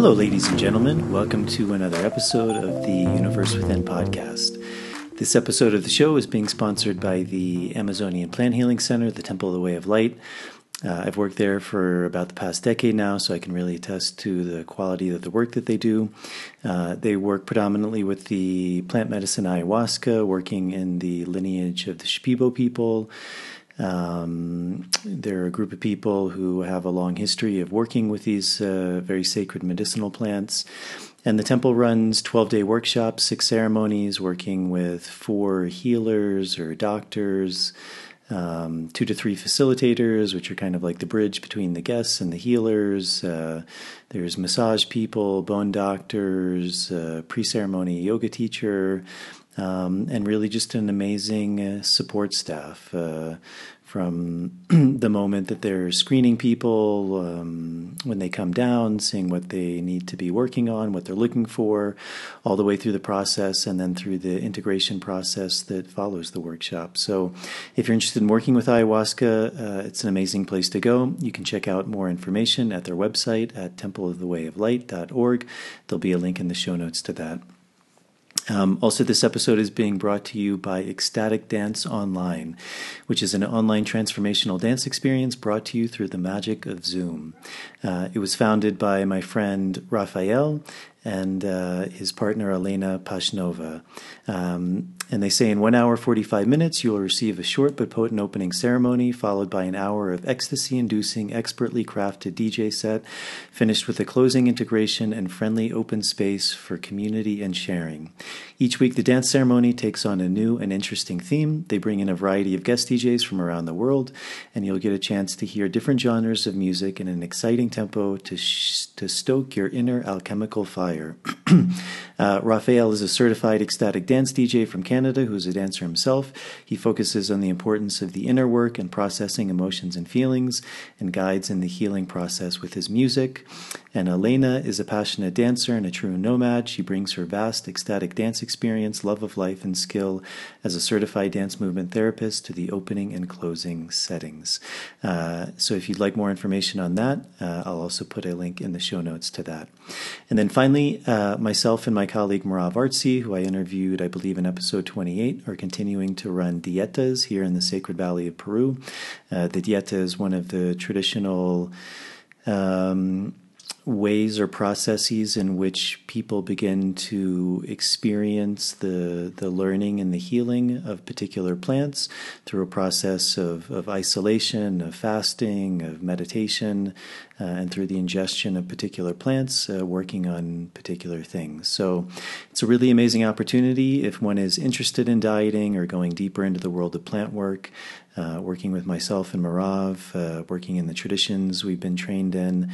Hello, ladies and gentlemen. Welcome to another episode of the Universe Within podcast. This episode of the show is being sponsored by the Amazonian Plant Healing Center, the Temple of the Way of Light. Uh, I've worked there for about the past decade now, so I can really attest to the quality of the work that they do. Uh, they work predominantly with the plant medicine ayahuasca, working in the lineage of the Shipibo people. Um, they're a group of people who have a long history of working with these uh, very sacred medicinal plants. And the temple runs 12 day workshops, six ceremonies, working with four healers or doctors, um, two to three facilitators, which are kind of like the bridge between the guests and the healers. Uh, there's massage people, bone doctors, uh, pre ceremony yoga teacher um, and really just an amazing uh, support staff uh, from the moment that they're screening people, um, when they come down, seeing what they need to be working on, what they're looking for, all the way through the process, and then through the integration process that follows the workshop. So, if you're interested in working with ayahuasca, uh, it's an amazing place to go. You can check out more information at their website at templeofthewayoflight.org. There'll be a link in the show notes to that. Um, also, this episode is being brought to you by Ecstatic Dance Online, which is an online transformational dance experience brought to you through the magic of Zoom. Uh, it was founded by my friend Raphael and uh, his partner Elena Pashnova. Um, and they say in one hour, 45 minutes, you will receive a short but potent opening ceremony, followed by an hour of ecstasy inducing, expertly crafted DJ set, finished with a closing integration and friendly open space for community and sharing. Each week, the dance ceremony takes on a new and interesting theme. They bring in a variety of guest DJs from around the world, and you'll get a chance to hear different genres of music in an exciting tempo to, sh- to stoke your inner alchemical fire. uh, Raphael is a certified ecstatic dance DJ from Canada who's a dancer himself. He focuses on the importance of the inner work and processing emotions and feelings and guides in the healing process with his music. And Elena is a passionate dancer and a true nomad. She brings her vast ecstatic dance experience, love of life, and skill as a certified dance movement therapist to the opening and closing settings. Uh, so if you'd like more information on that, uh, I'll also put a link in the show notes to that. And then finally, uh, myself and my colleague Marav Artsy, who I interviewed, I believe, in episode 28, are continuing to run dietas here in the Sacred Valley of Peru. Uh, the dieta is one of the traditional um, ways or processes in which people begin to experience the the learning and the healing of particular plants through a process of, of isolation, of fasting, of meditation, uh, and through the ingestion of particular plants, uh, working on particular things. So it's a really amazing opportunity if one is interested in dieting or going deeper into the world of plant work. Uh, working with myself and Marav, uh, working in the traditions we've been trained in,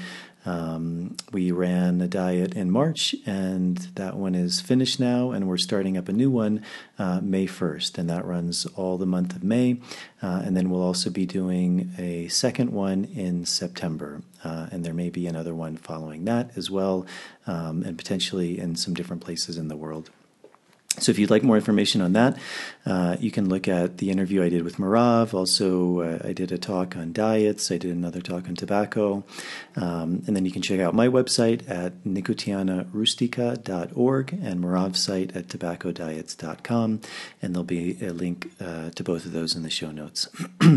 um, we ran a diet in March, and that one is finished now, and we're starting up a new one uh, May 1st, and that runs all the month of May. Uh, and then we'll also be doing a second one in September, uh, and there may be another one following that as well, um, and potentially in some different places in the world. So, if you'd like more information on that, uh, you can look at the interview I did with Marav. Also, uh, I did a talk on diets. I did another talk on tobacco. Um, and then you can check out my website at nicotianarustica.org and Marav's site at tobaccodiets.com. And there'll be a link uh, to both of those in the show notes.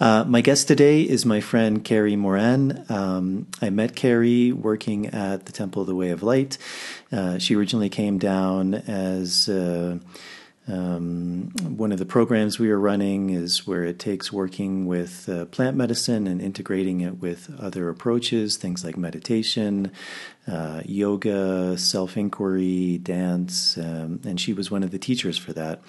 Uh, my guest today is my friend Kerry Moran. Um, I met Kerry working at the Temple of the Way of Light. Uh, she originally came down as uh, um, one of the programs we are running is where it takes working with uh, plant medicine and integrating it with other approaches, things like meditation, uh, yoga, self inquiry, dance. Um, and she was one of the teachers for that.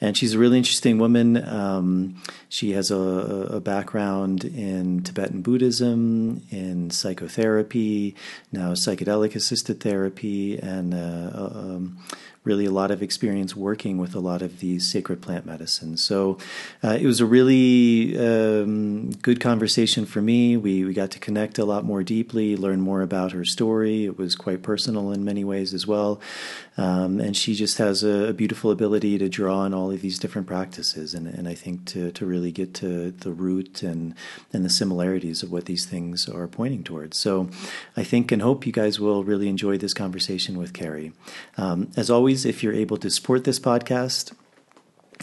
And she's a really interesting woman. Um, she has a, a, background in Tibetan Buddhism, in psychotherapy, now psychedelic assisted therapy, and uh, um, really a lot of experience working with a lot of these sacred plant medicines. So uh, it was a really um, good conversation for me. We, we got to connect a lot more deeply, learn more about her story. It was quite personal in many ways as well. Um, and she just has a, a, beautiful ability to draw on all of these different practices, and, and I think to, to really get to the root and and the similarities of what these things are pointing towards. So, I think and hope you guys will really enjoy this conversation with Kerry. Um, as always, if you're able to support this podcast.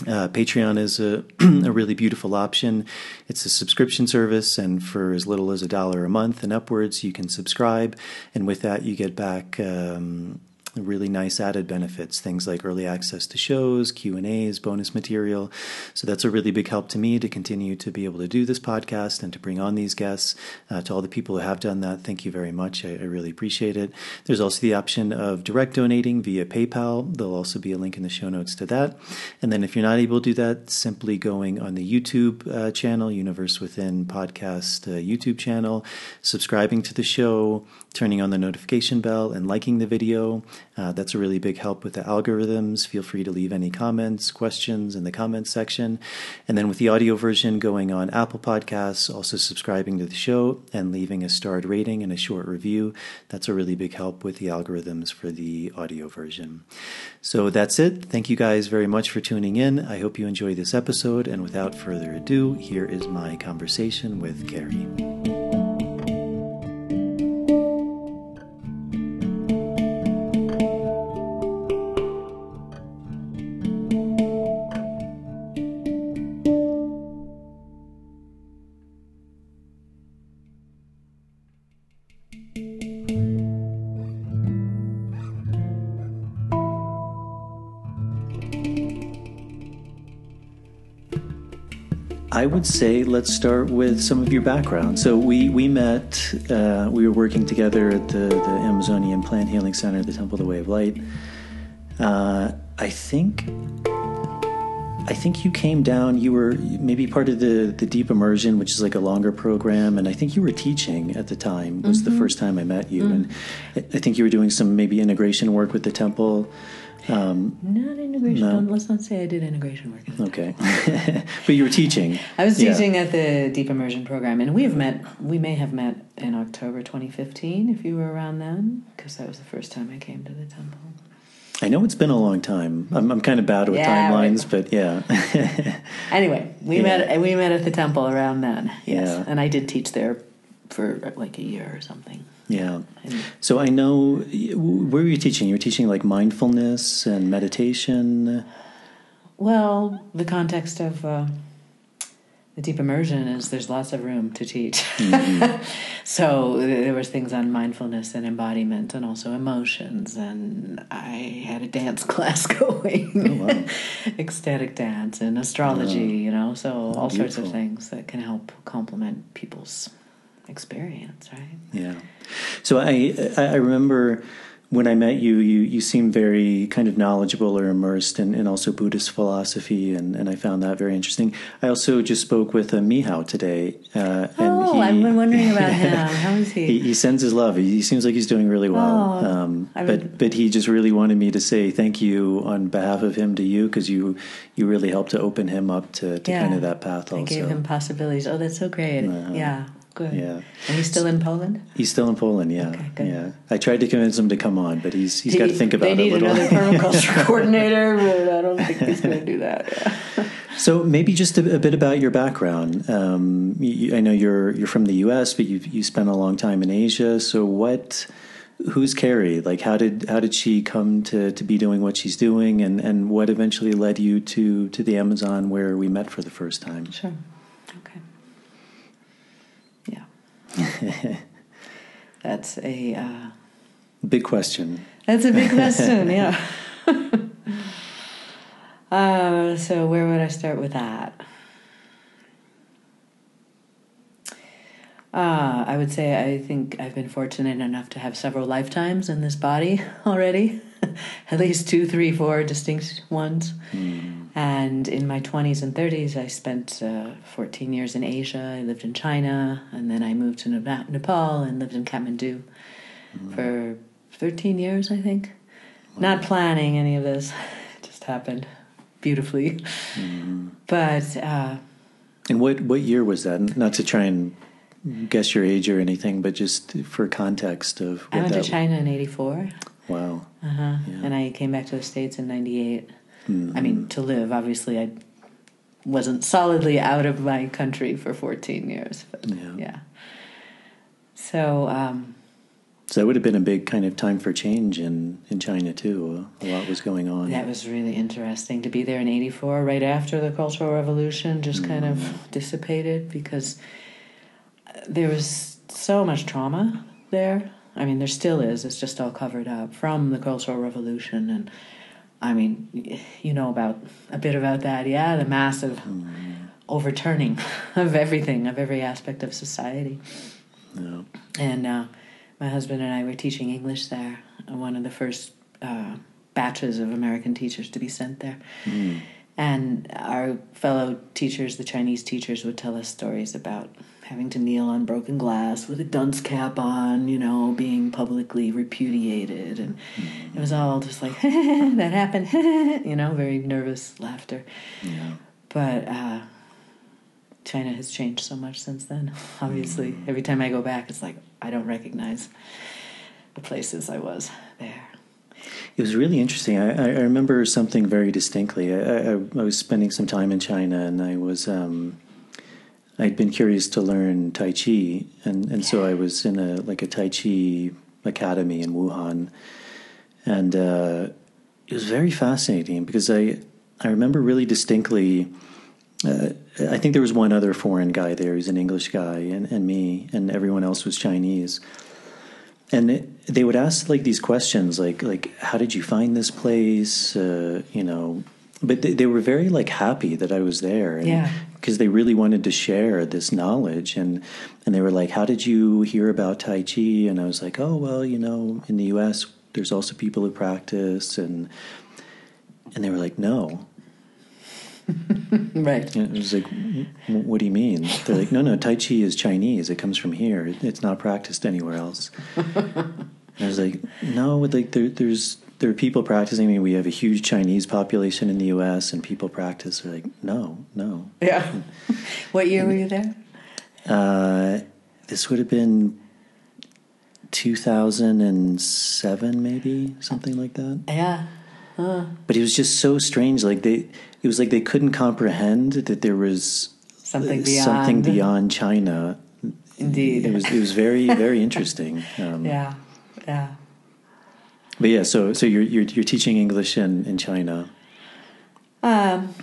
Uh, Patreon is a, a, really beautiful option. It's a subscription service, and for as little as a dollar a month and upwards, you can subscribe. And with that, you get back um, really nice added benefits things like early access to shows q and a's bonus material. So that's a really big help to me to continue to be able to do this podcast and to bring on these guests uh, to all the people who have done that. Thank you very much. I, I, really appreciate it. There's also the option of direct donating via paypal. There'll also be a link in the show notes to that. And then if you're not able to do that simply going on the youtube uh, channel universe within podcast uh, youtube channel subscribing to the show turning on the notification bell and liking the video. Uh, that's a really big help with the algorithms. Feel free to leave any comments, questions in the comments section. And then with the audio version going on Apple Podcasts, also subscribing to the show and leaving a starred rating and a short review. That's a really big help with the algorithms for the audio version. So that's it. Thank you guys very much for tuning in. I hope you enjoy this episode. And without further ado, here is my conversation with Kerry. I would say let's start with some of your background. So we we met, uh, we were working together at the the Amazonian Plant Healing Center, the Temple of the Way of Light. Uh, I think. I think you came down. You were maybe part of the the Deep Immersion, which is like a longer program, and I think you were teaching at the time. Was mm-hmm. the first time I met you, mm-hmm. and I think you were doing some maybe integration work with the temple. Um, not integration. No. Let's not say I did integration work. Okay, but you were teaching. I was teaching yeah. at the Deep Immersion program, and we have met. We may have met in October 2015, if you were around then, because that was the first time I came to the temple. I know it's been a long time. I'm, I'm kind of bad with yeah, timelines, but yeah. anyway, we yeah. met. We met at the temple around then. Yes, yeah. and I did teach there for like a year or something. Yeah. So I know, where were you teaching? You were teaching like mindfulness and meditation? Well, the context of uh, the deep immersion is there's lots of room to teach. Mm-hmm. so there was things on mindfulness and embodiment and also emotions. And I had a dance class going. Oh, wow. Ecstatic dance and astrology, you know, so all Beautiful. sorts of things that can help complement people's experience, right? Yeah. So I I remember when I met you, you you seemed very kind of knowledgeable or immersed in, in also Buddhist philosophy, and, and I found that very interesting. I also just spoke with uh, Mihao today. Uh, oh, he, I've been wondering about him. How is he? he? he? sends his love. He seems like he's doing really well. Oh, um, but but he just really wanted me to say thank you on behalf of him to you because you you really helped to open him up to, to yeah, kind of that path. Also, I gave him possibilities. Oh, that's so great. Uh, yeah. Good. Yeah. And he's still in Poland? He's still in Poland, yeah. Okay. Yeah. I tried to convince him to come on, but he's he's got to think about it a little. They need another permaculture coordinator, but I don't think he's going to do that. Yeah. So maybe just a, a, bit about your background. Um, you, I know you're you're from the U.S., but you you spent a long time in Asia. So what? Who's Kerry? Like, how did how did she come to, to be doing what she's doing, and, and what eventually led you to to the Amazon where we met for the first time? Sure. Okay. that's a uh, big question. That's a big question, yeah. uh, so, where would I start with that? Uh, I would say I think I've been fortunate enough to have several lifetimes in this body already, at least two, three, four distinct ones. Mm. And in my 20s and 30s, I spent uh, 14 years in Asia. I lived in China, and then I moved to Nepal and lived in Kathmandu mm. for 13 years, I think. Wow. Not planning any of this, it just happened beautifully. Mm. But. Uh, and what, what year was that? Not to try and guess your age or anything, but just for context of. I went to China in '84. Wow. Uh huh. Yeah. And I came back to the states in '98. Mhm. I mean, to live. Obviously, I wasn't solidly out of my country for 14 years. But Yeah. yeah. So um, So that would have been a big kind of time for change in, in China too. A lot was going on. that was really interesting to be there in '84, right after the Cultural Revolution, just kind of dissipated because there was so much trauma there. I mean, there still is. It's just all covered up from the Cultural Revolution, and I mean, you know about a bit about that, yeah. The massive overturning of everything, of every aspect of society. Yeah. And uh, my husband and I were teaching English there, one of the first uh, batches of American teachers to be sent there. Mm. And our fellow teachers, the Chinese teachers, would tell us stories about having to kneel on broken glass with a dunce cap on, you know, being publicly repudiated. And it was all just like, that happened, you know, very nervous laughter. Yeah. But uh, China has changed so much since then. Obviously, every time I go back, it's like I don't recognize the places I was there. It was really interesting. I, I I remember something very distinctly. I, I, I was spending some time in China, and I was um, I'd been curious to learn Tai Chi, and, and so I was in a like a Tai Chi academy in Wuhan, and uh, it was very fascinating because I I remember really distinctly. Uh, I think there was one other foreign guy there. He's an English guy, and, and me, and everyone else was Chinese and it, they would ask like these questions like like how did you find this place uh, you know but they, they were very like happy that i was there and, Yeah. Because they really wanted to share this knowledge and and they were like how did you hear about tai chi? And i was like oh well you know in the us there's also people who practice and and they were like no. Right. and it was like what do you mean? They're like no no tai chi is chinese. It comes from here. It's not practiced anywhere else. And I was like, no, like there, there's there are people practicing. I mean, we have a huge Chinese population in the U.S. and people practice. They're like, no, no. Yeah. what year were you there? Uh, this would have been 2007, maybe something like that. Yeah. Huh. But it was just so strange. Like they, it was like they couldn't comprehend that there was Something beyond. something beyond China. Indeed. It was it was very very interesting. Um, Yeah. Yeah. But yeah, so so you're you're, you're teaching English in in China. Um,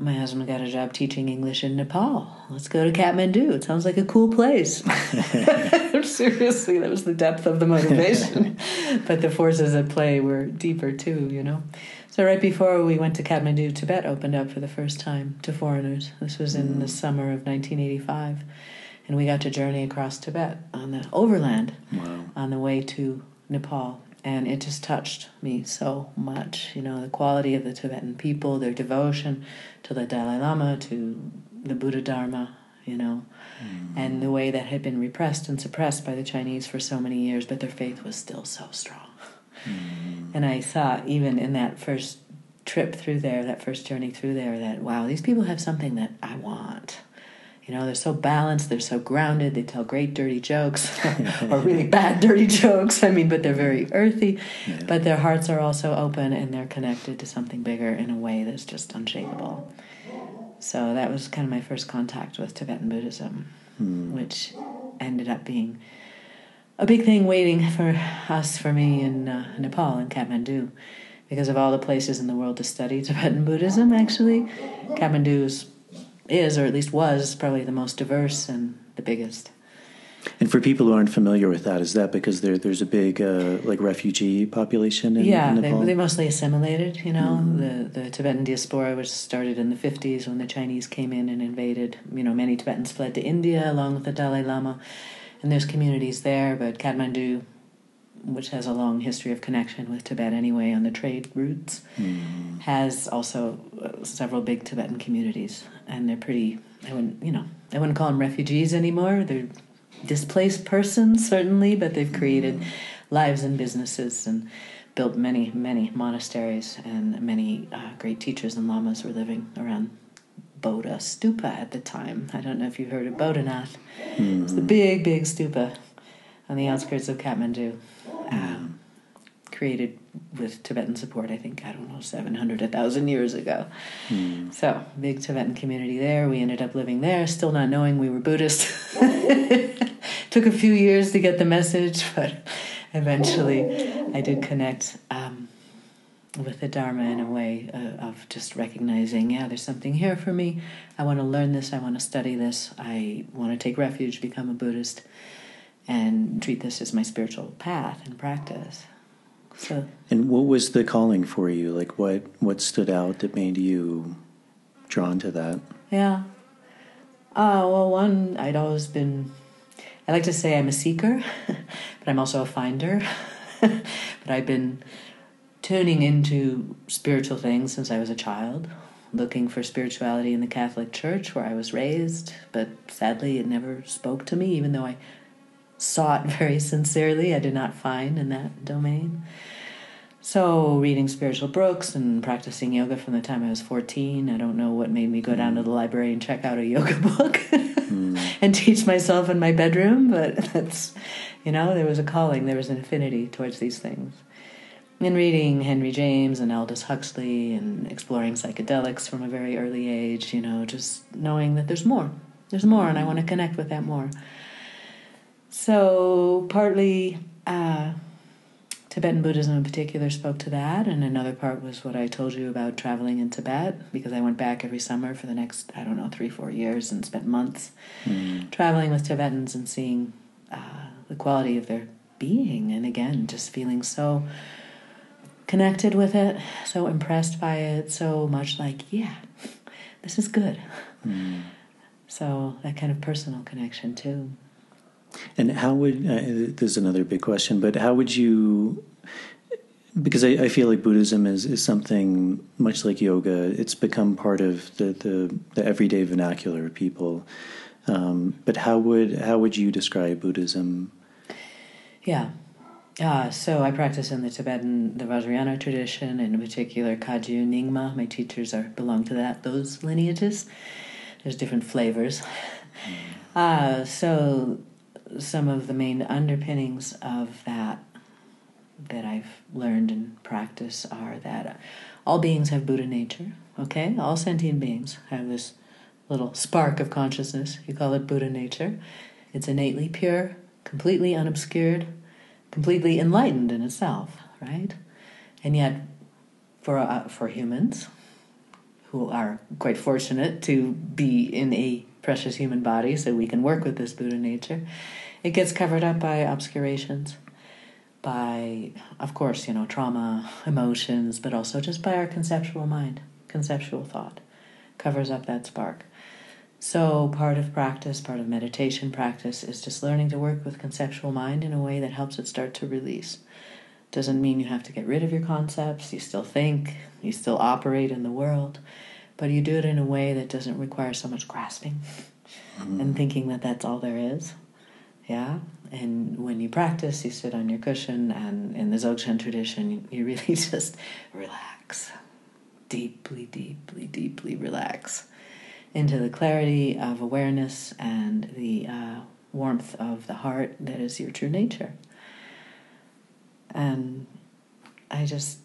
my husband got a job teaching English in Nepal. Let's go to Kathmandu. It sounds like a cool place. Seriously, that was the depth of the motivation. but the forces at play were deeper too, you know. So right before we went to Kathmandu, Tibet opened up for the first time to foreigners. This was in the summer of 1985, and we got to journey across Tibet on the overland Wow. on the way to Nepal. And it just touched me so much. You know, the quality of the Tibetan people, their devotion to the Dalai Lama, to the Buddha Dharma, you know, hmm. and the way that had been repressed and suppressed by the Chinese for so many years, but their faith was still so strong. Hmm. And I saw, even in that first trip through there, that first journey through there, that wow, these people have something that I want. You know, they're so balanced, they're so grounded, they tell great dirty jokes, or really bad dirty jokes. I mean, but they're very earthy, Yeah. but their hearts are also open and they're connected to something bigger in a way that's just unshakable. So that was kind of my first contact with Tibetan Buddhism, Hmm. which ended up being a big thing waiting for us, for me in uh, Nepal and Kathmandu. Because of all the places in the world to study Tibetan Buddhism, actually, Kathmandu is, is, or at least was, probably the most diverse and the biggest. And for people who aren't familiar with that, is that because there there's a big uh, like refugee population in, yeah, in they, they mostly assimilated. You know, the the Tibetan diaspora was started in the fifties when the Chinese came in and invaded. You know, many Tibetans fled to India along with the Dalai Lama, and there's communities there. But Kathmandu, which has a long history of connection with Tibet anyway on the trade routes, Hmm. has also uh, several big Tibetan communities, and they're pretty. I wouldn't, you know, I wouldn't call them refugees anymore. They're displaced persons certainly, but they've created lives and businesses and built many, many monasteries, and many uh, great teachers and lamas were living around Bodha stupa at the time. I don't know if you've heard of Bodhanath. Mm-hmm. It's the big, big stupa on the outskirts of Kathmandu, um, created with Tibetan support, I think, I don't know, 700, 1,000 years ago. Mm. So, big Tibetan community there. We ended up living there, still not knowing we were Buddhist. Took a few years to get the message, but eventually I did connect. Um, with the Dharma in a way uh, of just recognizing, yeah, there's something here for me. I want to learn this. I want to study this. I want to take refuge, become a Buddhist, and treat this as my spiritual path and practice. So. And what was the calling for you? Like, what what stood out that made you drawn to that? Yeah. Uh, well, one, I'd always been. I like to say I'm a seeker, but I'm also a finder. but I've been tuning into spiritual things since I was a child, looking for spirituality in the Catholic Church where I was raised, but sadly it never spoke to me, even though I sought very sincerely. I did not find in that domain. So, reading spiritual books and practicing yoga from the time I was 14, I don't know what made me go down to the library and check out a yoga book mm. and teach myself in my bedroom, but that's, you know, there was a calling, there was an affinity towards these things In reading Henry James and Aldous Huxley and exploring psychedelics from a very early age, you know, just knowing that there's more. There's more, and I want to connect with that more. So, partly uh, Tibetan Buddhism in particular spoke to that, and another part was what I told you about traveling in Tibet, because I went back every summer for the next, I don't know, three, four years and spent months mm. traveling with Tibetans and seeing uh, the quality of their being, and again, just feeling so connected with it, so impressed by it, so much like, yeah, this is good. Mm. So that kind of personal connection too. And how would uh, this is another big question, but how would you? Because I, I, feel like Buddhism is, is something much like yoga. It's become part of the, the, the everyday vernacular of people. Um, but how would how would you describe Buddhism? Yeah, uh, so I practice in the Tibetan, the Vajrayana tradition, in particular Kagyu Nyingma. My teachers are belong to that those lineages. There's different flavors. Uh, so some of the main underpinnings of that that I've learned and practice are that all beings have Buddha nature. Okay, all sentient beings have this little spark of consciousness. You call it Buddha nature. It's innately pure, completely unobscured completely enlightened in itself, right? And yet, for uh, for humans who are quite fortunate to be in a precious human body, so we can work with this Buddha nature, it gets covered up by obscurations, by, of course, you know, trauma, emotions, but also just by our conceptual mind, conceptual thought, covers up that spark. So, part of practice, part of meditation practice, is just learning to work with conceptual mind in a way that helps it start to release. Doesn't mean you have to get rid of your concepts, you still think, you still operate in the world, but you do it in a way that doesn't require so much grasping mm-hmm. and thinking that that's all there is. Yeah? And when you practice, you sit on your cushion, and in the Dzogchen tradition, you really just relax. Deeply, deeply, deeply relax into the clarity of awareness and the uh, warmth of the heart that is your true nature. And I just,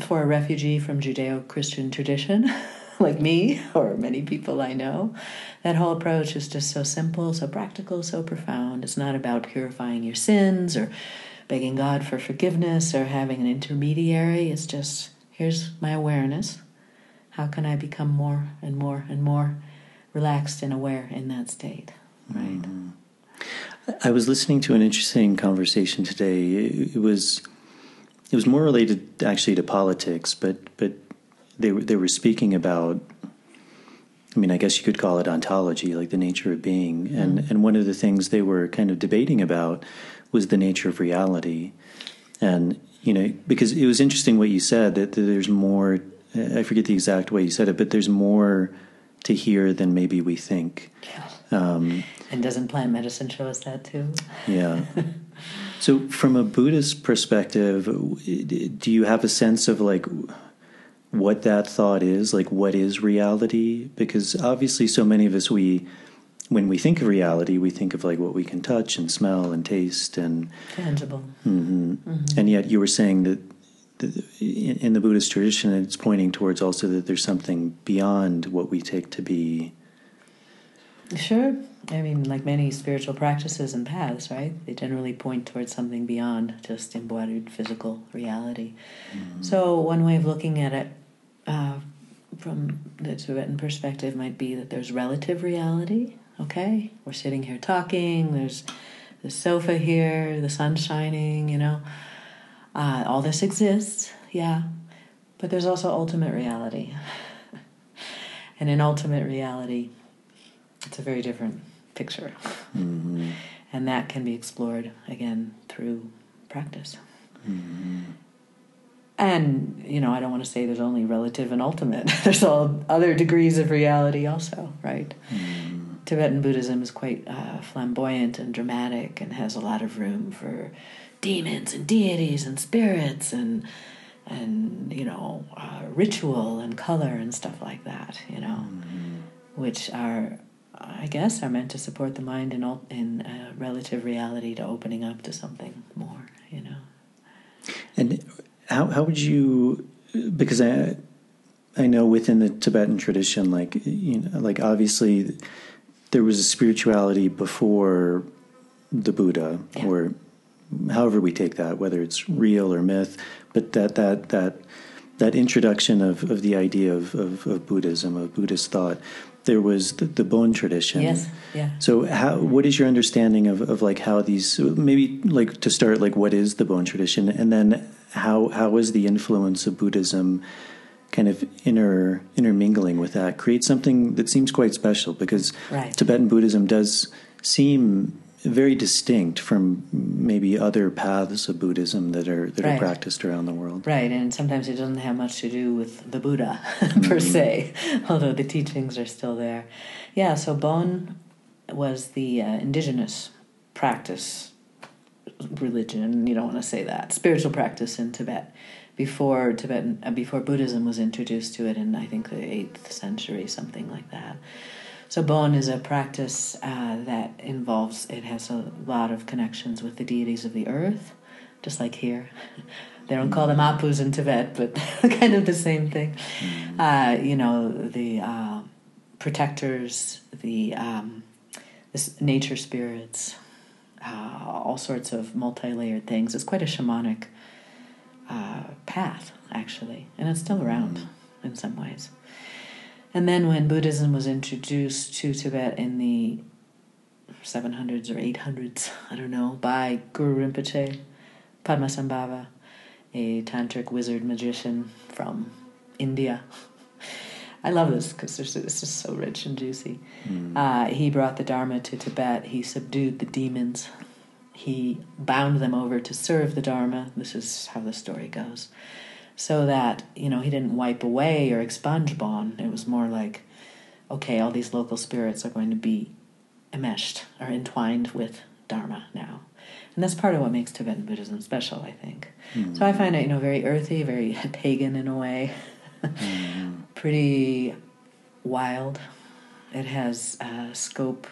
for a refugee from Judeo Christian tradition, like me or many people I know, that whole approach is just so simple, so practical, so profound. It's not about purifying your sins or begging God for forgiveness or having an intermediary. It's just here's my awareness how can I become more and more and more relaxed and aware in that state? Right. Mm-hmm. I was listening to an interesting conversation today. It, was it was more related actually to politics, but but they were they were speaking about. I mean, I guess you could call it ontology, like the nature of being, mm-hmm. and and one of the things they were kind of debating about was the nature of reality, and you know, because it was interesting what you said that, that there's more I forget the exact way you said it, but there's more to hear than maybe we think. Yeah. Um, and doesn't plant medicine show us that too? Yeah. so, from a Buddhist perspective, do you have a sense of like what that thought is, like what is reality? Because obviously, so many of us, we, when we think of reality, we think of like what we can touch and smell and taste and tangible. Mm-hmm. Mm-hmm. And yet, you were saying that in, in the Buddhist tradition, it's pointing towards also that there's something beyond what we take to be. Sure. I mean, like many spiritual practices and paths, right? They generally point towards something beyond just embodied physical reality. Mm-hmm. So, one way of looking at it uh, from the Tibetan perspective might be that there's relative reality. Okay, we're sitting here talking. There's the sofa here, the sun shining. You know, uh, all this exists. Yeah, but there's also ultimate reality, and in ultimate reality, it's a very different picture, mm-hmm. and that can be explored again through practice. Mm-hmm. And, you know, I don't want to say there's only relative and ultimate. there's all other degrees of reality also, right? Mm. Tibetan Buddhism is quite uh, flamboyant and dramatic and has a lot of room for demons and deities and spirits and and you know uh, ritual and color and stuff like that you know mm-hmm. which are i guess are meant to support the mind in all, in uh, relative reality to opening up to something more you know and how how would you because I I know within the Tibetan tradition like you know like obviously there was a spirituality before the Buddha yeah. or however we take that whether it's real or myth but that that that that introduction of, of the idea of, of, of Buddhism of Buddhist thought there was the, the Bon tradition. Yes. Yeah. So how what is your understanding of, of like how these maybe like to start like what is the Bon tradition and then how how is the influence of Buddhism kind of inter intermingling with that create something that seems quite special because right. Tibetan Buddhism does seem very distinct from maybe other paths of Buddhism that are that right. are practiced around the world. Right, and sometimes it doesn't have much to do with the Buddha per mm-hmm. se, although the teachings are still there. Yeah, so Bon was the uh, indigenous practice religion. You don't want to say that spiritual practice in Tibet before Tibetan uh, before Buddhism was introduced to it in I think the eighth century, something like that. So Bon is a practice uh, that involves, it has a lot of connections with the deities of the earth, just like here. they don't call them Apus in Tibet, but kind of the same thing. Mm. Uh, you know, the uh, protectors, the um, nature spirits, uh, all sorts of multi layered things. It's quite a shamanic uh, path, actually, and it's still around mm. in some ways. And then when Buddhism was introduced to Tibet in the 700s or 800s, I don't know, by Guru Rinpoche, Padmasambhava, a tantric wizard magician from India. I love this because it's just so rich and juicy. Mm. Uh, he brought the Dharma to Tibet. He subdued the demons. He bound them over to serve the Dharma. This is how the story goes so that you know he didn't wipe away or expunge Bon. It was more like, okay, all these local spirits are going to be enmeshed or entwined with Dharma now, and that's part of what makes Tibetan Buddhism special, I think. Mm-hmm. So I find it you know very earthy, very pagan in a way, mm-hmm. pretty wild. It has uh, scope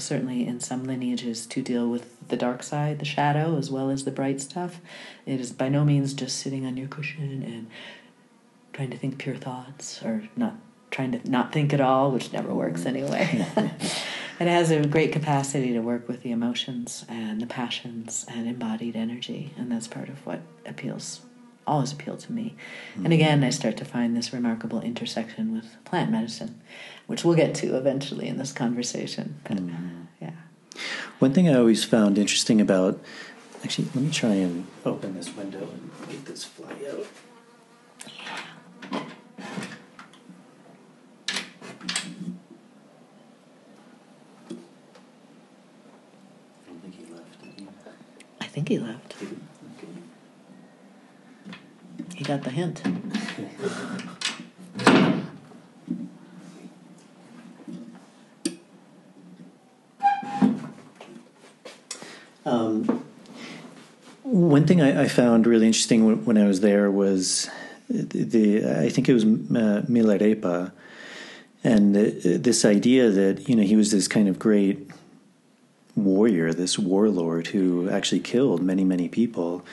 certainly in some lineages to deal with the dark side, the shadow, as well as the bright stuff. It is by no means just sitting on your cushion and trying to think pure thoughts or not trying to not think at all, which never works mm. anyway. it has a great capacity to work with the emotions and the passions and embodied energy, and that's part of what appeals always appealed to me. Mm-hmm. And again, I start to find this remarkable intersection with plant medicine, which we'll get to eventually in this conversation. But mm-hmm. yeah. One thing I always found interesting about actually, let me try and open this window and get this fly out. I think he left. He got the hint. Um, one thing I, I, found really interesting when, when, I was there was the I think it was uh, Milarepa, and the, this idea that you know he was this kind of great warrior, this warlord who actually killed many many people,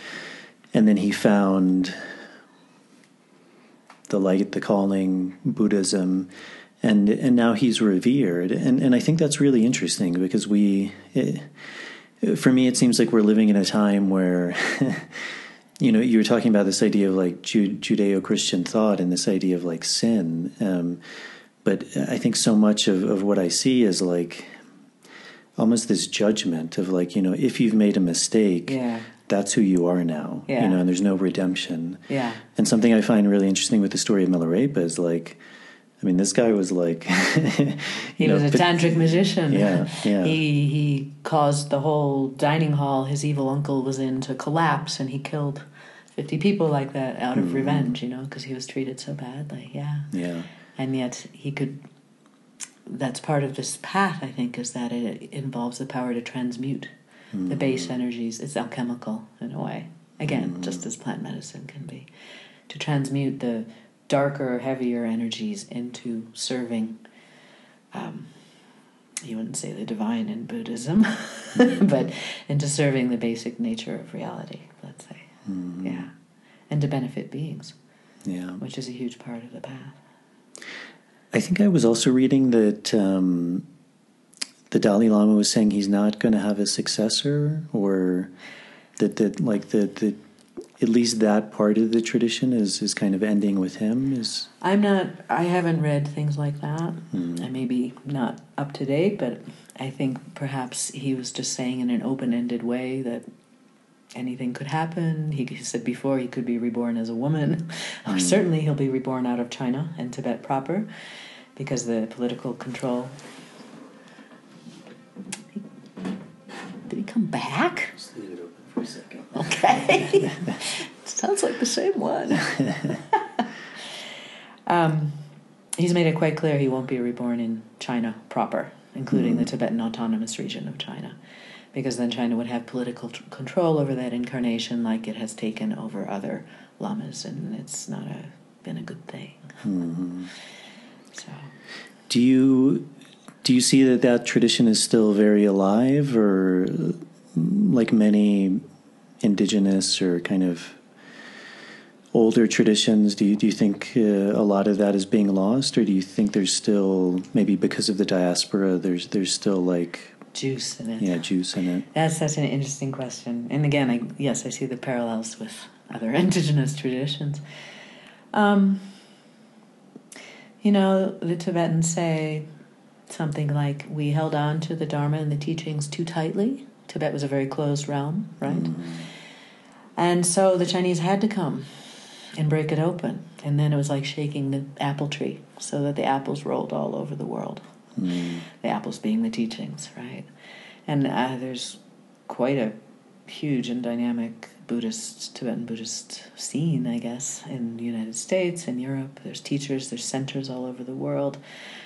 and then he found the light, the calling, Buddhism, and and now he's revered, and and I think that's really interesting because we, it, for me, it seems like we're living in a time where. you know, you were talking about this idea of like Judeo-Christian thought and this idea of like sin, um, but I think so much of, of what I see is like almost this judgment of like you know if you've made a mistake, yeah that's who you are now. Yeah. You know, and there's no redemption. Yeah. And something I find really interesting with the story of Milarepa is like, I mean, this guy was like, he know, was a but, tantric magician. Yeah, yeah. He he caused the whole dining hall his evil uncle was in to collapse, and he killed fifty people like that out of mm. revenge. You know, because he was treated so badly. Yeah. Yeah. And yet he could. That's part of this path. I think is that it involves the power to transmute the base energies. It's alchemical in a way. Again, Mm. just as plant medicine can be. To transmute the darker, heavier energies into serving, um, you wouldn't say the divine in Buddhism, but into serving the basic nature of reality, let's say. Mm. Yeah. And to benefit beings, Yeah. which is a huge part of the path. I think I was also reading that um, the Dalai Lama was saying he's not going to have a successor, or that that like the the at least that part of the tradition is is kind of ending with him. Is I'm not, I haven't read things like that. Mm. I may be not up to date, but I think perhaps he was just saying in an open ended way that anything could happen. He, he said before he could be reborn as a woman, or Mm. certainly he'll be reborn out of China and Tibet proper because the political control. Did he come back? just leave it open for a second. Okay. Sounds like the same one. um, he's made it quite clear he won't be reborn in China proper, including the Tibetan Autonomous Region of China, because then China would have political tr- control over that incarnation like it has taken over other lamas, and it's not a, been a good thing. Mm-hmm. So. Do you do you see that that tradition is still very alive, or like many indigenous or kind of older traditions? Do you do you think uh, a lot of that is being lost, or do you think there's still maybe because of the diaspora, there's there's still like Juice in it. yeah juice in it? That's such an interesting question. And again, I, yes, I see the parallels with other indigenous traditions. Um, you know, the Tibetans say something like, We held on to the Dharma and the teachings too tightly. Tibet was a very closed realm, right? Mm. And so the Chinese had to come and break it open. And then it was like shaking the apple tree so that the apples rolled all over the world Mm. the apples being the teachings, right? And uh, there's quite a huge and dynamic Buddhist, Tibetan Buddhist scene, I guess, in the United States and Europe. There's teachers, there's centers all over the world.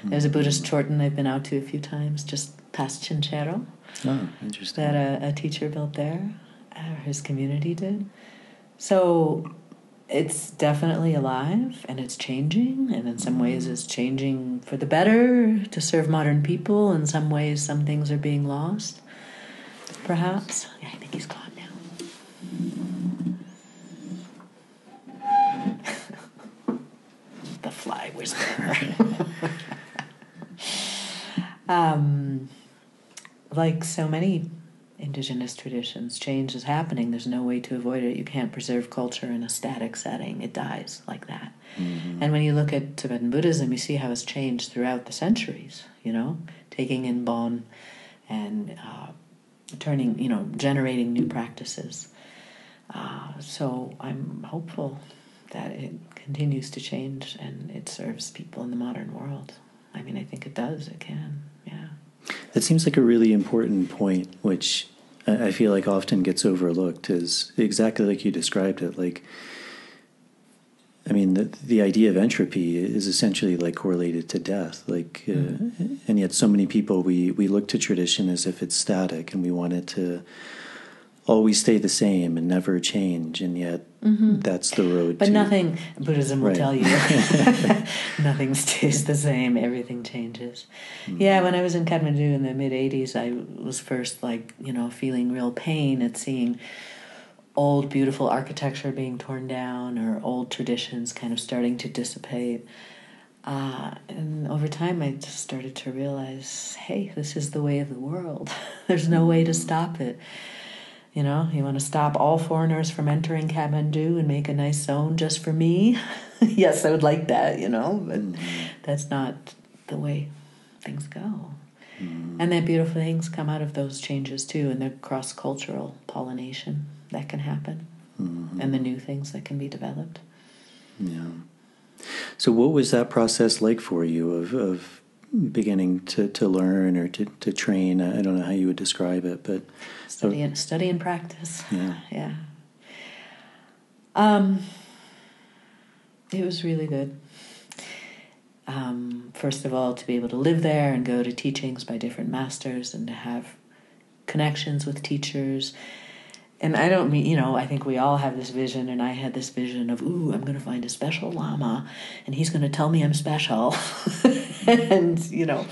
There's a mm-hmm. Buddhist Chorten I've been out to a few times, just past Chinchero, Oh, interesting. that a, a teacher built there, or his community did. So it's definitely alive and it's changing, and in some ways mm-hmm. it's changing for the better to serve modern people. In some ways, some things are being lost, perhaps. Yeah, I think he's whisperer. um, like so many indigenous traditions, change is happening. There's no way to avoid it. You can't preserve culture in a static setting, it dies like that. Mhm. And when you look at Tibetan Buddhism, you see how it's changed throughout the centuries, you know, taking in Bon and uh, turning, you know, generating new practices. Uh, so I'm hopeful that it continues to change and it serves people in the modern world. I mean, I think it does, it can, yeah. That seems like a really important point, which I feel like often gets overlooked. Is exactly like you described it. Like, I mean, the the idea of entropy is essentially like correlated to death. Like, uh, and yet so many people we we look to tradition as if it's static, and we want it to always stay the same and never change. And yet, that's the road. But to, nothing, Buddhism will Right. tell you, nothing stays the same, everything changes. Mm-hmm. Yeah, when I was in Kathmandu in the mid 80s, I was first like, you know, feeling real pain at seeing old, beautiful architecture being torn down or old traditions kind of starting to dissipate. Uh, and over time, I just started to realize hey, this is the way of the world. There's no way to stop it. You know, you want to stop all foreigners from entering Kathmandu and make a nice zone just for me? yes, I would like that, you know, but mm. that's not the way things go. Mm. And that beautiful things come out of those changes too, and the cross cultural pollination that can happen, mm-hmm. and the new things that can be developed. Yeah. So, what was that process like for you of, of beginning to, to learn or to, to train? I don't know how you would describe it, but Study and, study and practice. yeah. Yeah. Um, it was really good. Um, first of all, to be able to live there and go to teachings by different masters and to have connections with teachers. And I don't mean, you know, I think we all have this vision, and I had this vision of, ooh, I'm going to find a special Lama, and he's going to tell me I'm special. and, you know,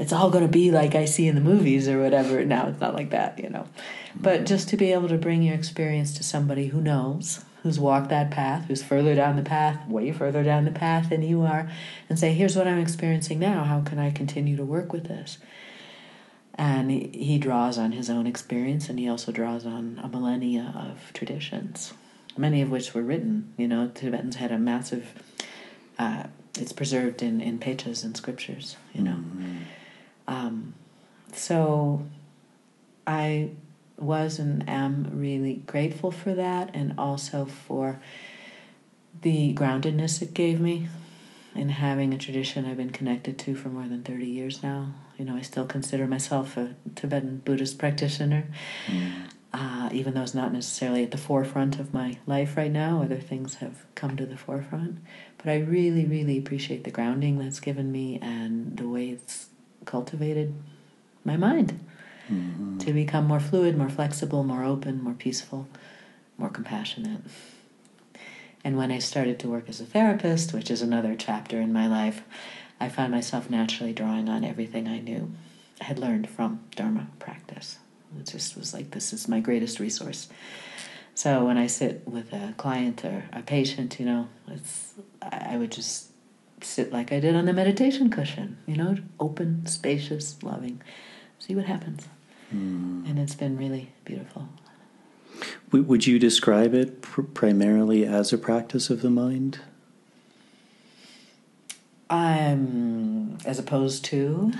it's all going to be like I see in the movies or whatever. Now it's not like that, you know. But mm-hmm. just to be able to bring your experience to somebody who knows, who's walked that path, who's further down the path, way further down the path than you are, and say, here's what I'm experiencing now. How can I continue to work with this? And he, he draws on his own experience and he also draws on a millennia of traditions, many of which were written. You know, Tibetans had a massive, uh, it's preserved in, in pechas and scriptures, you know. Um, so I was and am really grateful for that and also for the groundedness it gave me in having a tradition I've been connected to for more than 30 years now. You know, I still consider myself a Tibetan Buddhist practitioner, uh, even though it's not necessarily at the forefront of my life right now. Other things have come to the forefront. But I really, really appreciate the grounding that's given me and the way it's cultivated my mind to become more fluid, more flexible, more open, more peaceful, more compassionate. And when I started to work as a therapist, which is another chapter in my life, I found myself naturally drawing on everything I knew, I had learned from Dharma practice. It just was like, this is my greatest resource. So when I sit with a client or a patient, you know, it's I I would just sit like I did on the meditation cushion, you know, open, spacious, loving. See what happens. Hmm. And it's been really beautiful. Would you describe it pr- primarily as a practice of the mind? I'm as opposed to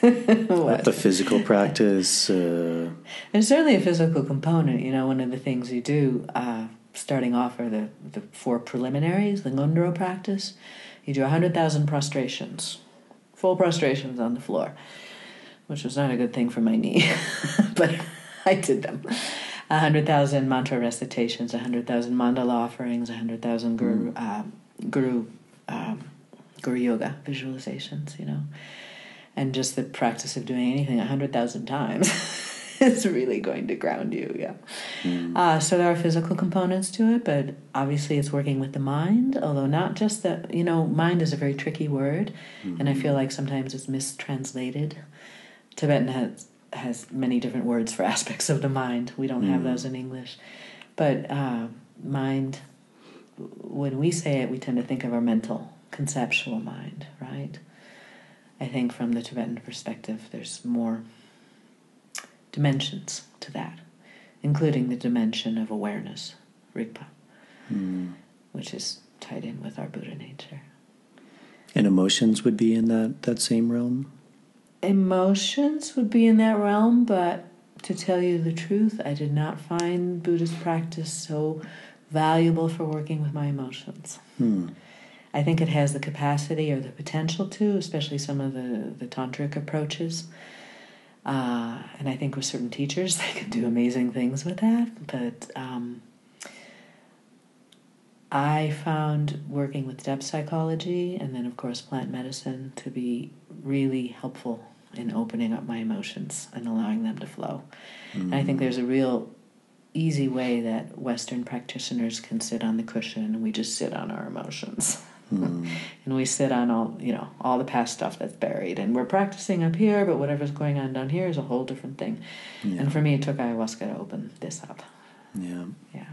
what? the physical practice? Uh, There's certainly a physical component. You know, one of the things you do, uh, starting off, are the, the four preliminaries, the Ngondro practice. You do 100,000 prostrations, full prostrations on the floor, which was not a good thing for my knee, but I did them. 100,000 mantra recitations, 100,000 mandala offerings, 100,000 guru, uh, guru, um, guru yoga visualizations, you know. And just the practice of doing anything 100,000 times is really going to ground you, yeah. Uh, so there are physical components to it, but obviously it's working with the mind, although not just the, you know, mind is a very tricky word, and I feel like sometimes it's mistranslated. Tibetan has has many different words for aspects of the mind. We don't have those in English. But uh, mind, when we say it, we tend to think of our mental, conceptual mind, right? I think from the Tibetan perspective, there's more dimensions to that, including the dimension of awareness, Rigpa, mm. which is tied in with our Buddha nature. And emotions would be in that, that same realm? Emotions would be in that realm, but to tell you the truth, I did not find Buddhist practice so valuable for working with my emotions. Hmm. I think it has the capacity or the potential to, especially some of the, the tantric approaches. Uh, and I think with certain teachers, they can do amazing things with that. But um, I found working with depth psychology and then, of course, plant medicine to be really helpful in opening up my emotions and allowing them to flow. And I think there's a real easy way that Western practitioners can sit on the cushion and we just sit on our emotions. Mm. and we sit on all you know all the past stuff that's buried and we're practicing up here but whatever's going on down here is a whole different thing yeah. and for me it took ayahuasca to open this up yeah yeah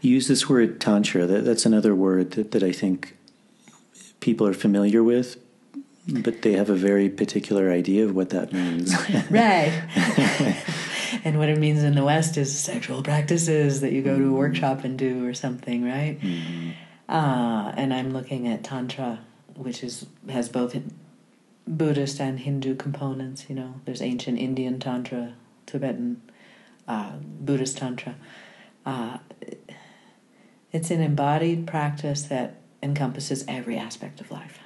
you use this word tantra that, that's another word that, that i think people are familiar with but they have a very particular idea of what that means right and what it means in the west is sexual practices that you go to a workshop and do or something right mm-hmm. Uh, and I'm looking at Tantra, which is has both Buddhist and Hindu components. You know, there's ancient Indian Tantra, Tibetan, uh, Buddhist Tantra. Uh, it's an embodied practice that encompasses every aspect of life.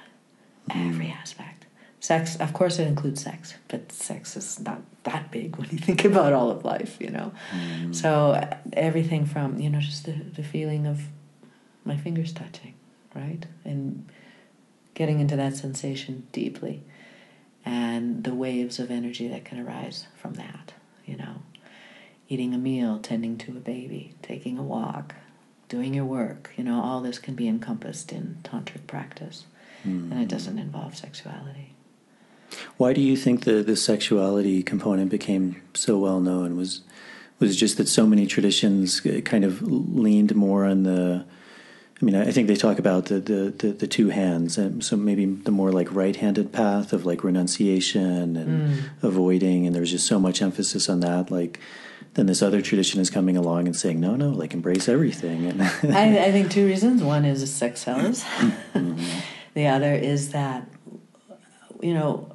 Every aspect. Sex, of course, it includes sex, but sex is not that big when you think about all of life, you know. Mm. So everything from you know just the, the feeling of my fingers touching, right? And getting into that sensation deeply and the waves of energy that can arise from that, you know. Eating a meal, tending to a baby, taking a walk, doing your work, you know, all this can be encompassed in tantric practice. Mm. And it doesn't involve sexuality. Why do you think the, the sexuality component became so well known? Was was just that so many traditions kind of leaned more on the I mean, I think they talk about the, the, the, the two hands, and so maybe the more like right-handed path of like renunciation and mm. avoiding, and there's just so much emphasis on that. Like, then this other tradition is coming along and saying, no, no, like embrace everything. And I, I, think two reasons. One is sex sells. mm-hmm. the other is that, you know,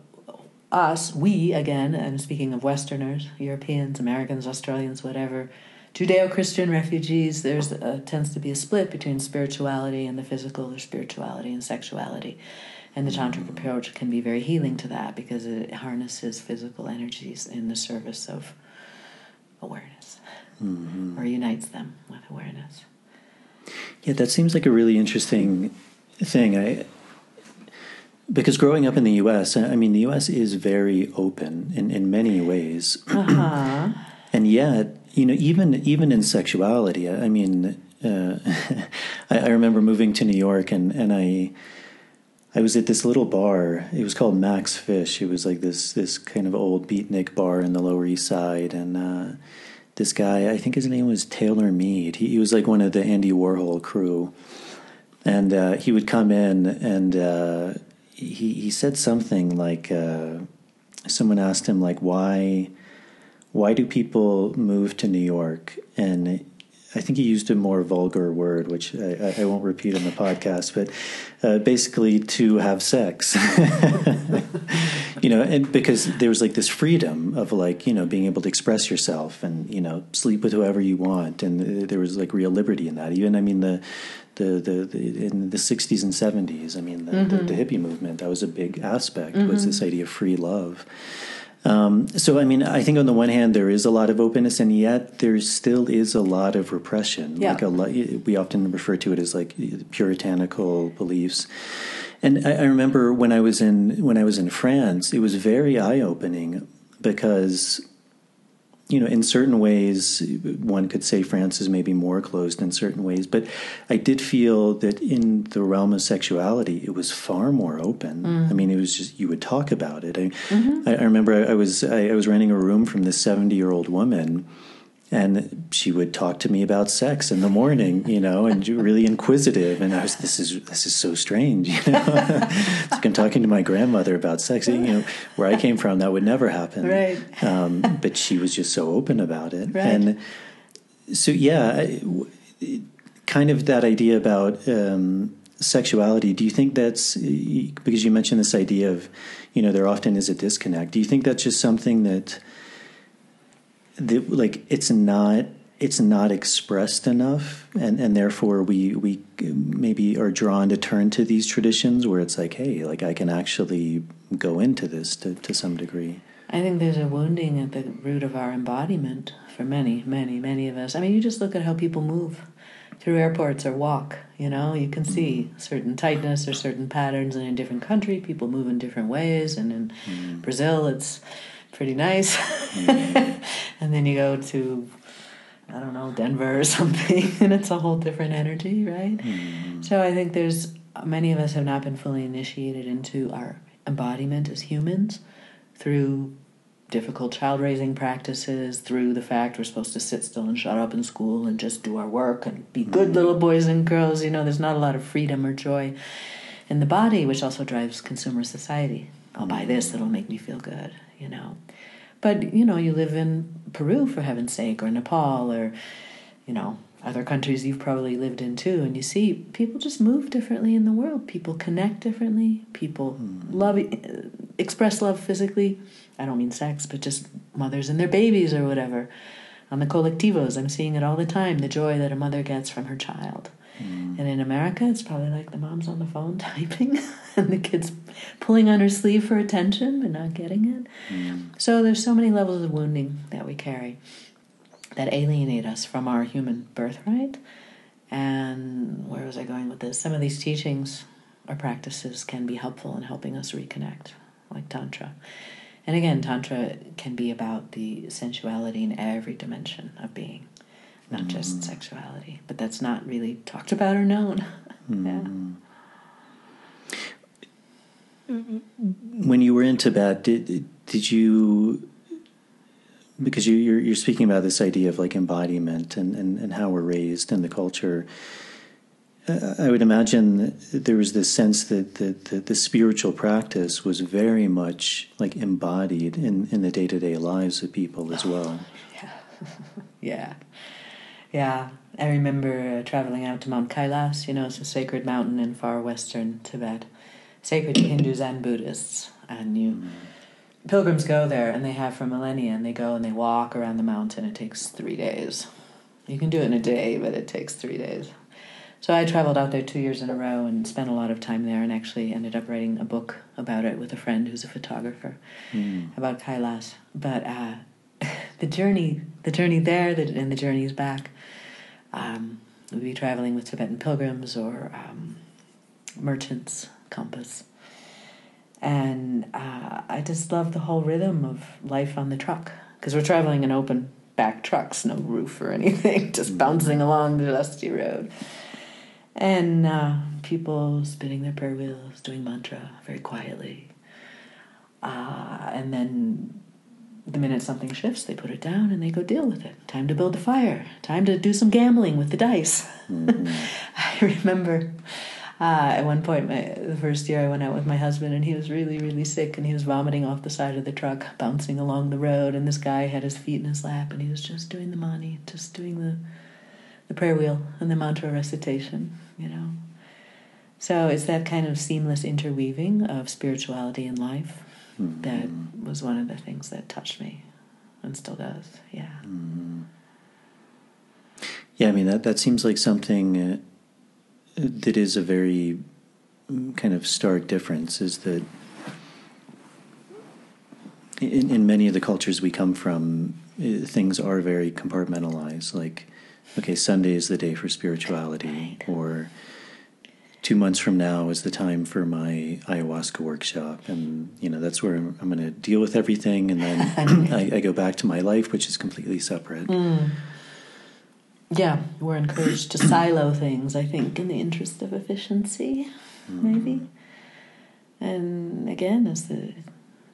us, we again, and speaking of Westerners, Europeans, Americans, Australians, whatever Judeo-Christian refugees, there's a, tends to be a split between spirituality and the physical, or spirituality and sexuality. And the tantric approach can be very healing to that because it harnesses physical energies in the service of awareness, mm-hmm. or unites them with awareness. Yeah, that seems like a really interesting thing. I because growing up in the U.S., I mean, the U.S. is very open in, in many ways, uh-huh. and yet you know, even even in sexuality, I mean, uh, I, I, remember moving to New York, and and I. I was at this little bar. It was called Max Fish. It was like this this kind of old beatnik bar in the Lower East Side, and uh, this guy, I think his name was Taylor Mead. He, he was like one of the Andy Warhol crew, and uh, he would come in and uh, he he said something like uh, someone asked him like why why do people move to New York? And I think he used a more vulgar word, which I, I won't repeat on the podcast, but uh, basically to have sex. you know, and because there was like this freedom of like, you know, being able to express yourself and, you know, sleep with whoever you want. And there was like real liberty in that. Even, I mean, the, the, the, the in the 60s and 70s, I mean, the, mm-hmm. the, the, hippie movement, that was a big aspect, mm-hmm. was this idea of free love. Um, so, I mean, I think on the one hand there is a lot of openness, and yet there still is a lot of repression. Yeah. Like a lot, we often refer to it as like puritanical beliefs. And I, I remember when I was in when I was in France, it was very eye opening because you know, in certain ways, one could say France is maybe more closed in certain ways, but I did feel that in the realm of sexuality, it was far more open. Mm. I mean, it was just you would talk about it. I, mm-hmm. I, I remember I, I was I, I was renting a room from this seventy year old woman and she would talk to me about sex in the morning, you know, and really inquisitive. And I was, this is this is so strange, you know. it's like I'm talking to my grandmother about sex. You know, where I came from, that would never happen. Right. Um, but she was just so open about it, right. and so yeah, kind of that idea about um, sexuality. Do you think that's because you mentioned this idea of, you know, there often is a disconnect. Do you think that's just something that the, like it's not it's not expressed enough and and therefore we we maybe are drawn to turn to these traditions where it's like hey like i can actually go into this to, to some degree i think there's a wounding at the root of our embodiment for many many many of us i mean you just look at how people move through airports or walk you know you can see mm. certain tightness or certain patterns and in a different country people move in different ways and in mm. brazil it's pretty nice. Mm-hmm. and then you go to I don't know, Denver or something, and it's a whole different energy, right? Mm. So I think there's many of us have not been fully initiated into our embodiment as humans through difficult child raising practices, through the fact we're supposed to sit still and shut up in school and just do our work and be good little boys and girls. You know, there's not a lot of freedom or joy in the body, which also drives consumer society. I'll buy this, it'll make me feel good, you know. But, you know, you live in Peru, for heaven's sake, or Nepal, or, you know, other countries you've probably lived in too, and you see people just move differently in the world. People connect differently. People hmm. love, eh, express love physically. I don't mean sex, but just mothers and their babies or whatever. On the colectivos, I'm seeing it all the time the joy that a mother gets from her child. Mm. And in America, it's probably like the mom's on the phone typing and the kid's pulling on her sleeve for attention but not getting it. Mm. So there's so many levels of wounding that we carry that alienate us from our human birthright. And where was I going with this? Some of these teachings or practices can be helpful in helping us reconnect, like Tantra. And again, Tantra can be about the sensuality in every dimension of being, not just sexuality. But that's not really talked about or known. yeah. When you were in Tibet, did did you? Because you, you're you're speaking about this idea of like embodiment and, and, and how we're raised in the culture. Uh, I would imagine there was this sense that the, the, the spiritual practice was very much like embodied in, in the day to day lives of people as well. Yeah. yeah. Yeah. I remember uh, traveling out to Mount Kailas. You know, it's a sacred mountain in far western Tibet, sacred to Hindus and Buddhists. And you pilgrims go there, and they have for millennia, and they go and they walk around the mountain. It takes three days. You can do it in a day, but it takes three days. So I traveled out there two years in a row and spent a lot of time there, and actually ended up writing a book about it with a friend who's a photographer about Kailas. But uh, the journey, the journey there, the, and the journeys back. Um, we'd be traveling with Tibetan pilgrims or um, merchants, compass, and uh, I just love the whole rhythm of life on the truck because we're traveling in open back trucks, no roof or anything, just bouncing along the dusty road. And uh, people spinning their prayer wheels, doing mantra very quietly. Uh, and then the minute something shifts, they put it down and they go deal with it. Time to build a fire. Time to do some gambling with the dice. I remember uh, at one point, my, the first year I went out with my husband, and he was really, really sick, and he was vomiting off the side of the truck, bouncing along the road. And this guy had his feet in his lap, and he was just doing the mani, just doing the the prayer wheel and the mantra recitation. You know. So it's that kind of seamless interweaving of spirituality and life that was one of the things that touched me and still does. Yeah. Yeah, I mean that that seems like something uh, that is a very mm, kind of stark difference. Is that in in many of the cultures we come from, uh, things are very compartmentalized. Like, okay, Sunday is the day for spirituality, or two months from now is the time for my ayahuasca workshop, and you know that's where I'm, I'm going to deal with everything, and then I, I go back to my life, which is completely separate. Yeah, we're encouraged to silo things, I think, in the interest of efficiency, maybe. And again, as the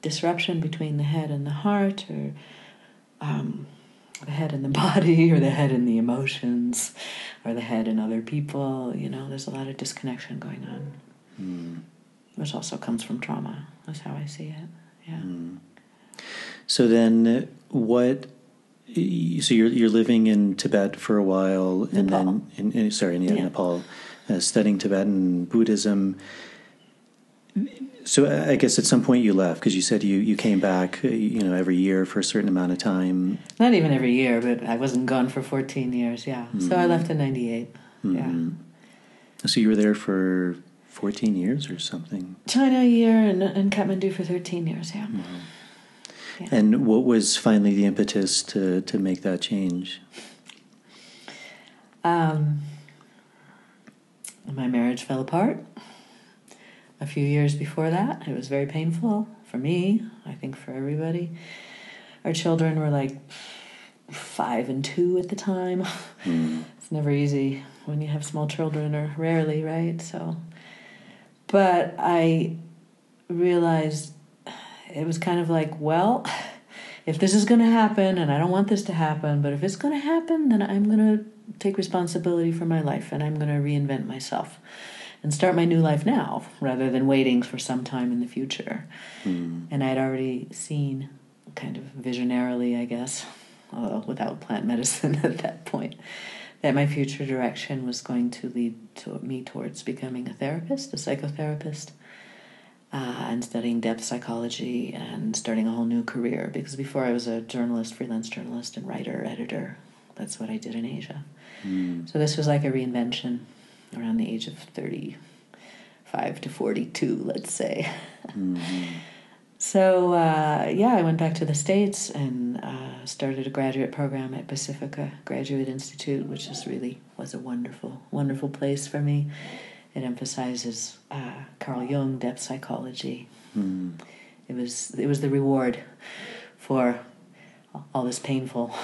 disruption between the head and the heart, or um, the head and the body, or the head and the emotions, or the head and other people, you know, there's a lot of disconnection going on, which also comes from trauma. That's how I see it. Yeah. So then, uh, what? So you're you're living in Tibet for a while, and then in, in, sorry, in, yeah, Yeah. Nepal, uh, studying Tibetan Buddhism. So I I guess at some point you left because you said you, you came back, uh, you know, every year for a certain amount of time. Not even every year, but I wasn't gone for 14 years, yeah. So I left in 98. Yeah. So you were there for fourteen years or something. China a year and, and Kathmandu for 13 years, yeah. Yeah. And what was finally the impetus to to make that change? Um, my marriage fell apart a few years before that. It was very painful for me, I think for everybody. Our children were like five and two at the time. Mm. it's never easy when you have small children, or rarely, right? So, but I realized it was kind of like, well, if this is going to happen, and I don't want this to happen, but if it's going to happen, then I'm going to take responsibility for my life and I'm going to reinvent myself and start my new life now rather than waiting for some time in the future. Mm. And I'd already seen, kind of visionarily, I guess, uh, without plant medicine at that point, that my future direction was going to lead to me towards becoming a therapist, a psychotherapist, uh, and studying depth psychology and starting a whole new career. Because before I was a journalist, freelance journalist, and writer, editor. That's what I did in Asia. Mm. So this was like a reinvention around the age of 35 to 42, let's say. Mm-hmm. so, uh, yeah, I went back to the States and uh, started a graduate program at Pacifica Graduate Institute, which is really was a wonderful, wonderful place for me. It emphasizes uh, Carl Jung, depth psychology. Mm. It was it was the reward for all this painful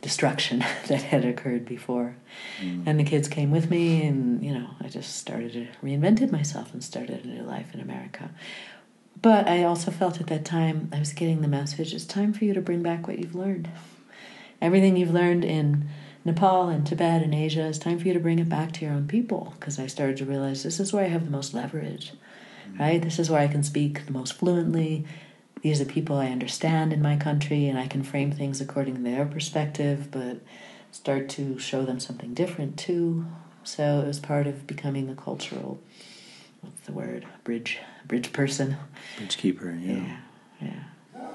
destruction that had occurred before. Mm. And the kids came with me, and you know, I just started to reinvented myself and started a new life in America. But I also felt at that time I was getting the message: it's time for you to bring back what you've learned. Everything you've learned in Nepal and Tibet and Asia, it's time for you to bring it back to your own people. Because I started to realize this is where I have the most leverage, mm. right? This is where I can speak the most fluently these are people I understand in my country and I can frame things according to their perspective, but start to show them something different too. So it was part of becoming a cultural, what's the word, bridge, bridge person, bridge keeper. Yeah, yeah. yeah.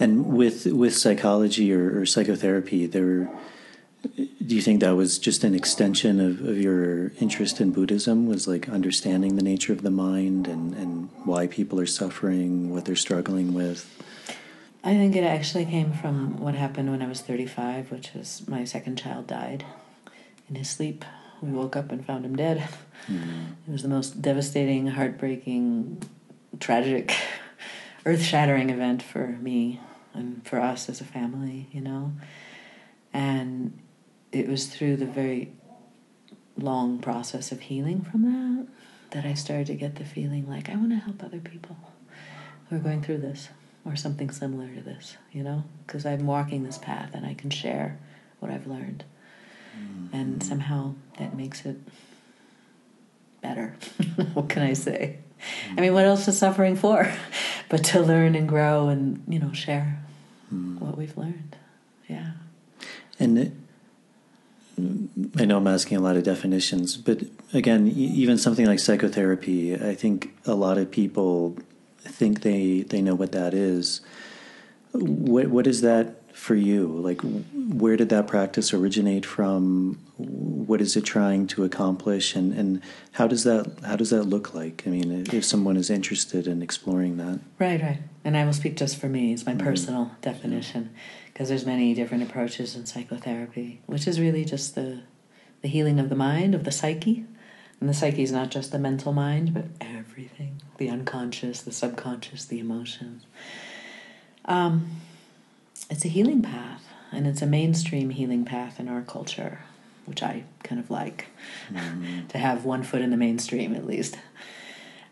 And with with psychology or, or psychotherapy, there do you think that was just an extension of, of your interest in Buddhism? Was like understanding the nature of the mind and, and why people are suffering, what they're struggling with? I think it actually came from what happened when I was 35, which was my second child died in his sleep. We woke up and found him dead. Mm. It was the most devastating, heartbreaking, tragic, earth shattering event for me and for us as a family, you know. And it was through the very long process of healing from that that I started to get the feeling like I want to help other people who are going through this or something similar to this, you know, because I'm walking this path and I can share what I've learned. Mm-hmm. And somehow that makes it better. what can I say? Mm-hmm. I mean, what else is suffering for but to learn and grow and, you know, share mm-hmm. what we've learned. Yeah. And I know I'm asking a lot of definitions, but again, even something like psychotherapy, I think a lot of people think they they know what that is. What what is that for you? Like, where did that practice originate from? What is it trying to accomplish, and and how does that how does that look like? I mean, if someone is interested in exploring that, right, right. And I will speak just for me. It's my mm-hmm. personal definition because there's many different approaches in psychotherapy, which is really just the the healing of the mind, of the psyche. And the psyche is not just the mental mind, but everything the unconscious, the subconscious, the emotions. Um, it's a healing path, and it's a mainstream healing path in our culture, which I kind of like mm-hmm. to have one foot in the mainstream at least.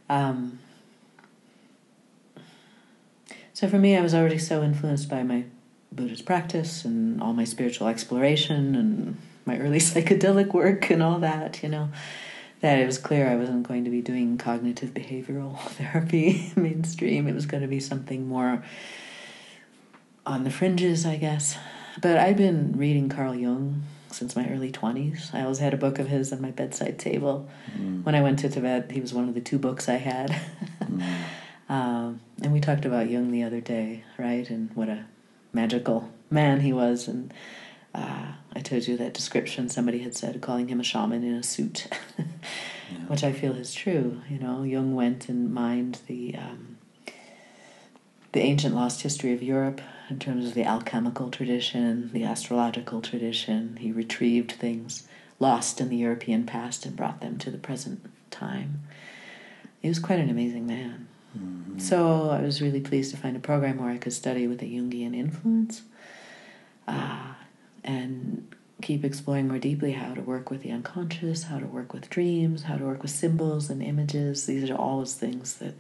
Um, so for me, I was already so influenced by my Buddhist practice and all my spiritual exploration and my early psychedelic work and all that, you know, that it was clear I wasn't going to be doing cognitive behavioral therapy mainstream. It was going to be something more on the fringes, I guess. But I've been reading Carl Jung since my early 20s. I always had a book of his on my bedside table. Mm. When I went to Tibet, he was one of the two books I had. mm. um, and we talked about Jung the other day, right? And what a magical man he was. And uh, I told you that description somebody had said, calling him a shaman in a suit, yeah. which I feel is true. You know, Jung went and mined the um, the ancient lost history of Europe in terms of the alchemical tradition, the astrological tradition. He retrieved things lost in the European past and brought them to the present time. He was quite an amazing man. Mm-hmm. So I was really pleased to find a program where I could study with a Jungian influence. Uh, and keep exploring more deeply how to work with the unconscious, how to work with dreams, how to work with symbols and images. These are always things that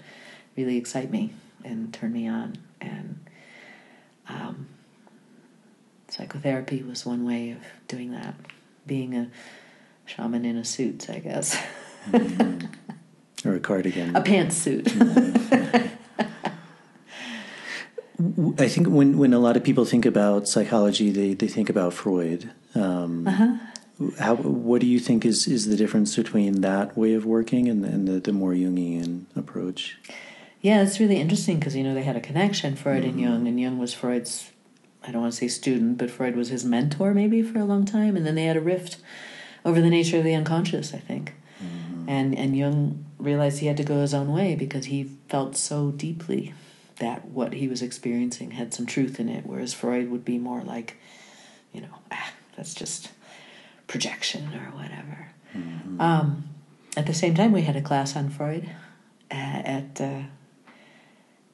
really excite me and turn me on. And um, psychotherapy was one way of doing that, being a shaman in a suit, I guess. Mm-hmm. Or a cardigan. A pantsuit. I think when, when a lot of people think about psychology, they, they think about Freud. Um, uh-huh. how, what do you think is, is the difference between that way of working and, and the, the more Jungian approach? Yeah, it's really interesting because, you know, they had a connection, Freud Mm-hmm. and Jung, and Jung was Freud's, I don't want to say student, but Freud was his mentor maybe for a long time. And then they had a rift over the nature of the unconscious, I think. And, and Jung realized he had to go his own way because he felt so deeply that what he was experiencing had some truth in it, whereas Freud would be more like, you know, ah, that's just projection or whatever. Mm-hmm. Um, at the same time, we had a class on Freud uh, at uh,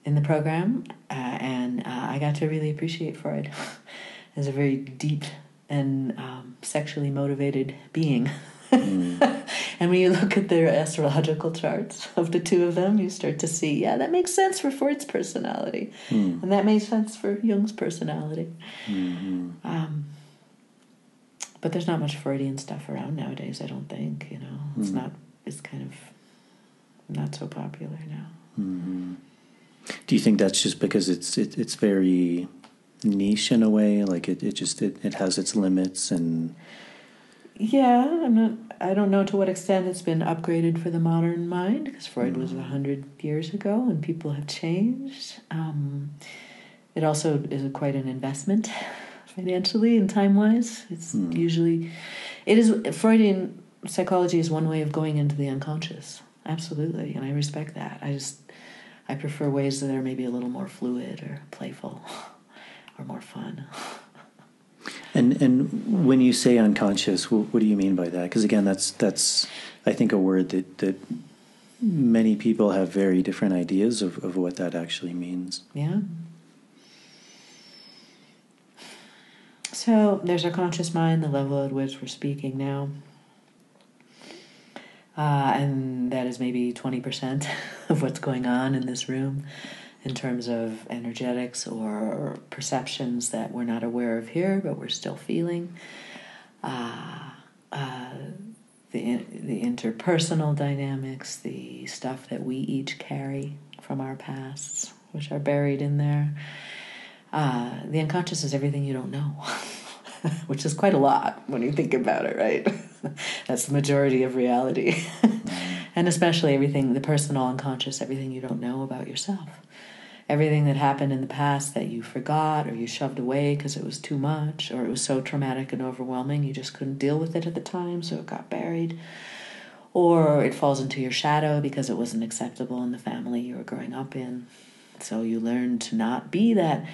in the program, uh, and uh, I got to really appreciate Freud as a very deep and um, sexually motivated being. and when you look at their astrological charts of the two of them, you start to see, yeah, that makes sense for Freud's personality, Hmm. and that makes sense for Jung's personality. Mm-hmm. Um, but there's not much Freudian stuff around nowadays. I don't think. You know, it's Mm. not. It's kind of not so popular now. Mm-hmm. Do you think that's just because it's it, it's very niche in a way? Like it, it just it, it has its limits and Yeah, I'm not. I don't know to what extent it's been upgraded for the modern mind because Freud was a hundred years ago and people have changed. Um, it also is a, quite an investment financially and time wise. It's Hmm. usually it is Freudian psychology is one way of going into the unconscious. Absolutely, and I respect that. I just I prefer ways that are maybe a little more fluid or playful or more fun. and and when you say unconscious, what, what do you mean by that? Because again, that's that's I think a word that that many people have very different ideas of, of what that actually means. Yeah. So there's our conscious mind, the level at which we're speaking now. Uh, and that is maybe 20% of what's going on in this room in terms of energetics or perceptions that we're not aware of here, but we're still feeling. Uh, uh, the, the interpersonal dynamics, the stuff that we each carry from our pasts, which are buried in there. Uh, the unconscious is everything you don't know, which is quite a lot when you think about it, right? That's the majority of reality. and especially everything, the personal unconscious, everything you don't know about yourself. Everything that happened in the past that you forgot or you shoved away because it was too much or it was so traumatic and overwhelming you just couldn't deal with it at the time, so it got buried. Or it falls into your shadow because it wasn't acceptable in the family you were growing up in. So you learn to not be that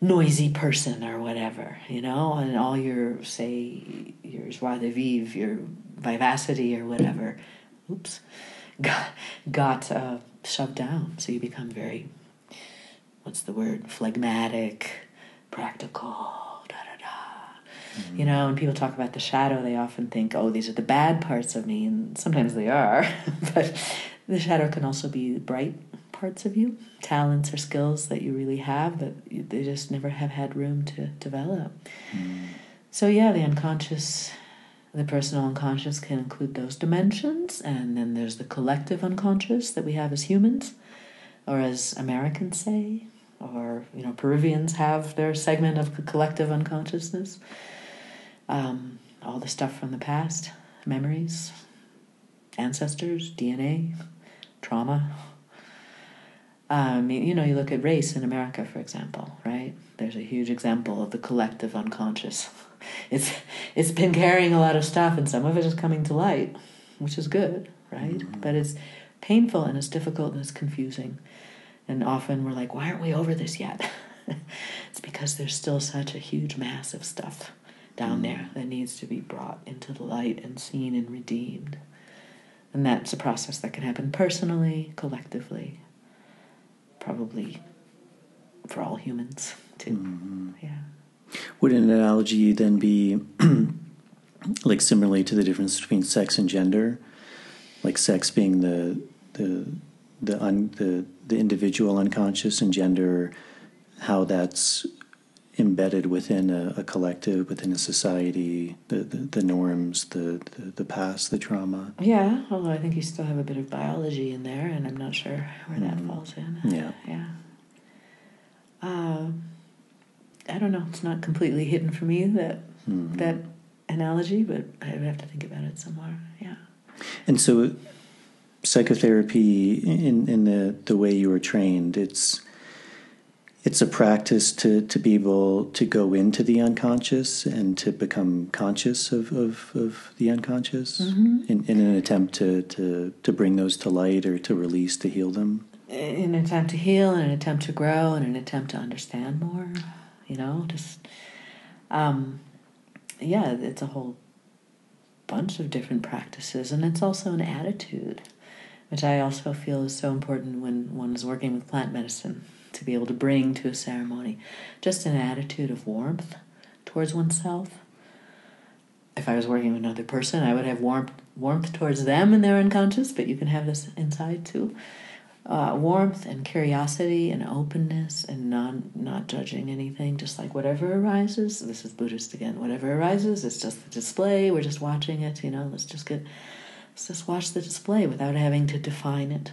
noisy person or whatever, you know, and all your, say, your joie de vivre, your vivacity or whatever, oops, got, got uh, shoved down. So you become very, what's the word, phlegmatic, practical, da da da. You know, when people talk about the shadow, they often think, oh, these are the bad parts of me, and sometimes they are, but the shadow can also be bright parts of you, talents or skills that you really have, but they just never have had room to develop. So, yeah, the unconscious, the personal unconscious can include those dimensions, and then there's the collective unconscious that we have as humans, or as Americans say, or, you know, Peruvians have their segment of collective unconsciousness. Um, all the stuff from the past, memories, ancestors, DNA, trauma. Um, you know, you look at race in America, for example, right? There's a huge example of the collective unconscious. It's it's been carrying a lot of stuff, and some of it is coming to light, which is good, right? But it's painful and it's difficult and it's confusing, and often we're like, why aren't we over this yet? it's because there's still such a huge mass of stuff down there that needs to be brought into the light and seen and redeemed. And that's a process that can happen personally, collectively, probably for all humans too. Mm-hmm. Yeah. Would an analogy then be like similarly to the difference between sex and gender? Like sex being the the the un, the the individual unconscious and gender how that's embedded within a, a collective, within a society, the, the, the norms, the, the, the past, the trauma. Yeah, although I think you still have a bit of biology in there, and I'm not sure where that Mm. falls in. Yeah. Yeah. Uh, I don't know. It's not completely hidden for me that Mhm. that analogy, but I would have to think about it some more. Yeah. And so, psychotherapy, in in the the way you were trained, it's it's a practice to to be able to go into the unconscious and to become conscious of of, of the unconscious Mhm. in, in an attempt to, to to bring those to light or to release to heal them. In an attempt to heal, in an attempt to grow, in an attempt to understand more, you know, just um, yeah, it's a whole bunch of different practices, and it's also an attitude, which I also feel is so important when one is working with plant medicine to be able to bring to a ceremony, just an attitude of warmth towards oneself. If I was working with another person, I would have warmth warmth towards them and their unconscious, but you can have this inside too uh, warmth and curiosity and openness and non not judging anything, just like whatever arises. This is Buddhist again. Whatever arises, it's just the display. We're just watching it. You know, let's just get just watch the display without having to define it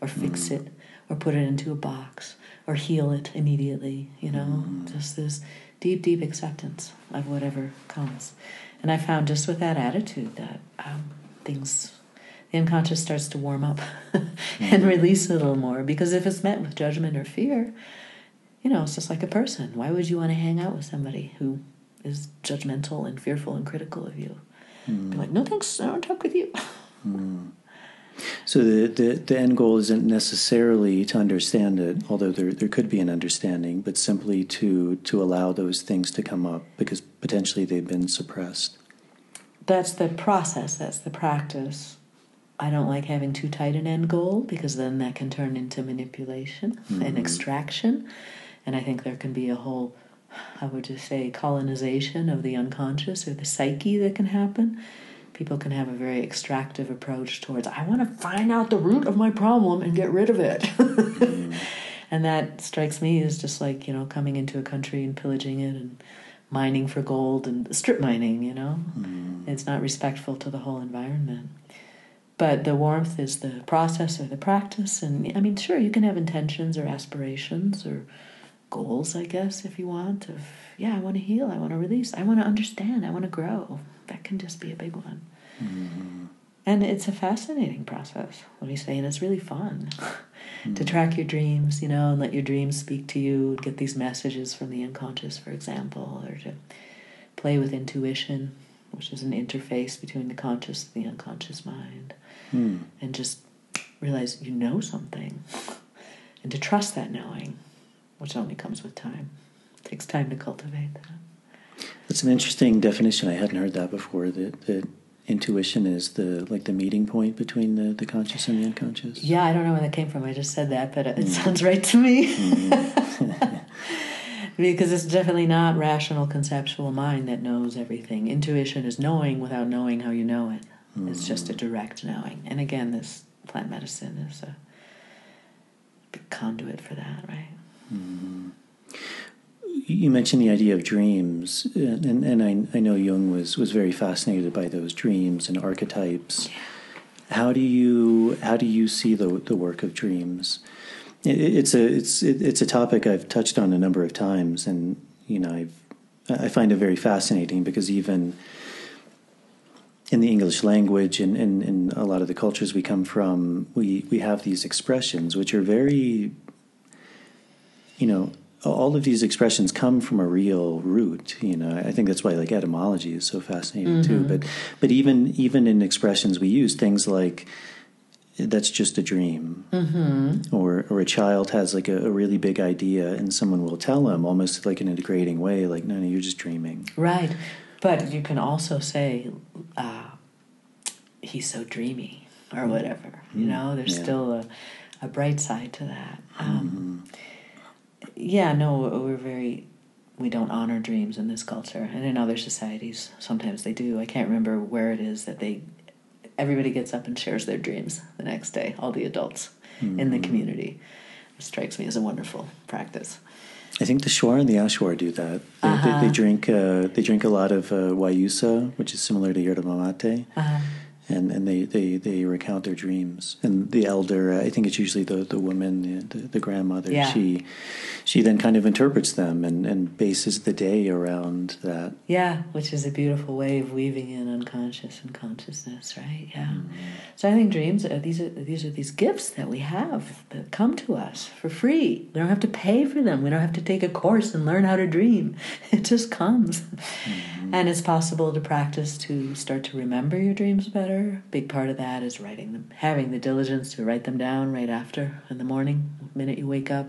or fix mm. it or put it into a box or heal it immediately. You know, mm. just this deep, deep acceptance of whatever comes. And I found just with that attitude that um, things the unconscious starts to warm up and mm. release a little more. Because if it's met with judgment or fear, you know, it's just like a person. Why would you want to hang out with somebody who is judgmental and fearful and critical of you? Hmm. Be like, no thanks, I don't talk with you. Hmm. So the, the, the end goal isn't necessarily to understand it, although there, there could be an understanding, but simply to to allow those things to come up because potentially they've been suppressed. That's the process, that's the practice. I don't like having too tight an end goal because then that can turn into manipulation and hmm. extraction. And I think there can be a whole, how would you say, colonization of the unconscious or the psyche that can happen. People can have a very extractive approach towards, I want to find out the root of my problem and get rid of it. Mm-hmm. and that strikes me as just like, you know, coming into a country and pillaging it and mining for gold and strip mining, you know? Mm-hmm. It's not respectful to the whole environment. But the warmth is the process or the practice. And I mean, sure, you can have intentions or aspirations or goals, I guess, if you want, of, yeah, I want to heal, I want to release, I want to understand, I want to grow. That can just be a big one. And it's a fascinating process, let me say, and it's really fun. To track your dreams, you know, and let your dreams speak to you, get these messages from the unconscious, for example, or to play with intuition, which is an interface between the conscious and the unconscious mind, Hmm. and just realize you know something, and to trust that knowing, which only comes with time. It takes time to cultivate that. That's an interesting definition. I hadn't heard that before. That that intuition is the like the meeting point between the, the conscious and the unconscious. Yeah, I don't know where that came from. I just said that, but it mm. sounds right to me. Mm-hmm. because it's definitely not rational conceptual mind that knows everything. Intuition is knowing without knowing how you know it. It's just a mm. direct knowing. And again, this plant medicine is a conduit for that, right? Mm-hmm. You mentioned the idea of dreams, uh, and, and I, I know Jung was, was very fascinated by those dreams and archetypes. How do you how do you see the the work of dreams? It, it's a it's it, it's a topic I've touched on a number of times, and you know I've I find it very fascinating because even in the English language and in, in a lot of the cultures we come from, we, we have these expressions which are very, you know, all of these expressions come from a real root. You know, I think that's why like etymology is so fascinating too. But but even even in expressions we use things like that's just a dream, mm-hmm. or or a child has like a, a really big idea and someone will tell them almost like in a degrading way, like no, no, you're just dreaming. Right. But you can also say, uh, he's so dreamy or whatever. You know, there's yeah. still a, a bright side to that. Um, Yeah, no, we're very we don't honor dreams in this culture, and in other societies, sometimes they do. I can't remember where it is that they everybody gets up and shares their dreams the next day. All the adults mm-hmm. in the community. It strikes me as a wonderful practice. I think the Shuar and the Achuar do that. They, uh-huh. they, they uh-huh. drink uh, they drink a lot of uh, Guayusa, which is similar to yerba mate. Uh-huh and and they, they, they recount their dreams. And the elder, I think it's usually the the woman, the, the grandmother. Yeah. She she then kind of interprets them and, and bases the day around that. Yeah, which is a beautiful way of weaving in unconscious and consciousness, right? Yeah. Mm-hmm. So I think dreams are these are these are these gifts that we have that come to us for free. We don't have to pay for them. We don't have to take a course and learn how to dream. It just comes. Mm-hmm. And it's possible to practice to start to remember your dreams better Big part of that is writing them, having the diligence to write them down right after in the morning, the minute you wake up.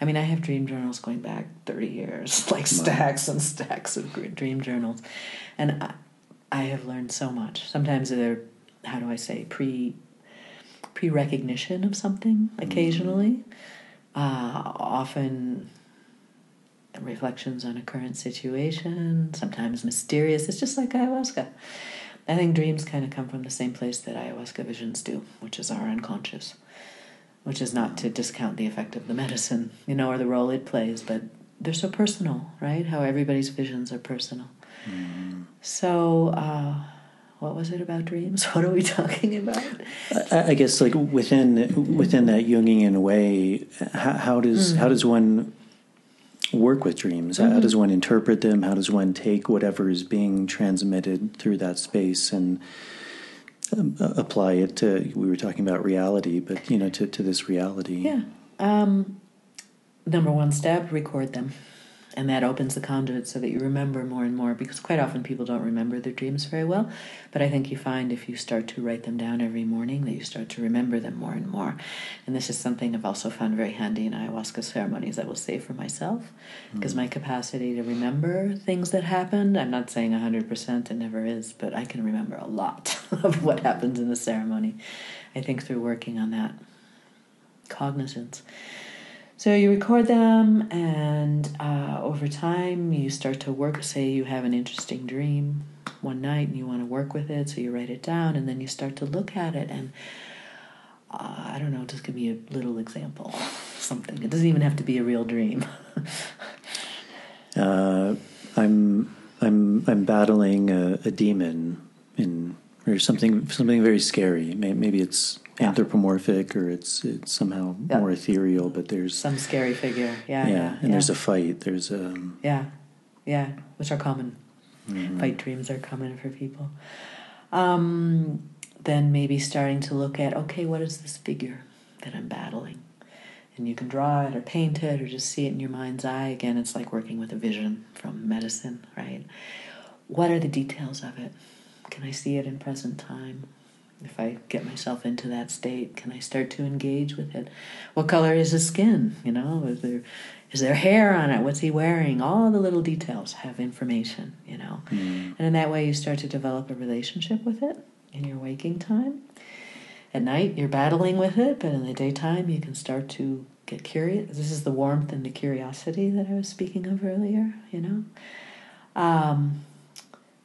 I mean, I have dream journals going back 30 years, like stacks and stacks of dream journals. And I, I have learned so much. Sometimes they're, how do I say, pre pre recognition of something occasionally. Mm-hmm. Uh, often reflections on a current situation, sometimes mysterious. It's just like ayahuasca. I think dreams kind of come from the same place that ayahuasca visions do, which is our unconscious, which is not to discount the effect of the medicine, you know, or the role it plays, but they're so personal, right? How everybody's visions are personal. Mm. So, uh, what was it about dreams? What are we talking about? I, I guess, like within within that Jungian way, how, how does mm. how does one work with dreams? Mm-hmm. How does one interpret them? How does one take whatever is being transmitted through that space and um, apply it to? We were talking about reality, but you know, to to this reality. Yeah. Um, number one step: record them and that opens the conduit so that you remember more and more because quite often people don't remember their dreams very well. But i think you find if you start to write them down every morning that you start to remember them more and more. And this is something i've also found very handy in ayahuasca ceremonies i will say for myself because mm my capacity to remember things that happened i'm not saying 100% it never is but i can remember a lot of what happens in the ceremony. I think through working on that cognizance so you record them, and uh, over time, you start to work. Say you have an interesting dream one night and you want to work with it, so you write it down, and then you start to look at it. And uh, I don't know, just give me a little example, something. It doesn't even have to be a real dream. uh, I'm I'm I'm battling a, a demon in or something something very scary. Maybe it's anthropomorphic or it's it's somehow yep. more ethereal but there's some scary figure. Yeah yeah, yeah and yeah. there's a fight. There's a um, yeah yeah which are common. Mm-hmm. fight dreams are common for people. Um, then maybe starting to look at okay what is this figure that i'm battling? And you can draw it or paint it or just see it in your mind's eye. Again it's like working with a vision from medicine right? What are the details of it? Can i see it in present time if I get myself into that state, can I start to engage with it? What color is his skin? You know, is there is there hair on it? What's he wearing? All the little details have information, you know. Mm. And in that way you start to develop a relationship with it in your waking time. At night you're battling with it, but in the daytime you can start to get curious. This is the warmth and the curiosity that I was speaking of earlier, you know. Um,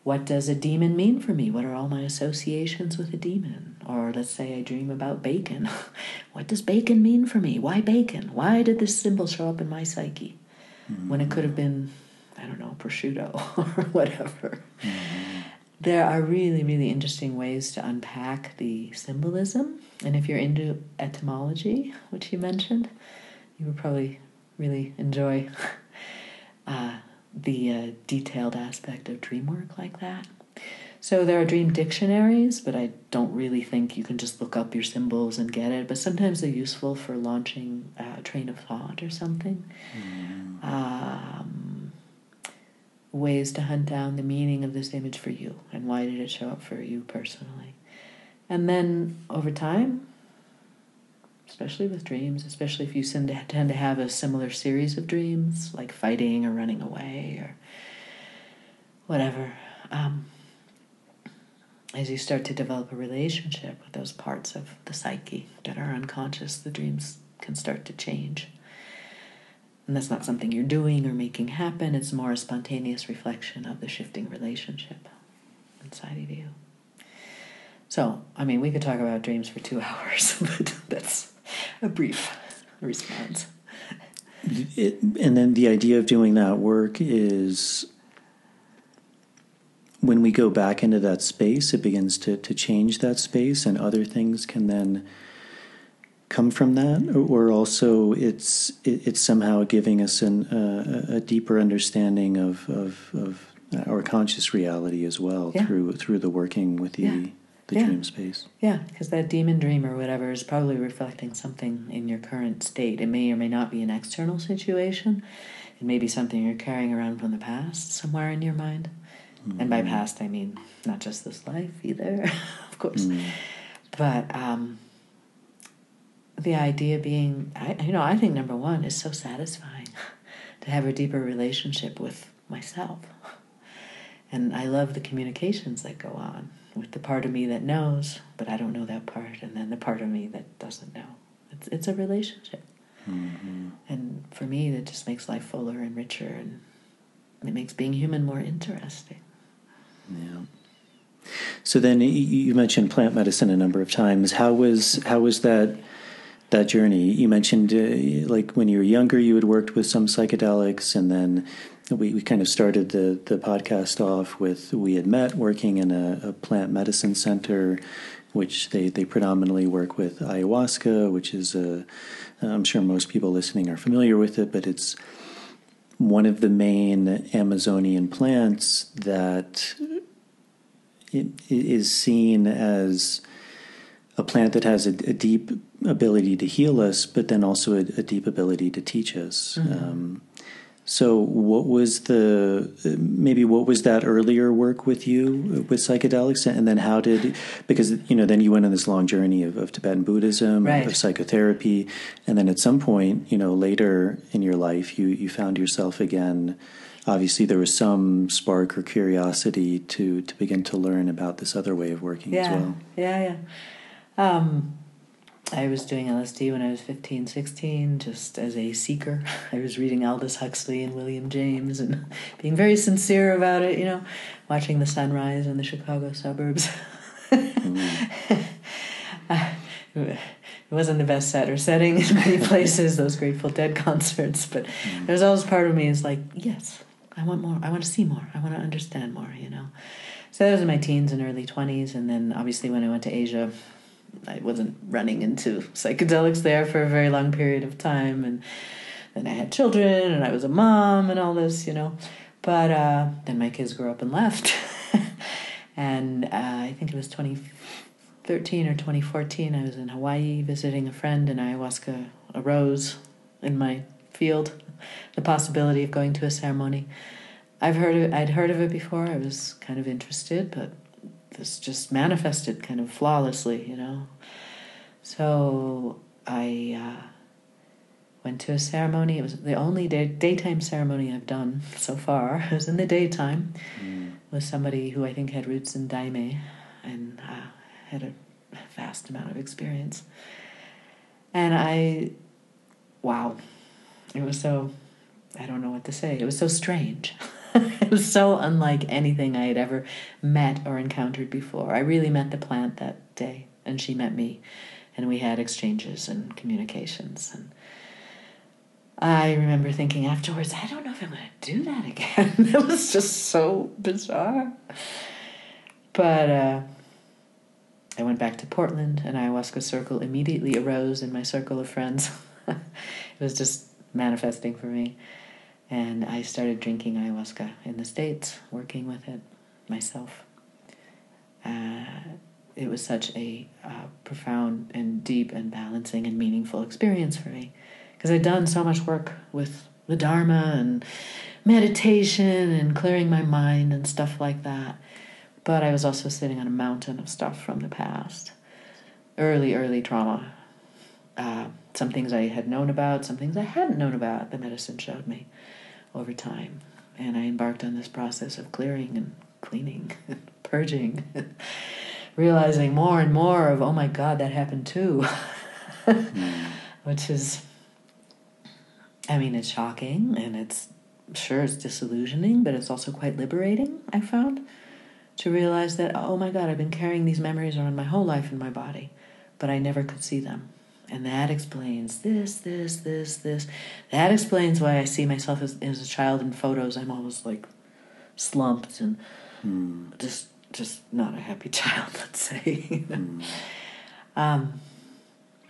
what does a demon mean for me? What are all my associations with a demon? Or let's say I dream about bacon. what does bacon mean for me? Why bacon? Why did this symbol show up in my psyche mm-hmm. when it could have been, I don't know, prosciutto or whatever? Mm-hmm. There are really, really interesting ways to unpack the symbolism. And if you're into etymology, which you mentioned, you would probably really enjoy. Uh, the uh, detailed aspect of dream work like that. So there are dream dictionaries, but I don't really think you can just look up your symbols and get it. But sometimes they're useful for launching a train of thought or something. Mm. Um, ways to hunt down the meaning of this image for you and why did it show up for you personally. And then over time, especially with dreams, especially if you tend to, tend to have a similar series of dreams, like fighting or running away or whatever. Um, as you start to develop a relationship with those parts of the psyche that are unconscious, the dreams can start to change. And that's not something you're doing or making happen, it's more a spontaneous reflection of the shifting relationship inside of you. So, I mean, we could talk about dreams for two hours, but that's a brief response. It, and then the idea of doing that work is when we go back into that space, it begins to, to change that space, and other things can then come from that, or, also it's it, it's somehow giving us an, uh, a deeper understanding of, of, of our conscious reality as well yeah. through through the working with the yeah. The yeah. dream space. Yeah, because that demon dream or whatever is probably reflecting something in your current state. It may or may not be an external situation. It may be something you're carrying around from the past somewhere in your mind. Mm. And by mm. past, I mean not just this life either, of course. Mm. But um, the idea being, I, you know, I think number one is so satisfying to have a deeper relationship with myself. And I love the communications that go on with the part of me that knows, but I don't know that part, and then the part of me that doesn't know. It's, it's a relationship. Mm-hmm. And for me, that just makes life fuller and richer, and it makes being human more interesting. Yeah. So then you mentioned plant medicine a number of times. How was how was that that journey? You mentioned uh, like when you were younger, you had worked with some psychedelics, and then we, we kind of started the the podcast off with we had met working in a, a plant medicine center, which they they predominantly work with ayahuasca, which is a I'm sure most people listening are familiar with it, but it's one of the main Amazonian plants that it is seen as a plant that has a, a, deep ability to heal us, but then also a, a deep ability to teach us. Mm-hmm. Um, so, what was the maybe what was that earlier work with you with psychedelics, and then how did because you know then you went on this long journey of, of Tibetan Buddhism, right. of psychotherapy, and then at some point you know later in your life you you found yourself again. Obviously, there was some spark or curiosity to to begin to learn about this other way of working yeah. as well. Yeah, yeah. Um, I was doing LSD when I was 15, 16, just as a seeker. I was reading Aldous Huxley and William James and being very sincere about it, you know, watching the sunrise in the Chicago suburbs. mm. it wasn't the best set or setting in many places, those Grateful Dead concerts, but mm. there's always part of me is like, yes, I want more. I want to see more. I want to understand more, you know. So that was in my teens and early 20s. And then obviously when I went to Asia, I wasn't running into psychedelics there for a very long period of time, and then I had children, and I was a mom, and all this, you know. But uh, then my kids grew up and left, and uh, I think it was 2013 or 2014. I was in Hawaii visiting a friend, and ayahuasca arose in my field. The possibility of going to a ceremony. I've heard of, I'd heard of it before. I was kind of interested, but this just manifested kind of flawlessly, you know. So I uh, went to a ceremony. It was the only day, daytime ceremony I've done so far. It was in the daytime mm. with somebody who I think had roots in Daime and uh, had a vast amount of experience. And I, wow, it was so, I don't know what to say. It was so strange. it was so unlike anything I had ever met or encountered before. I really met the plant that day, and she met me, and we had exchanges and communications. And I remember thinking afterwards, I don't know if I'm going to do that again. it was just so bizarre. But uh, I went back to Portland, and ayahuasca circle immediately arose in my circle of friends. it was just manifesting for me. And I started drinking ayahuasca in the States, working with it myself. Uh, it was such a uh, profound and deep and balancing and meaningful experience for me because I'd done so much work with the Dharma and meditation and clearing my mind and stuff like that. But I was also sitting on a mountain of stuff from the past. Early, early trauma. Uh, some things I had known about, some things I hadn't known about, the medicine showed me over time. And I embarked on this process of clearing and cleaning and purging, realizing more and more of, oh my God, that happened too. mm. Which is I mean, it's shocking and it's sure it's disillusioning, but it's also quite liberating, I found, to realize that, oh my God, I've been carrying these memories around my whole life in my body, but I never could see them. And that explains this, this, this, this. That explains why I see myself as, as a child in photos. I'm always like slumped and mm. just just not a happy child, let's say. mm. um,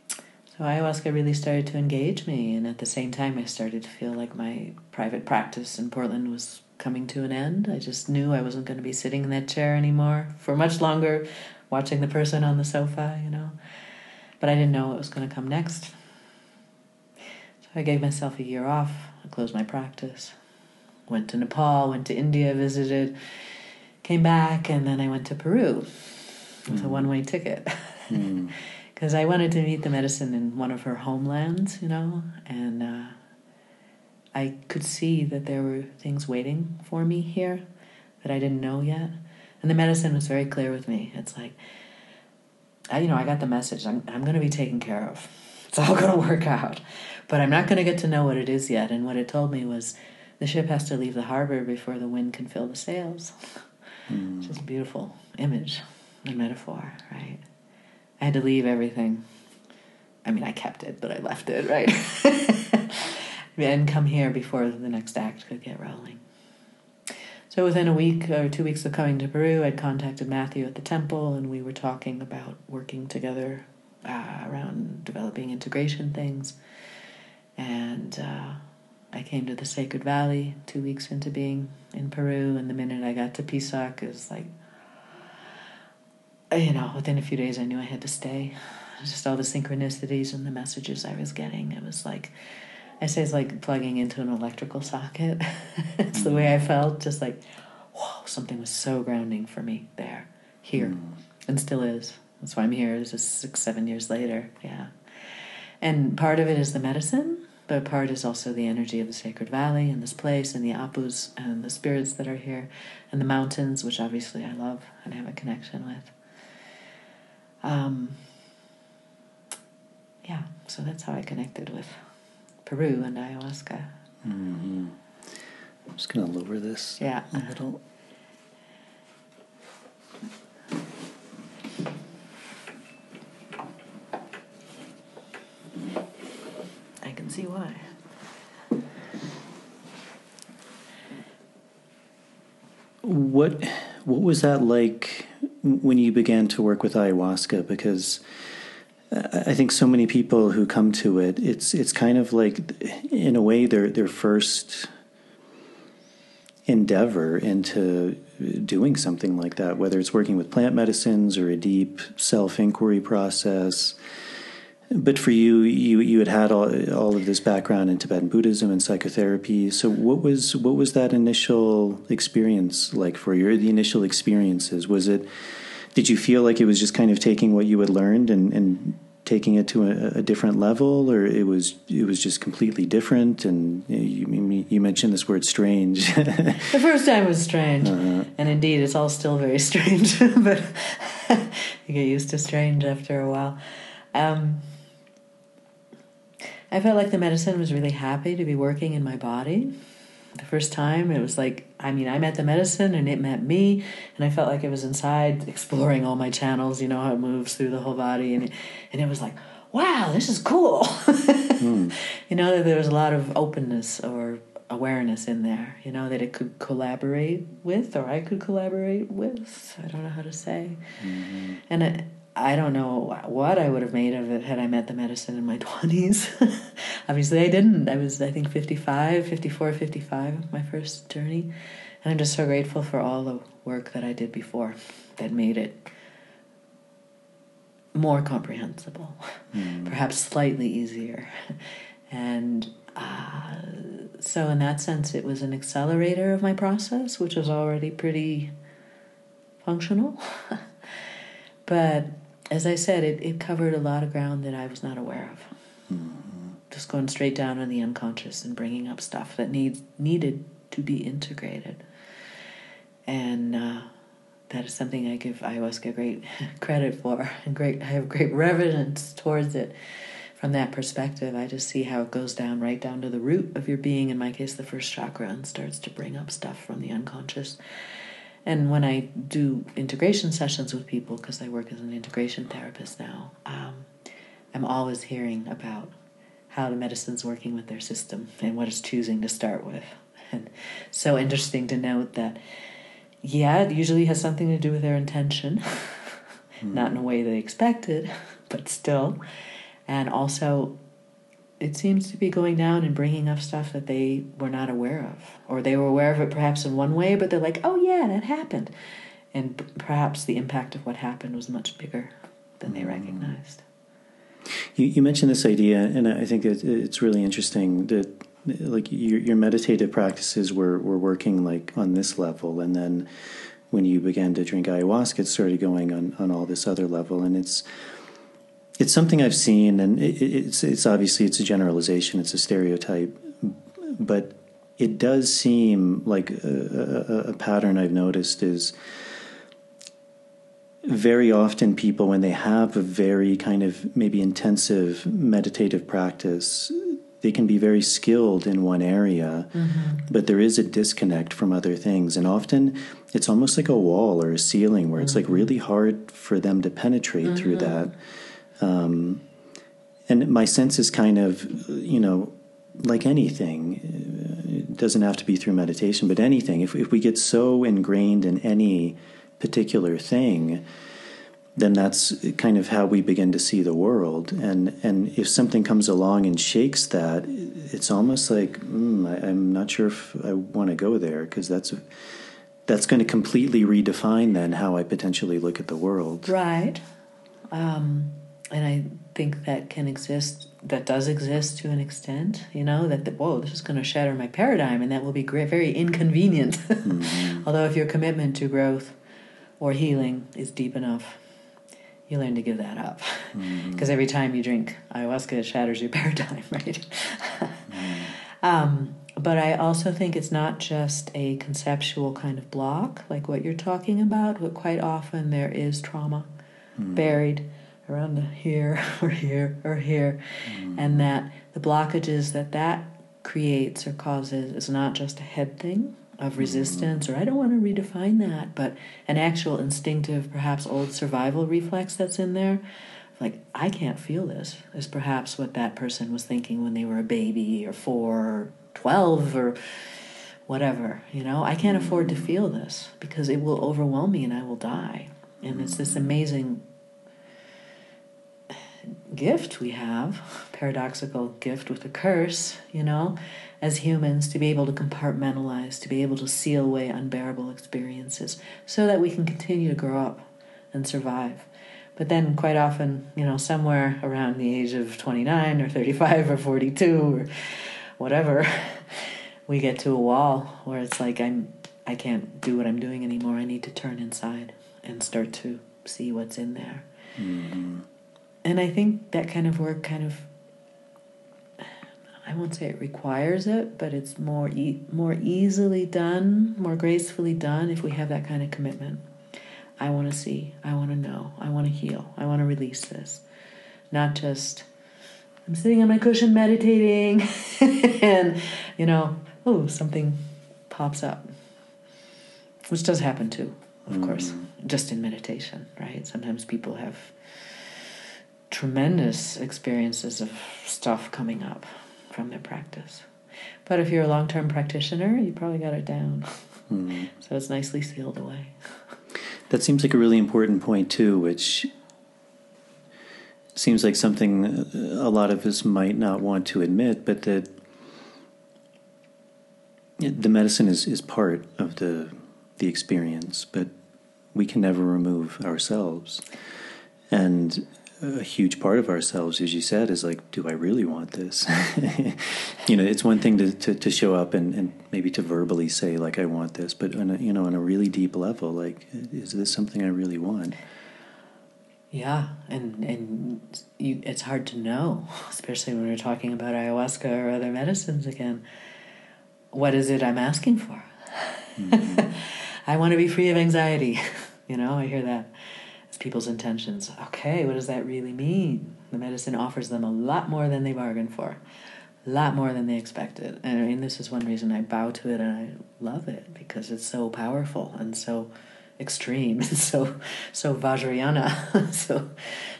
so ayahuasca really started to engage me, and at the same time, I started to feel like my private practice in Portland was coming to an end. I just knew I wasn't going to be sitting in that chair anymore for much longer, watching the person on the sofa, you know. But I didn't know what was going to come next. So I gave myself a year off. I closed my practice. Went to Nepal, went to India, visited, came back, and then I went to Peru with mm. a one way ticket. Mm. because I wanted to meet the medicine in one of her homelands, you know, and uh, I could see that there were things waiting for me here that I didn't know yet. And the medicine was very clear with me. It's like, I, you know, I got the message. I'm, I'm going to be taken care of. It's all going to work out. But I'm not going to get to know what it is yet. And what it told me was the ship has to leave the harbor before the wind can fill the sails. Mm. It's just a beautiful image, a metaphor, right? I had to leave everything. I mean, I kept it, but I left it, right? and come here before the next act could get rolling. So within a week or two weeks of coming to Peru, I'd contacted Matthew at the temple, and we were talking about working together uh, around developing integration things. And uh, I came to the Sacred Valley two weeks into being in Peru, and the minute I got to Pisac, it was like you know, within a few days, I knew I had to stay. Just all the synchronicities and the messages I was getting. It was like, I say it's like plugging into an electrical socket. it's mm. the way I felt. Just like, whoa, something was so grounding for me there, here, mm. and still is. That's why I'm here. It's just six, seven years later. Yeah. And part of it is the medicine, but part is also the energy of the Sacred Valley and this place and the apus and the spirits that are here and the mountains, which obviously I love and have a connection with. Um, yeah, so that's how I connected with Peru and ayahuasca. Mm-hmm. I'm just going to lower this yeah. a little. I can see why. What what was that like when you began to work with ayahuasca because I think so many people who come to it, it's it's kind of like, in a way, their their first endeavor into doing something like that, whether it's working with plant medicines or a deep self inquiry process. But for you, you you had had all, all of this background in Tibetan Buddhism and psychotherapy. So what was what was that initial experience like for you? The initial experiences was it? Did you feel like it was just kind of taking what you had learned and, and taking it to a, a, different level, or it was it was just completely different? And you, you mentioned this word "strange." the first time was strange, uh-huh. and indeed, it's all still very strange. but you get used to strange after a while. Um, I felt like the medicine was really happy to be working in my body. The first time, it was like, I mean, I met the medicine and it met me, and I felt like it was inside exploring all my channels, you know, how it moves through the whole body. And it, and it was like, wow, this is cool. mm. You know, that there was a lot of openness or awareness in there, you know, that it could collaborate with or I could collaborate with. I don't know how to say. Mm-hmm. And it, I don't know what I would have made of it had I met the medicine in my 20s. Obviously, I didn't. I was, I think, 55, 54, 55, my first journey. And I'm just so grateful for all the work that I did before that made it more comprehensible, mm. perhaps slightly easier. And uh, so, in that sense, it was an accelerator of my process, which was already pretty functional. but as I said, it, it covered a lot of ground that I was not aware of. Mm-hmm. Just going straight down on the unconscious and bringing up stuff that needs needed to be integrated. And uh, that is something I give ayahuasca great credit for, and great I have great reverence towards it from that perspective, I just see how it goes down right down to the root of your being, in my case, the first chakra, and starts to bring up stuff from the unconscious. And when I do integration sessions with people, because I work as an integration therapist now, um, I'm always hearing about how the medicine's working with their system and what it's choosing to start with. And so interesting to note that, yeah, it usually has something to do with their intention, mm. not in a way they expected, but still. And also, it seems to be going down and bringing up stuff that they were not aware of. Or they were aware of it perhaps in one way, but they're like, oh, yeah, that happened. And perhaps the impact of what happened was much bigger than they mm. recognized. You, you mentioned this idea, and I think it, it's really interesting that like your, your meditative practices were, were working like on this level, and then when you began to drink ayahuasca, it started going on, on all this other level, and it's it's something I've seen, and it, it's it's obviously it's a generalization, it's a stereotype, but it does seem like a, a, a pattern I've noticed is very often people when they have a very kind of maybe intensive meditative practice they can be very skilled in one area mm-hmm. but there is a disconnect from other things and often it's almost like a wall or a ceiling where mm-hmm. it's like mm-hmm. really hard for them to penetrate mm-hmm. through that um, and my sense is kind of you know like anything it doesn't have to be through meditation but anything if, if we get so ingrained in any particular thing, then that's kind of how we begin to see the world. And and if something comes along and shakes that, it's almost like mm, I, am not sure if I want to go there because that's that's going to completely redefine then how I potentially look at the world. Right. Um, and I think that can exist. That does exist to an extent. You know that the, whoa, this is going to shatter my paradigm, and that will be great, very inconvenient. mm-hmm. Although if your commitment to growth or healing is deep enough, you learn to give that up. Because mm-hmm. every time you drink ayahuasca, it shatters your paradigm, right? mm. um, but I also think it's not just a conceptual kind of block, like what you're talking about, but quite often there is trauma mm. buried around here or here or here, mm. and mm-hmm. that the blockages that that creates or causes is not just a head thing, of mm-hmm. resistance, or I don't want to redefine that, but an actual instinctive, perhaps old survival reflex that's in there. Like, I can't feel this, is perhaps what that person was thinking when they were a baby or four or 12 or whatever. You know, I can't afford to mm-hmm. feel this because it will overwhelm me and I will die. And it's this amazing gift we have, paradoxical gift with a curse, you know, as humans to be able to compartmentalize, to be able to seal away unbearable experiences so that we can continue to grow up and survive. But then, quite often, you know, somewhere around the age of 29 or 35 or 42 or whatever, we get to a wall where it's like, I'm, I can't do what I'm doing anymore. I need to turn inside and start to see what's in there. Mm-hmm. And I think that kind of work kind of I won't say it requires it, but it's more e- more easily done, more gracefully done if we have that kind of commitment. I want to see, I want to know, I want to heal, I want to release this. Not just I'm sitting on my cushion meditating and you know, oh, something pops up. Which does happen too, of mm course, just in meditation, right? Sometimes people have tremendous experiences of stuff coming up from their practice. But if you're a long term practitioner, you probably got it down. Mm. So it's nicely sealed away. That seems like a really important point, too, which seems like something a lot of us might not want to admit, but that the medicine is, is part of the the experience, but we can never remove ourselves. And a huge part of ourselves, as you said, is like, do I really want this? you know, it's one thing to, to, to, show up and, and maybe to verbally say like, I want this, but on a, you know, on a really deep level, like, is this something I really want? Yeah, and and you, it's hard to know, especially when we're talking about ayahuasca or other medicines again. What is it I'm asking for? Mm-hmm. I want to be free of anxiety. you know, I hear that people's intentions. Okay, what does that really mean? The medicine offers them a lot more than they bargained for, a lot more than they expected. And I mean, this is one reason I bow to it and I love it because it's so powerful and so extreme and so so Vajrayana, so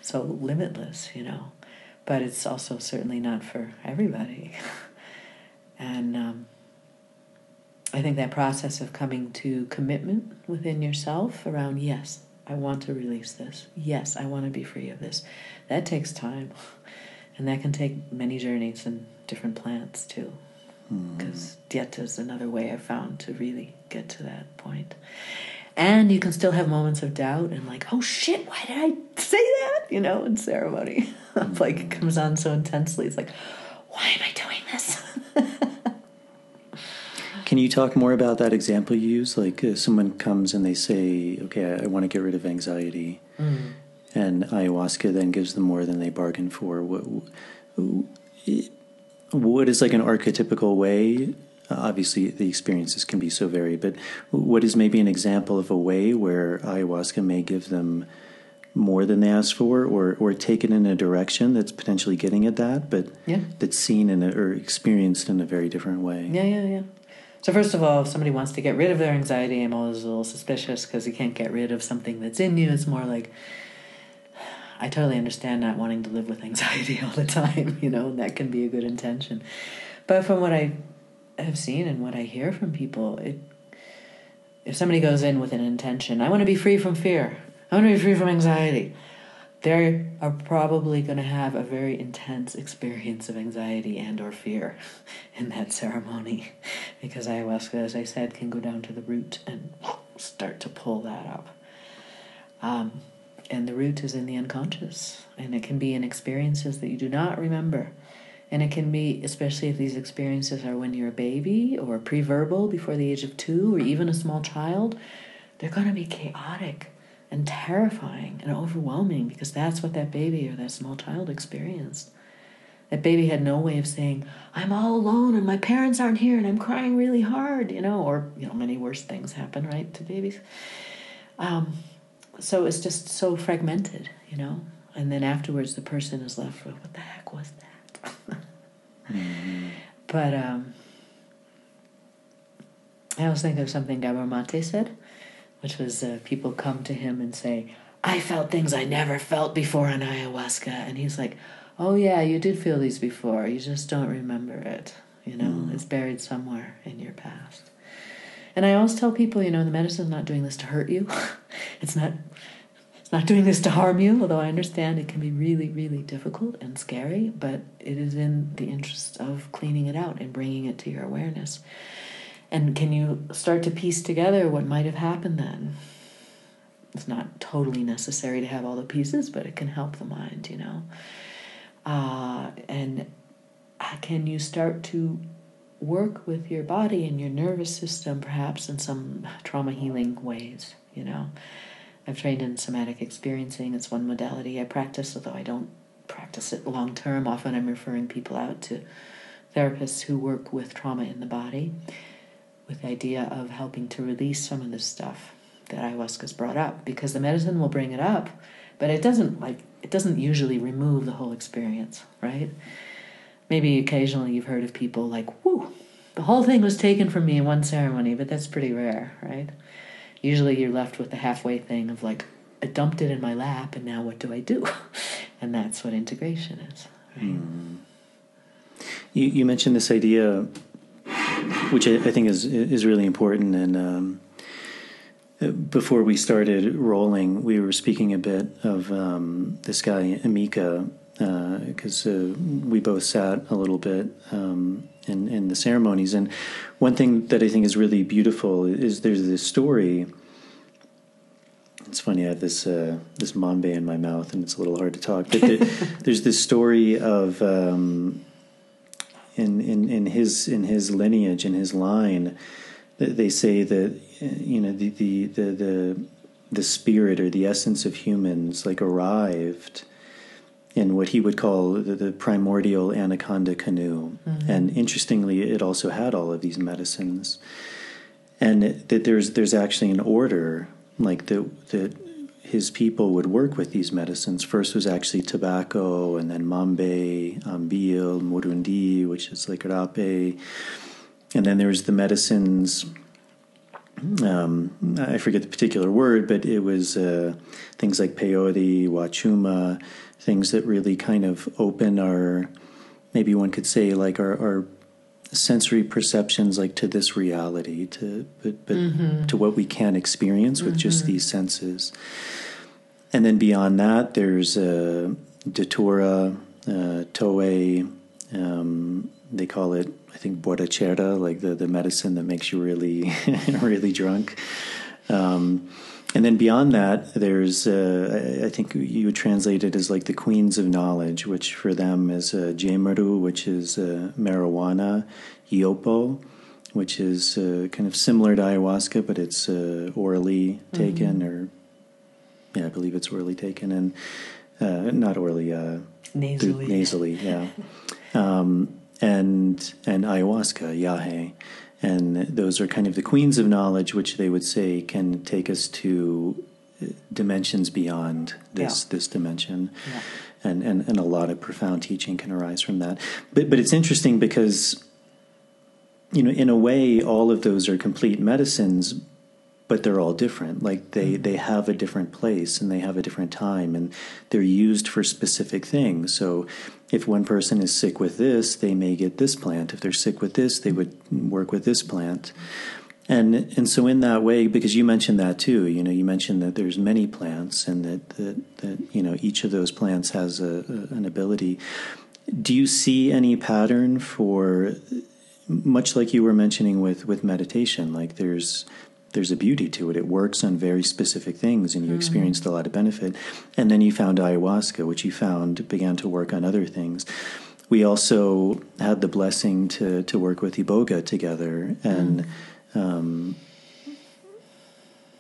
so limitless, you know. But it's also certainly not for everybody. And um, I think that process of coming to commitment within yourself around, yes, I want to release this. Yes, I want to be free of this. That takes time. And that can take many journeys and different plants too. Because mm. dieta is another way I've found to really get to that point. And you can still have moments of doubt and like, oh shit, why did I say that? You know, in ceremony. like it comes on so intensely. It's like, why am I doing this? Can you talk more about that example you use? Like uh, someone comes and they say, okay, I, I want to get rid of anxiety. Mm. And ayahuasca then gives them more than they bargained for. What, what is like an archetypical way? obviously, the experiences can be so varied, but what is maybe an example of a way where ayahuasca may give them more than they asked for, or or take it in a direction that's potentially getting at that, but yeah. that's seen in a, or experienced in a very different way. Yeah, yeah, yeah. So first of all, if somebody wants to get rid of their anxiety, I'm always a little suspicious because you can't get rid of something that's in you. It's more like I totally understand not wanting to live with anxiety all the time, you know, and that can be a good intention. But from what I have seen and what I hear from people, it if somebody goes in with an intention, I want to be free from fear. I want to be free from anxiety they are probably going to have a very intense experience of anxiety and or fear in that ceremony. Because ayahuasca as i said can go down to the root and start to pull that up. Um, and the root is in the unconscious. And it can be in experiences that you do not remember. And it can be especially if these experiences are when you're a baby or pre-verbal before the age of two or even a small child they're going to be chaotic and terrifying and overwhelming because that's what that baby or that small child experienced. That baby had no way of saying, I'm all alone and my parents aren't here and I'm crying really hard, you know, or, you know, many worse things happen, right, to babies. Um, so it's just so fragmented, you know, and then afterwards the person is left with, what the heck was that? mm-hmm. But um, I always think of something Gabor Mate said which was uh, people come to him and say, I felt things I never felt before on ayahuasca. And he's like, Oh, yeah, you did feel these before. You just don't remember it. You know, mm. it's buried somewhere in your past. And I always tell people, you know, the medicine's not doing this to hurt you. it's not it's not doing this to harm you, although I understand it can be really, really difficult and scary, but it is in the interest of cleaning it out and bringing it to your awareness. And can you start to piece together what might have happened then? It's not totally necessary to have all the pieces, but it can help the mind, you know. Uh, and can you start to work with your body and your nervous system, perhaps in some trauma healing ways, you know? I've trained in somatic experiencing. It's one modality I practice, although I don't practice it long term. Often I'm referring people out to therapists who work with trauma in the body with the idea of helping to release some of this stuff that ayahuasca's brought up because the medicine will bring it up but it doesn't like it doesn't usually remove the whole experience right maybe occasionally you've heard of people like whoo the whole thing was taken from me in one ceremony but that's pretty rare right usually you're left with the halfway thing of like i dumped it in my lap and now what do i do and that's what integration is right? mm. you, you mentioned this idea which I, I, think is is really important. And um, before we started rolling, we were speaking a bit of um, this guy Amika because uh, uh, we both sat a little bit um, in in the ceremonies. And one thing that I think is really beautiful is there's this story. It's funny. I have this uh, this mambe in my mouth, and it's a little hard to talk. But there, there's this story of um, in, in, in his in his lineage in his line they say that you know the, the the the the spirit or the essence of humans like arrived in what he would call the, the primordial anaconda canoe mm-hmm. and interestingly it also had all of these medicines and that there's there's actually an order like that that his people would work with these medicines. First was actually tobacco, and then mambe, ambil, murundi, which is like rape, and then there's the medicines. Um, I forget the particular word, but it was uh, things like peyote, wachuma, things that really kind of open our, maybe one could say, like our, our sensory perceptions like to this reality to but, but mm-hmm. to what we can experience with mm-hmm. just these senses and then beyond that there's uh, datura uh, toé um, they call it i think borrachera like the, the medicine that makes you really really drunk um, and then beyond that, there's, uh, I think you would translate it as like the queens of knowledge, which for them is uh, Jemaru, which is uh, marijuana, Yopo, which is uh, kind of similar to ayahuasca, but it's uh, orally taken, mm-hmm. or yeah, I believe it's orally taken, and uh, not orally, uh, nasally, nasally, yeah. um, and and ayahuasca, yahe and those are kind of the queens of knowledge, which they would say can take us to uh, dimensions beyond this yeah. this dimension. Yeah. And, and and a lot of profound teaching can arise from that. But but it's interesting because you know, in a way, all of those are complete medicines, but they're all different. Like they, mm-hmm. they have a different place and they have a different time and they're used for specific things. So if one person is sick with this, they may get this plant. If they're sick with this, they would work with this plant. And and so in that way, because you mentioned that too, you know, you mentioned that there's many plants and that that, that you know each of those plants has a, a, an ability. Do you see any pattern for much like you were mentioning with with meditation? Like there's there's a beauty to it. It works on very specific things, and you mm. experienced a lot of benefit. And then you found ayahuasca, which you found began to work on other things. We also had the blessing to to work with Iboga together, and mm. um,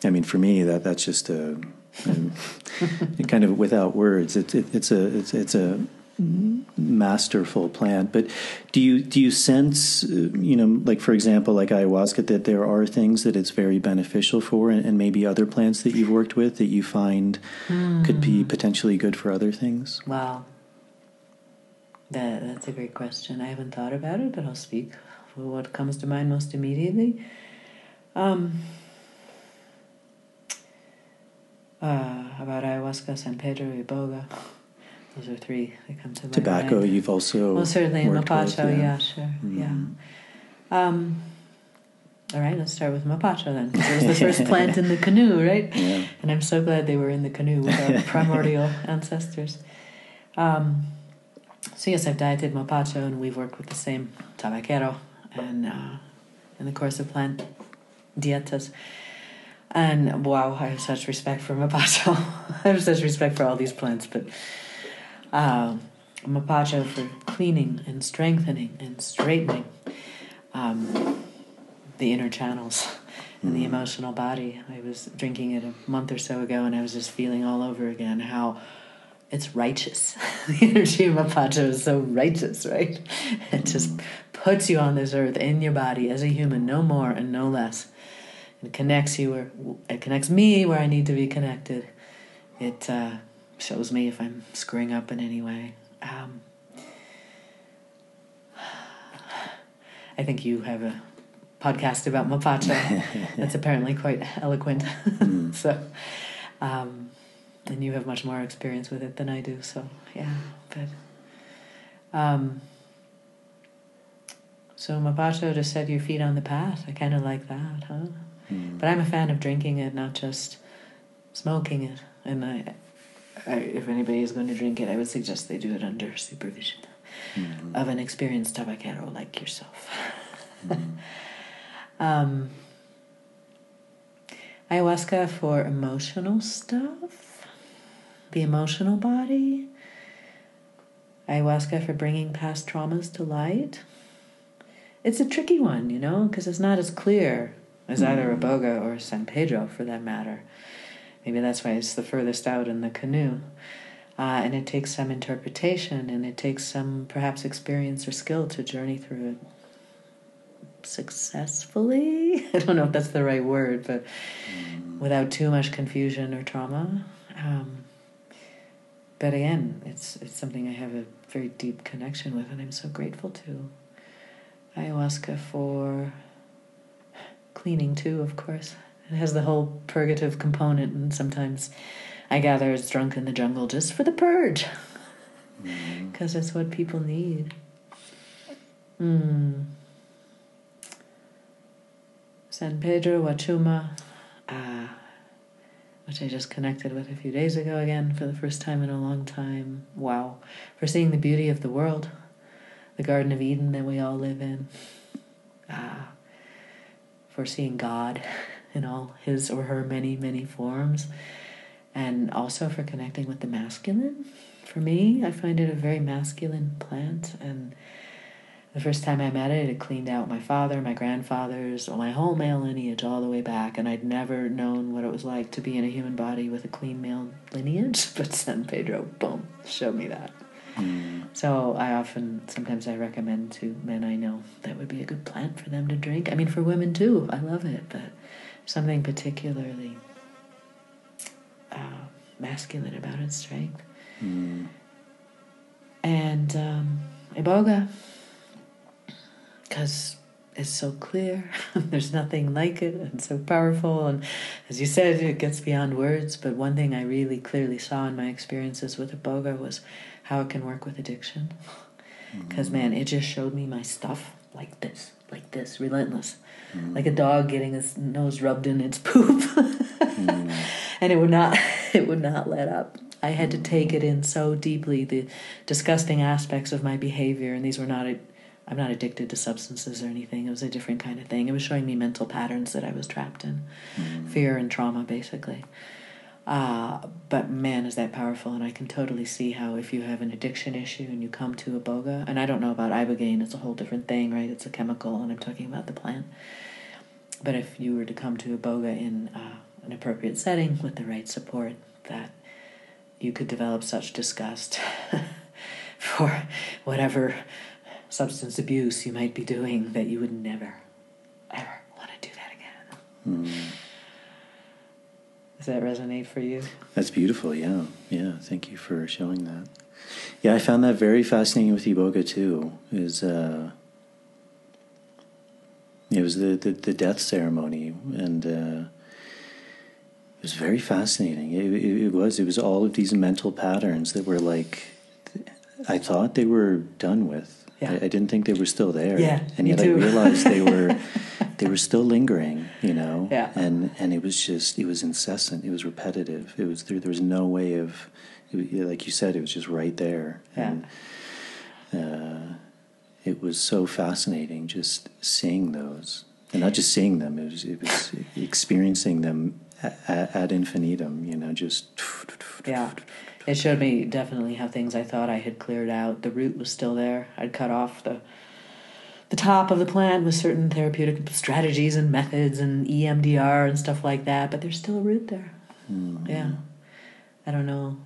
I mean, for me, that that's just a, kind of without words. It's it, it's a it's it's a masterful plant. But do you do you sense, uh, you know, like for example, like ayahuasca, that there are things that it's very beneficial for, and, and maybe other plants that you've worked with that you find mm. could be hmm. potentially good for other things? Wow, that that's a great question. I haven't thought about it, but I'll speak for what comes to mind most immediately. Um, uh, about ayahuasca, San Pedro, Iboga. Those are three that come to mind. Tobacco, mind. you've also well certainly in Mapacho, yeah. yeah. sure, mm. yeah. Um, all right, let's start with Mapacho then. It was the first plant in the canoe, right? Yeah. And I'm so glad they were in the canoe with our primordial ancestors. Um, so yes, I've dieted Mapacho, and we've worked with the same tabaquero, and uh, in the course of plant dietas. And wow, I have such respect for Mapacho. I have such respect for all these plants, but uh, mapacho for cleaning and strengthening and straightening um, the inner channels and the mm. emotional body. I was drinking it a month or so ago, and I was just feeling all over again how it's righteous. the energy of mapacho is so righteous, right? It just puts you on this earth in your body as a human, no more and no less. It connects you where it connects me where I need to be connected. It uh, shows me if I'm screwing up in any way. Um, I think you have a podcast about mapacho that's apparently quite eloquent. Mm. so, um, and you have much more experience with it than I do. So, yeah, but. Um, so mapacho just set your feet on the path. I kind of like that, huh? Mm. But I'm a fan of drinking it, not just smoking it. And I, I, if anybody is going to drink it, I would suggest they do it under supervision mm-hmm. of an experienced tabaquero like yourself. Mm-hmm. um, ayahuasca for emotional stuff, the emotional body. Ayahuasca for bringing past traumas to light. It's a tricky one, you know, because it's not as clear as mm-hmm. either Iboga or San Pedro, for that matter. Maybe that's why it's the furthest out in the canoe. Uh, and it takes some interpretation and it takes some perhaps experience or skill to journey through it successfully. I don't know if that's the right word, but mm. without too much confusion or trauma. Um, but again, it's it's something I have a very deep connection with, and I'm so grateful to ayahuasca for cleaning too. Of course, it has the whole purgative component, and sometimes I gather it's drunk in the jungle just for the purge, because mm-hmm. it's what people need. Mm. San Pedro Huachuma, uh, which I just connected with a few days ago again for the first time in a long time. Wow. For seeing the beauty of the world, the Garden of Eden that we all live in. Uh, for seeing God in all his or her many, many forms. And also for connecting with the masculine. For me, I find it a very masculine plant and the first time I met it, it cleaned out my father, my grandfathers, my whole male lineage all the way back, and I'd never known what it was like to be in a human body with a clean male lineage. But San Pedro, boom, showed me that. Mm. So I often, sometimes I recommend to men I know that would be a good plant for them to drink. I mean, for women too, I love it, but something particularly uh, masculine about its strength. Mm. And um, Iboga because it's so clear. There's nothing like it and so powerful. And as you said, it gets beyond words. But one thing I really clearly saw in my experiences with Iboga was how it can work with addiction. Because, mm-hmm. man, it just showed me my stuff like this, like this, relentless. Mm-hmm. Like a dog getting its nose rubbed in its poop. mm-hmm. And it would not, it would not let up. I had to take it in so deeply, the disgusting aspects of my behavior, and these were not I'm not addicted to substances or anything. It was a different kind of thing. It was showing me mental patterns that I was trapped in, mm. fear and trauma, basically. Uh, but man, is that powerful, and I can totally see how if you have an addiction issue and you come to iboga, and I don't know about ibogaine, it's a whole different thing, right? It's a chemical, and I'm talking about the plant. But if you were to come to iboga in uh, an appropriate setting with the right support, that you could develop such disgust for whatever substance abuse you might be doing that you would never, ever want to do that again. Mm. Does that resonate for you? That's beautiful. Yeah, yeah. Thank you for showing that. Yeah, I found that very fascinating with Iboga too. Is uh, it was the, the, the death ceremony, and uh, it was very fascinating. It, it, it was it was all of these mental patterns that were like I thought they were done with yeah. I, I, didn't think they were still there. Yeah, and yet I realized they were they were still lingering. You know. Yeah. And and it was just it was incessant. It was repetitive. It was there. There was no way of, it, like you said, it was just right there. Yeah. And, uh, it was so fascinating just seeing those, and not just seeing them. It was it was experiencing them ad infinitum. You know, just. Yeah it showed me definitely how things I thought I had cleared out. The root was still there. I'd cut off the the top of the plant with certain therapeutic strategies and methods and EMDR and stuff like that, but there's still a root there. Mm-hmm. Yeah. I don't know.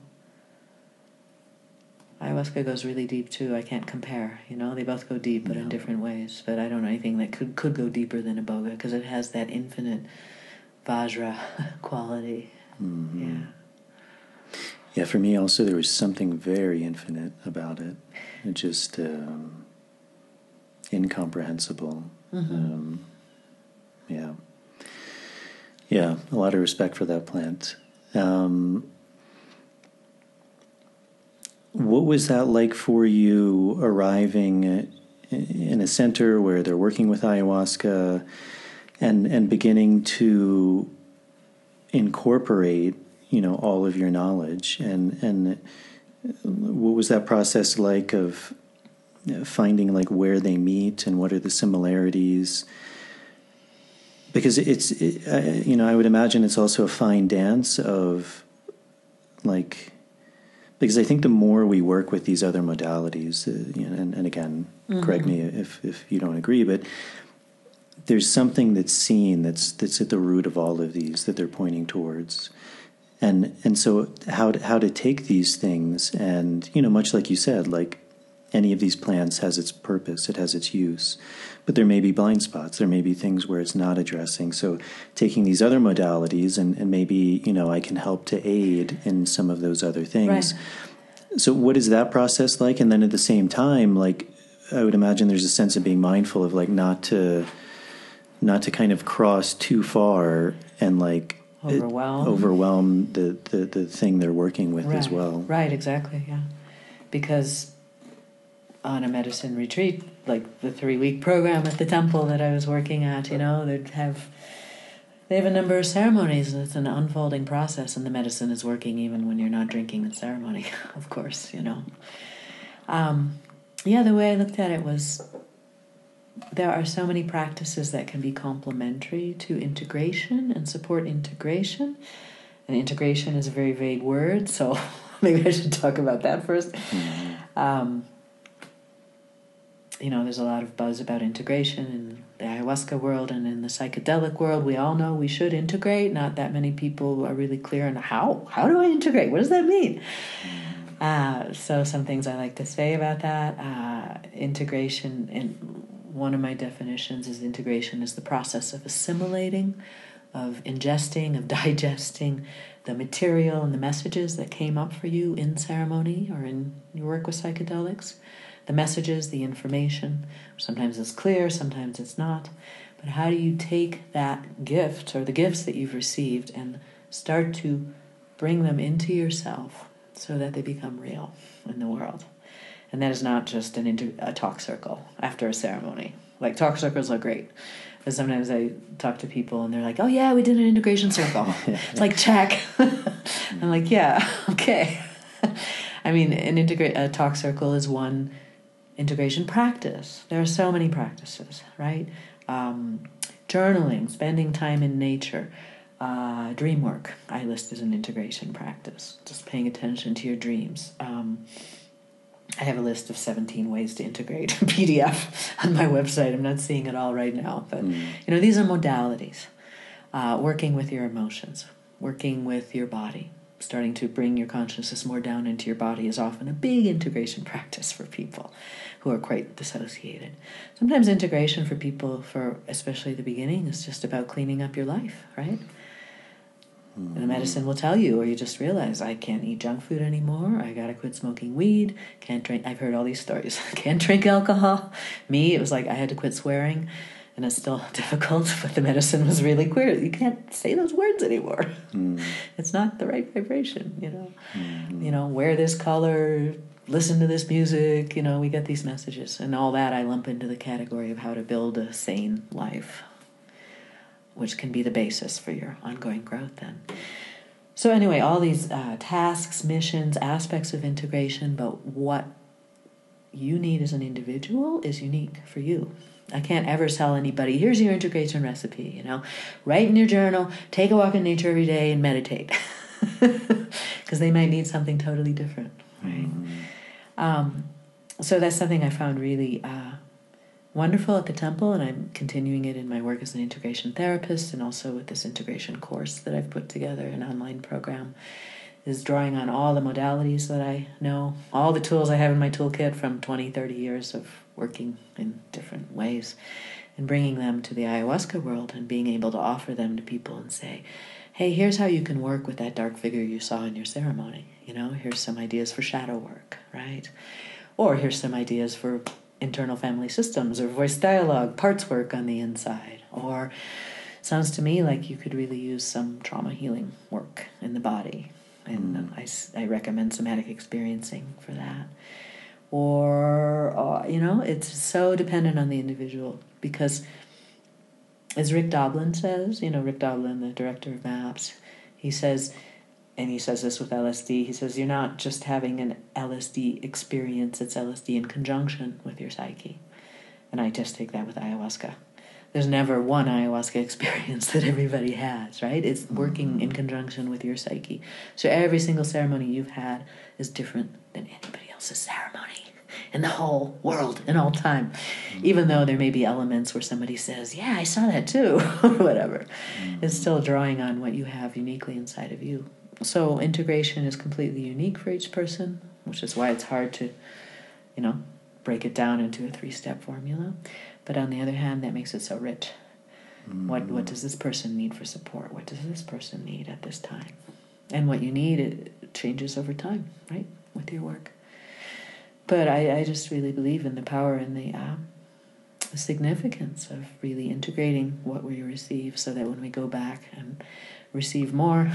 Ayahuasca goes really deep too. I can't compare. You know, they both go deep, but yeah. in different ways. But I don't know anything that could could go deeper than iboga because it has that infinite vajra quality. Mm-hmm. Yeah. Yeah, for me also, there was something very infinite about it. It just um, incomprehensible. Mm-hmm. Um, yeah. Yeah, a lot of respect for that plant. Um, what was that like for you arriving in a center where they're working with ayahuasca and, and beginning to incorporate you know all of your knowledge. And and what was that process like of finding like where they meet and what are the similarities? Because it's it, you know I would imagine it's also a fine dance of like because I think the more we work with these other modalities, uh, you know, and, and again, mm-hmm. correct me if if you don't agree, but there's something that's seen that's that's at the root of all of these that they're pointing towards and and so how to, how to take these things and you know much like you said like any of these plants has its purpose, it has its use. But there may be blind spots, there may be things where it's not addressing. So taking these other modalities and, and maybe, you know, I can help to aid in some of those other things. Right. So what is that process like? And then at the same time, like I would imagine there's a sense of being mindful of like not to not to kind of cross too far and like overwhelm overwhelm the, the, the thing they're working with right. as well. Right, exactly, yeah. Because on a medicine retreat, like the three week program at the temple that I was working at, you know, they'd have they have a number of ceremonies. and It's an unfolding process, and the medicine is working even when you're not drinking the ceremony, of course, you know. Um, yeah, the way I looked at it was there are so many practices that can be complementary to integration and support integration. And integration is a very vague word, so maybe I should talk about that 1st mm-hmm. um, you know, there's a lot of buzz about integration in the ayahuasca world and in the psychedelic world. We all know we should integrate. Not that many people are really clear on how. How do I integrate? What does that mean? Uh, so, some things I like to say about that uh, integration, and one of my definitions is integration is the process of assimilating, of ingesting, of digesting the material and the messages that came up for you in ceremony or in your work with psychedelics the messages, the information. Sometimes it's clear, sometimes it's not. But how do you take that gift or the gifts that you've received and start to bring them into yourself so that they become real in the world? And that is not just an inter- a talk circle after a ceremony. Like talk circles are great. But sometimes I talk to people and they're like, "Oh yeah, we did an integration circle." it's like check. I'm like, "Yeah, okay." I mean, an integrate a talk circle is one integration practice. There are so many practices, right? Um, journaling, spending time in nature, uh, dream work. I list as an integration practice. Just paying attention to your dreams. Um, I have a list of 17 ways to integrate PDF on my website. I'm not seeing it all right now, but mm. you know these are modalities. Uh, working with your emotions, working with your body, starting to bring your consciousness more down into your body is often a big integration practice for people who are quite dissociated. Sometimes integration for people, for especially the beginning, is just about cleaning up your life, right? And the medicine will tell you, or you just realize, I can't eat junk food anymore. I gotta quit smoking weed. Can't drink. I've heard all these stories. can't drink alcohol. Me, it was like I had to quit swearing, and it's still difficult. But the medicine was really clear. You can't say those words anymore. Mm. It's not the right vibration. You know. Mm. You know, wear this color listen to this music, you know, we get these messages. And all that I lump into the category of how to build a sane life, which can be the basis for your ongoing growth then. So, anyway, all these uh, tasks, missions, aspects of integration, but what you need as an individual is unique for you. I can't ever tell anybody, here's your integration recipe, you know, write in your journal, take a walk in nature every day, and meditate. Because they might need something totally different, right? Mm-hmm. Um, so that's something I found really uh, wonderful at the temple, and I'm continuing it in my work as an integration therapist and also with this integration course that I've put together, an online program. Is drawing on all the modalities that I know, all the tools I have in my toolkit from 20, 30 years of working in different ways, and bringing them to the ayahuasca world and being able to offer them to people and say, hey, here's how you can work with that dark figure you saw in your ceremony. You know, here's some ideas for shadow work, right? Or here's some ideas for internal family systems or voice dialogue, parts work on the inside. Or sounds to me like you could really use some trauma healing work in the body. And mm. I, I recommend somatic experiencing for that. Or, uh, you know, it's so dependent on the individual because, as Rick Doblin says, you know, Rick Doblin, the director of MAPS, he says, and he says this with LSD. He says, You're not just having an LSD experience, it's LSD in conjunction with your psyche. And I just take that with ayahuasca. There's never one ayahuasca experience that everybody has, right? It's working in conjunction with your psyche. So every single ceremony you've had is different than anybody else's ceremony in the whole world in all time. Even though there may be elements where somebody says, Yeah, I saw that too, or whatever. It's still drawing on what you have uniquely inside of you so integration is completely unique for each person, which is why it's hard to, you know, break it down into a three step formula. But on the other hand, that makes it so rich. Mm-hmm. What what does this person need for support? What does this person need at this time? And what you need it changes over time, right? With your work. But I, I just really believe in the power and the um, the significance of really integrating what we receive so that when we go back and receive more,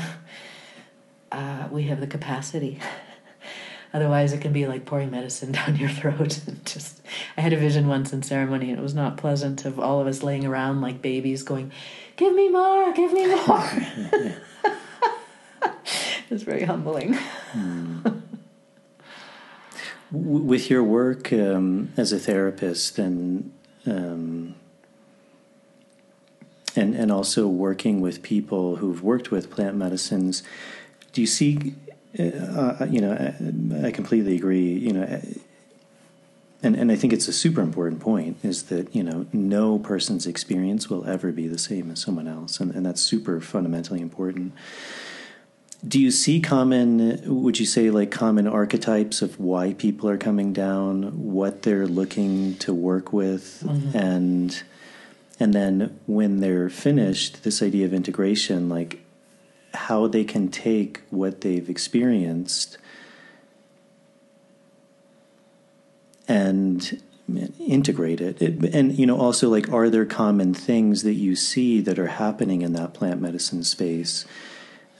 uh, we have the capacity. Otherwise, it can be like pouring medicine down your throat. Just, I had a vision once in ceremony, and it was not pleasant of all of us laying around like babies, going, "Give me more, give me more." it's very humbling. With your work um, as a therapist and um, and and also working with people who've worked with plant medicines. Do you see? Uh, uh you know, I, I, completely agree. You know, and and I think it's a super important point is that you know no person's experience will ever be the same as someone else, and and that's super fundamentally important. Do you see common, would you say, like common archetypes of why people are coming down, what they're looking to work with, mm-hmm. and and then when they're finished, this idea of integration, like how they can take what they've experienced and integrate it. it. and you know also like are there common things that you see that are happening in that plant medicine space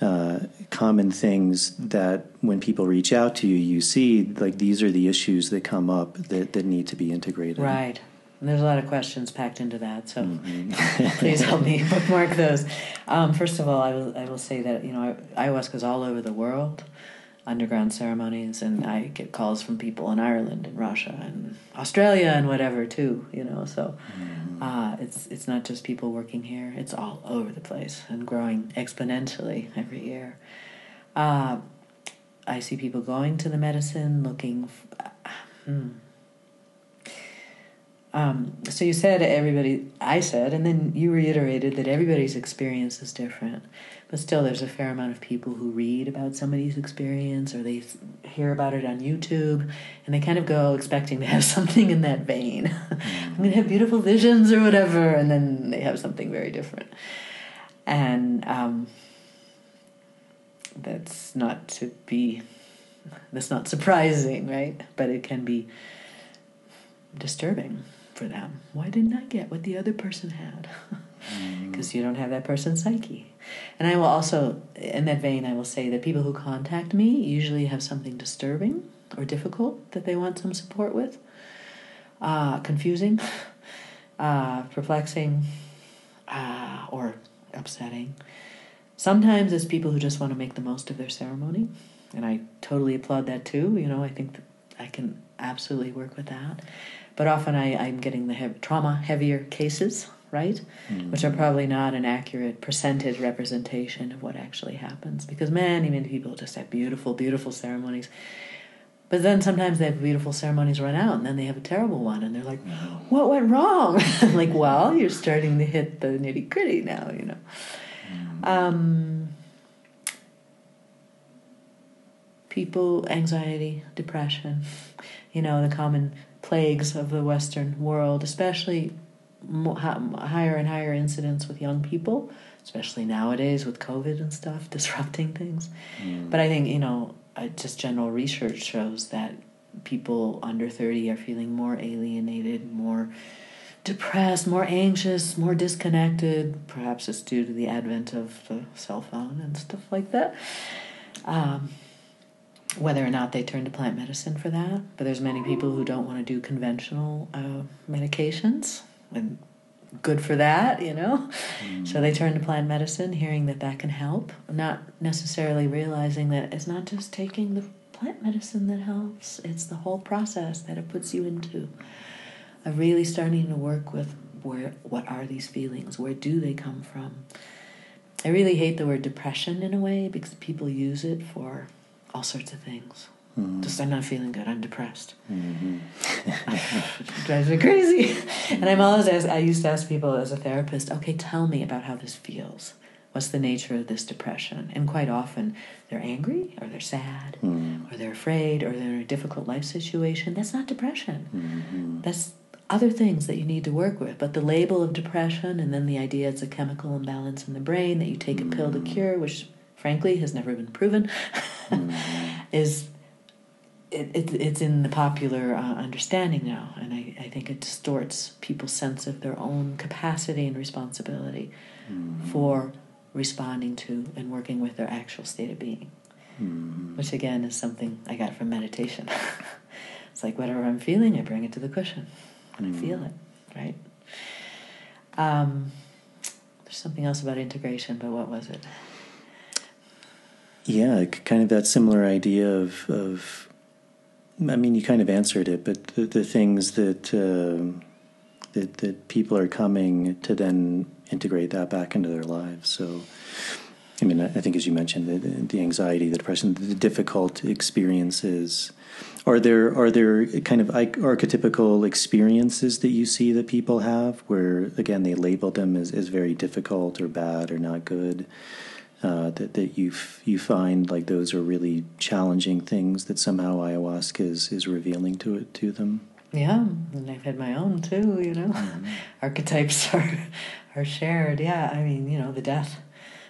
uh, common things that when people reach out to you, you see like these are the issues that come up that, that need to be integrated. Right. And there's a lot of questions packed into that, so mm-hmm. please help me bookmark those. Um, first of all, I will I will say that you know ayahuasca is all over the world underground ceremonies, and I get calls from people in Ireland and Russia and Australia and whatever too. You know, so mm-hmm. uh, it's it's not just people working here; it's all over the place and growing exponentially every year. Uh, I see people going to the medicine, looking. F- hmm. Um, so you said everybody, I said, and then you reiterated that everybody's experience is different. But still, there's a fair amount of people who read about somebody's experience or they hear about it on YouTube and they kind of go expecting to have something in that vein. I'm going to have beautiful visions or whatever, and then they have something very different. And um, that's not to be, that's not surprising, right? But it can be disturbing for them. Why didn't I get what the other person had? Because mm. you don't have that person's psyche. And I will also, in that vein, I will say that people who contact me usually have something disturbing or difficult that they want some support with, uh, confusing, uh, perplexing, uh, or upsetting. Sometimes it's people who just want to make the most of their ceremony, and I totally applaud that too. You know, I think I can absolutely work with that. But often I, I'm getting the he- trauma heavier cases right? Mm-hmm. Which are probably not an accurate percentage representation of what actually happens. Because many, many people just have beautiful, beautiful ceremonies. But then sometimes they have beautiful ceremonies run out and then they have a terrible one and they're like, what went wrong? like, well, you're starting to hit the nitty gritty now, you know. Mm-hmm. Um, people, anxiety, depression, you know, the common plagues of the Western world, especially higher and higher incidence with young people, especially nowadays with COVID and stuff disrupting things. Mm. But I think you know, just general research shows that people under thirty are feeling more alienated, more depressed, more anxious, more disconnected. Perhaps it's due to the advent of the cell phone and stuff like that. Um, whether or not they turn to plant medicine for that, but there's many people who don't want to do conventional uh, medications and good for that, you know. Mm. So they turn to plant medicine, hearing that that can help, not necessarily realizing that it's not just taking the plant medicine that helps, it's the whole process that it puts you into. Of really starting to work with where what are these feelings? Where do they come from? I really hate the word depression in a way because people use it for all sorts of things. Mm-hmm. Just I'm not feeling good. I'm depressed. Mm-hmm. it drives me crazy. Mm-hmm. And I'm always ask, I used to ask people as a therapist, okay, tell me about how this feels. What's the nature of this depression? And quite often they're angry or they're sad Mm. or they're afraid or they're in a difficult life situation. That's not depression. Mm-hmm. That's other things that you need to work with. But the label of depression and then the idea it's a chemical imbalance in the brain that you take a pill to cure, which frankly has never been proven, is it, it, it's in the popular uh, understanding now. And I, I think it distorts people's sense of their own capacity and responsibility for responding to and working with their actual state of being Mm-hmm. which again is something I got from meditation. it's like whatever I'm feeling, I bring it to the cushion and I feel it, right? Um, there's something else about integration, but what was it? Yeah, kind of that similar idea of, of I mean, you kind of answered it, but the, the things that, um that that people are coming to then integrate that back into their lives. So, I mean, I think as you mentioned, the, the anxiety, the depression, the difficult experiences. Are there are there kind of arch- archetypical experiences that you see that people have where again they label them as, as very difficult or bad or not good? Uh, that that you f- you find like those are really challenging things that somehow ayahuasca is is revealing to it to them. Yeah, and I've had my own too. You know, archetypes are are shared. Yeah, I mean, you know, the death,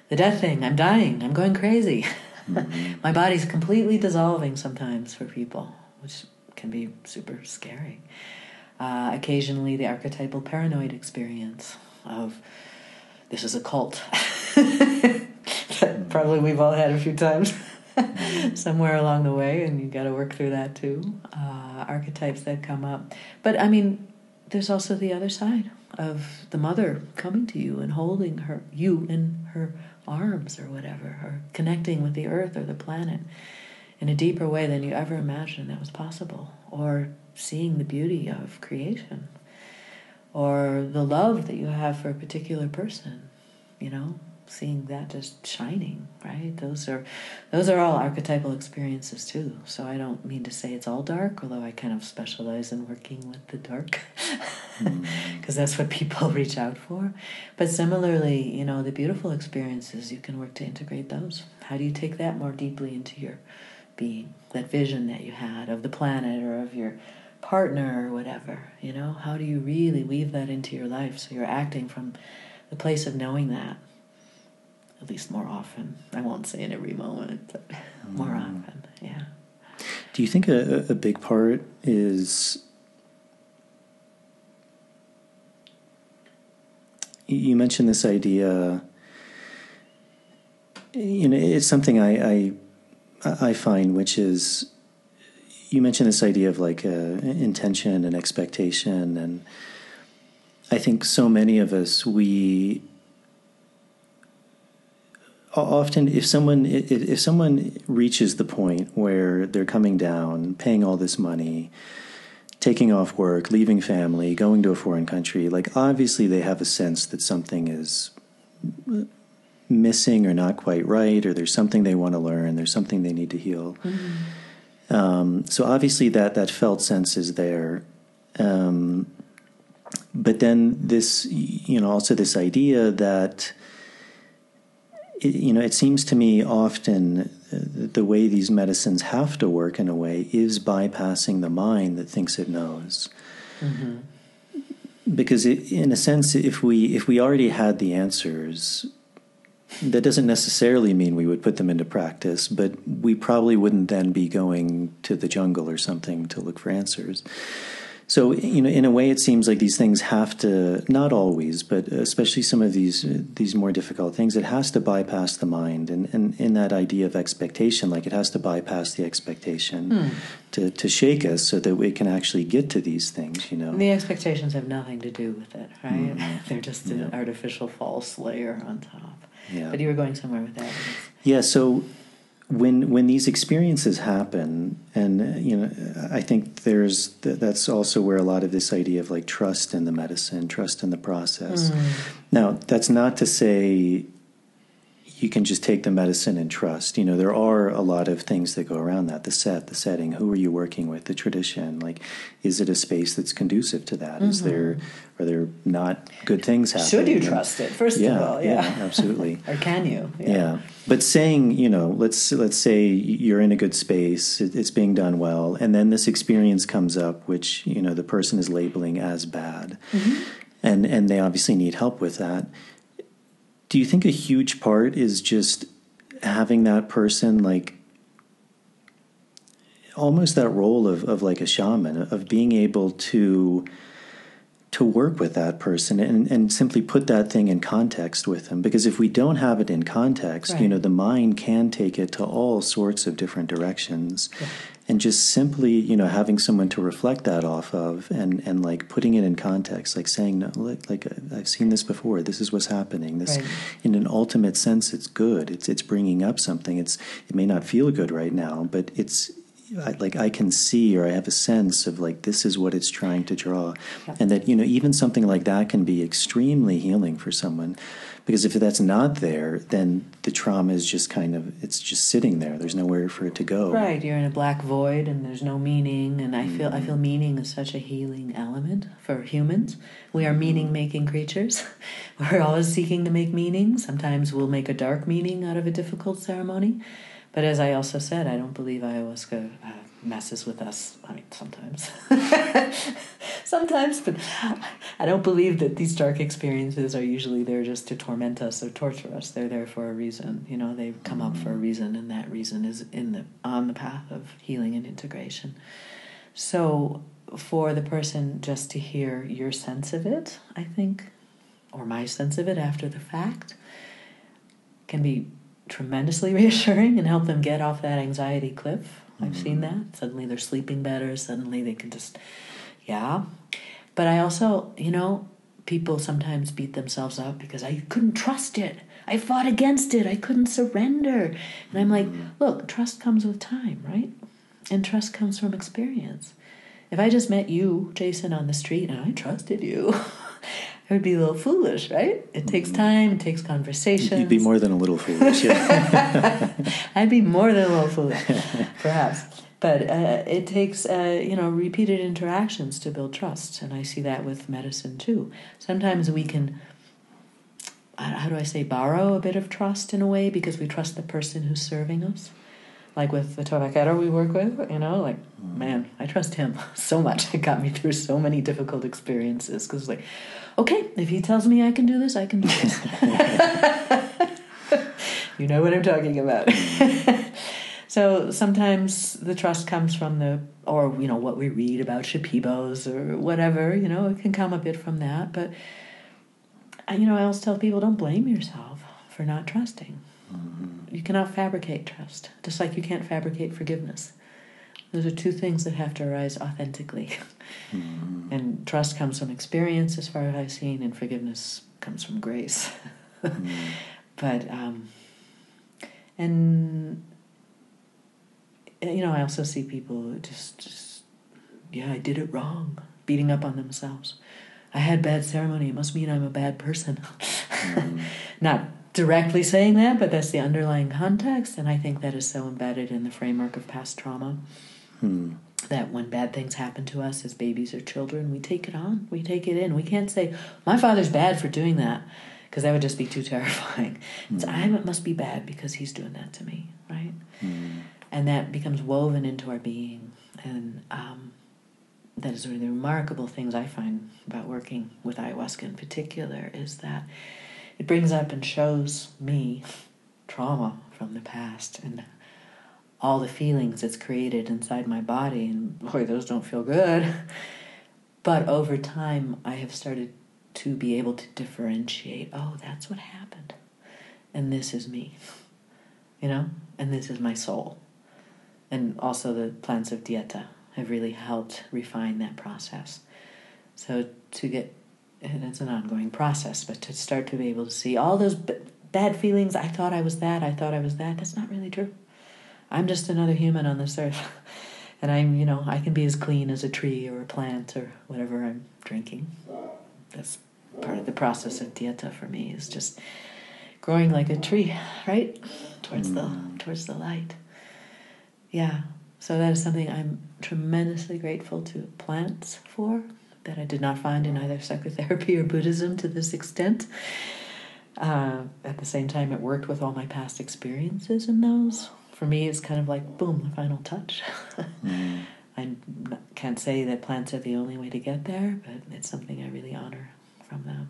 the death thing. I'm dying. I'm going crazy. my body's completely dissolving sometimes for people, which can be super scary. Uh, occasionally, the archetypal paranoid experience of this is a cult. that probably we've all had a few times somewhere along the way, and you got to work through that too. Uh, archetypes that come up, but I mean, there's also the other side of the mother coming to you and holding her you in her arms or whatever, or connecting with the earth or the planet in a deeper way than you ever imagined that was possible, or seeing the beauty of creation, or the love that you have for a particular person, you know, seeing that just shining, right? Those are those are all archetypal experiences too. So I don't mean to say it's all dark, although I kind of specialize in working with the dark mm. because that's what people reach out for. But similarly, you know, the beautiful experiences, you can work to integrate those. How do you take that more deeply into your being? That vision that you had of the planet or of your partner or whatever, you know? How do you really weave that into your life so you're acting from the place of knowing that? At least more often. I won't say in every moment, but more mm. often, yeah. Do you think a, a big part is you mentioned this idea you know it's something I, I I find which is you mentioned this idea of like uh, intention and expectation and I think so many of us we often if someone if, someone reaches the point where they're coming down paying all this money taking off work leaving family going to a foreign country like obviously they have a sense that something is missing or not quite right or there's something they want to learn there's something they need to heal mm-hmm. Um, so obviously that that felt sense is there um, but then this you know also this idea that it, you know, it seems to me often the way these medicines have to work in a way is bypassing the mind that thinks it knows. Mm-hmm. Because it, in a sense, if we if we already had the answers, that doesn't necessarily mean we would put them into practice, but we probably wouldn't then be going to the jungle or something to look for answers. So, you know, in a way, it seems like these things have to, not always, but especially some of these these more difficult things, it has to bypass the mind. And, and in that idea of expectation, like it has to bypass the expectation Hmm. to, to shake us so that we can actually get to these things, you know. The expectations have nothing to do with it, right? They're just an Yeah. artificial false layer on top. Yeah. But you were going somewhere with that. Yeah, so when when these experiences happen, and uh, you know, I think there's th- that's also where a lot of this idea of like trust in the medicine, trust in the process. Now, that's not to say you can just take the medicine and trust. You know, there are a lot of things that go around that the set, the setting, who are you working with, the tradition. Like, is it a space that's conducive to that? Mm-hmm. Is there, are there not good things happening? Should you trust it, first yeah, of all? Yeah, yeah absolutely. or can you? Yeah. yeah. But saying, you know, let's, let's say you're in a good space, it's being done well, and then this experience comes up, which, you know, the person is labeling as bad. Mm-hmm. And, and they obviously need help with that do you think a huge part is just having that person like almost that role of, of like a shaman of being able to to work with that person and, and simply put that thing in context with them. Because if we don't have it in context, right. you know, the mind can take it to all sorts of different directions. Yeah. And just simply, you know, having someone to reflect that off of and, and like putting it in context, like saying, no, like, like I've seen this before. This is what's happening. This, right. in an ultimate sense, it's good. It's, it's bringing up something. It's, it may not feel good right now, but it's, I, like I can see or I have a sense of like this is what it's trying to draw, yeah. and that you know even something like that can be extremely healing for someone, because if that's not there, then the trauma is just kind of it's just sitting there. There's nowhere for it to go. Right, you're in a black void and there's no meaning, and I feel mm-hmm. I feel meaning is such a healing element for humans. We are meaning making creatures. We're always seeking to make meaning. Sometimes we'll make a dark meaning out of a difficult ceremony but as I also said, I don't believe ayahuasca uh, messes with us. I mean, sometimes. sometimes, but I don't believe that these dark experiences are usually there just to torment us or torture us. They're there for a reason. You know, they come up for a reason, and that reason is in the on the path of healing and integration. So, for the person just to hear your sense of it, I think, or my sense of it after the fact, can be tremendously reassuring and help them get off that anxiety cliff. I've mm-hmm. seen that. Suddenly they're sleeping better. Suddenly they can just, yeah. But I also, you know, people sometimes beat themselves up because I couldn't trust it. I fought against it. I couldn't surrender. And I'm like, mm-hmm. look, trust comes with time, right? And trust comes from experience. If I just met you, Jason, on the street and I trusted you, would be a little foolish, right? It takes mm-hmm. time, it takes conversation. You'd be more than a little foolish, yeah. I'd be more than a little foolish, perhaps. But uh, it takes, uh, you know, repeated interactions to build trust. And I see that with medicine too. Sometimes we can, how do I say, borrow a bit of trust in a way because we trust the person who's serving us like with the tabaquero we work with, you know, like, man, I trust him so much. It got me through so many difficult experiences because, like, okay, if he tells me I can do this, I can do this. you know what I'm talking about. so sometimes the trust comes from the, or, you know, what we read about Shipibos or whatever, you know, it can come a bit from that. But, you know, I always tell people don't blame yourself for not trusting. Mm-hmm. You cannot fabricate trust, just like you can't fabricate forgiveness. Those are two things that have to arise authentically. Mm-hmm. And trust comes from experience, as far as I've seen, and forgiveness comes from grace. mm-hmm. But, um, and, you know, I also see people just, just, yeah, I did it wrong, beating up on themselves. I had bad ceremony. It must mean I'm a bad person. mm-hmm. Not directly saying that, but that's the underlying context. And I think that is so embedded in the framework of past trauma. Hmm. That when bad things happen to us as babies or children, we take it on, we take it in. We can't say, My father's bad for doing that, because that would just be too terrifying. Hmm. I must be bad because he's doing that to me, right? Hmm. And that becomes woven into our being. And um, that is one of the remarkable things I find about working with ayahuasca in particular is that it brings up and shows me trauma from the past and all the feelings it's created inside my body, and boy, those don't feel good. But over time, I have started to be able to differentiate oh, that's what happened. And this is me, you know, and this is my soul. And also, the plants of Dieta have really helped refine that process. So, to get, and it's an ongoing process, but to start to be able to see all those b- bad feelings, I thought I was that, I thought I was that, that's not really true. I'm just another human on this earth. and I'm, you know, I can be as clean as a tree or a plant or whatever I'm drinking. That's part of the process of dieta for me is just growing like a tree, right? Towards mm. the towards the light. Yeah. So that is something I'm tremendously grateful to plants for that I did not find in either psychotherapy or Buddhism to this extent. Uh, at the same time, it worked with all my past experiences in those. For me, it's kind of like boom, the final touch. mm. I can't say that plants are the only way to get there, but it's something I really honor from them.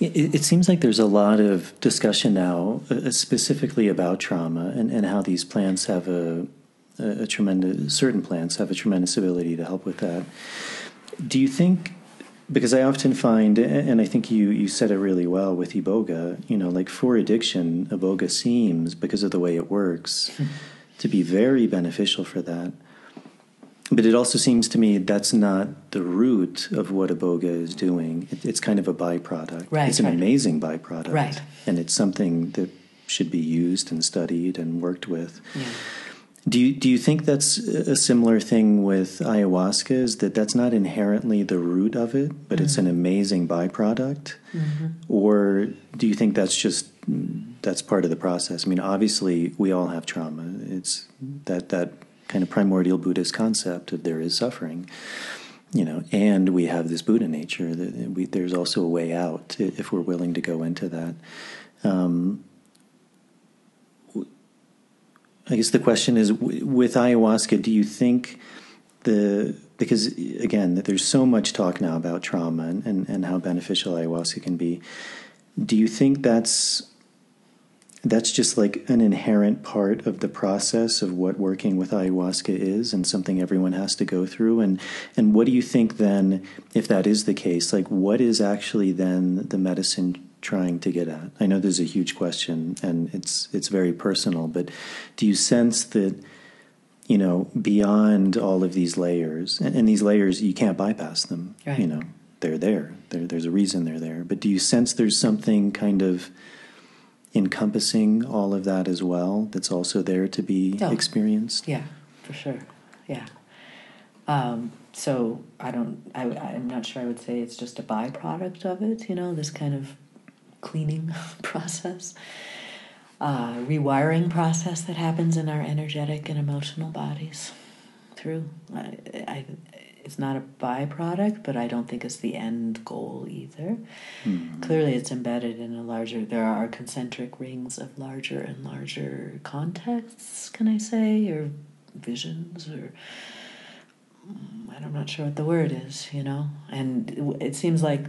It, it seems like there's a lot of discussion now, uh, specifically about trauma and, and how these plants have a, a, a tremendous, certain plants have a tremendous ability to help with that. Do you think because I often find, and I think you, you said it really well with Iboga, you know, like for addiction, Iboga seems, because of the way it works, to be very beneficial for that. But it also seems to me that's not the root of what Iboga is doing. It, it's kind of a byproduct. Right, it's an right. amazing byproduct. Right. And it's something that should be used and studied and worked with. Yeah. Do you do you think that's a similar thing with ayahuasca? Is that that's not inherently the root of it, but mm-hmm. it's an mm-hmm. amazing byproduct, mm-hmm. or do you think that's just that's part of the process? I mean, obviously, we all have trauma. It's that that kind of primordial Buddhist concept of there is suffering, you know, and we have this Buddha nature. That we, there's also a way out if we're willing to go into that. Um, I guess the question is with ayahuasca, do you think the because again there's so much talk now about trauma and, and, and how beneficial ayahuasca can be. Do you think that's that's just like an inherent part of the process of what working with ayahuasca is and something everyone has to go through and and what do you think then if that is the case like what is actually then the medicine trying to get at? I know there's a huge question and it's it's very personal but do you sense that you know beyond all of these layers and, and these layers you can't bypass them right. you know they're there. there there's a reason they're there. But do you sense there's something kind of encompassing all of that as well that's also there to be oh, experienced? Yeah for sure. Yeah. Um, so i don't I, i'm not sure i would say it's just a byproduct of it you know this kind of cleaning process uh, rewiring process that happens in our energetic and emotional bodies through I, I, it's not a byproduct, but I don't think it's the end goal either. Mm-hmm. Clearly, it's embedded in a larger. There are concentric rings of larger and larger contexts. Can I say or visions or I'm not sure what the word is. You know, and it seems like,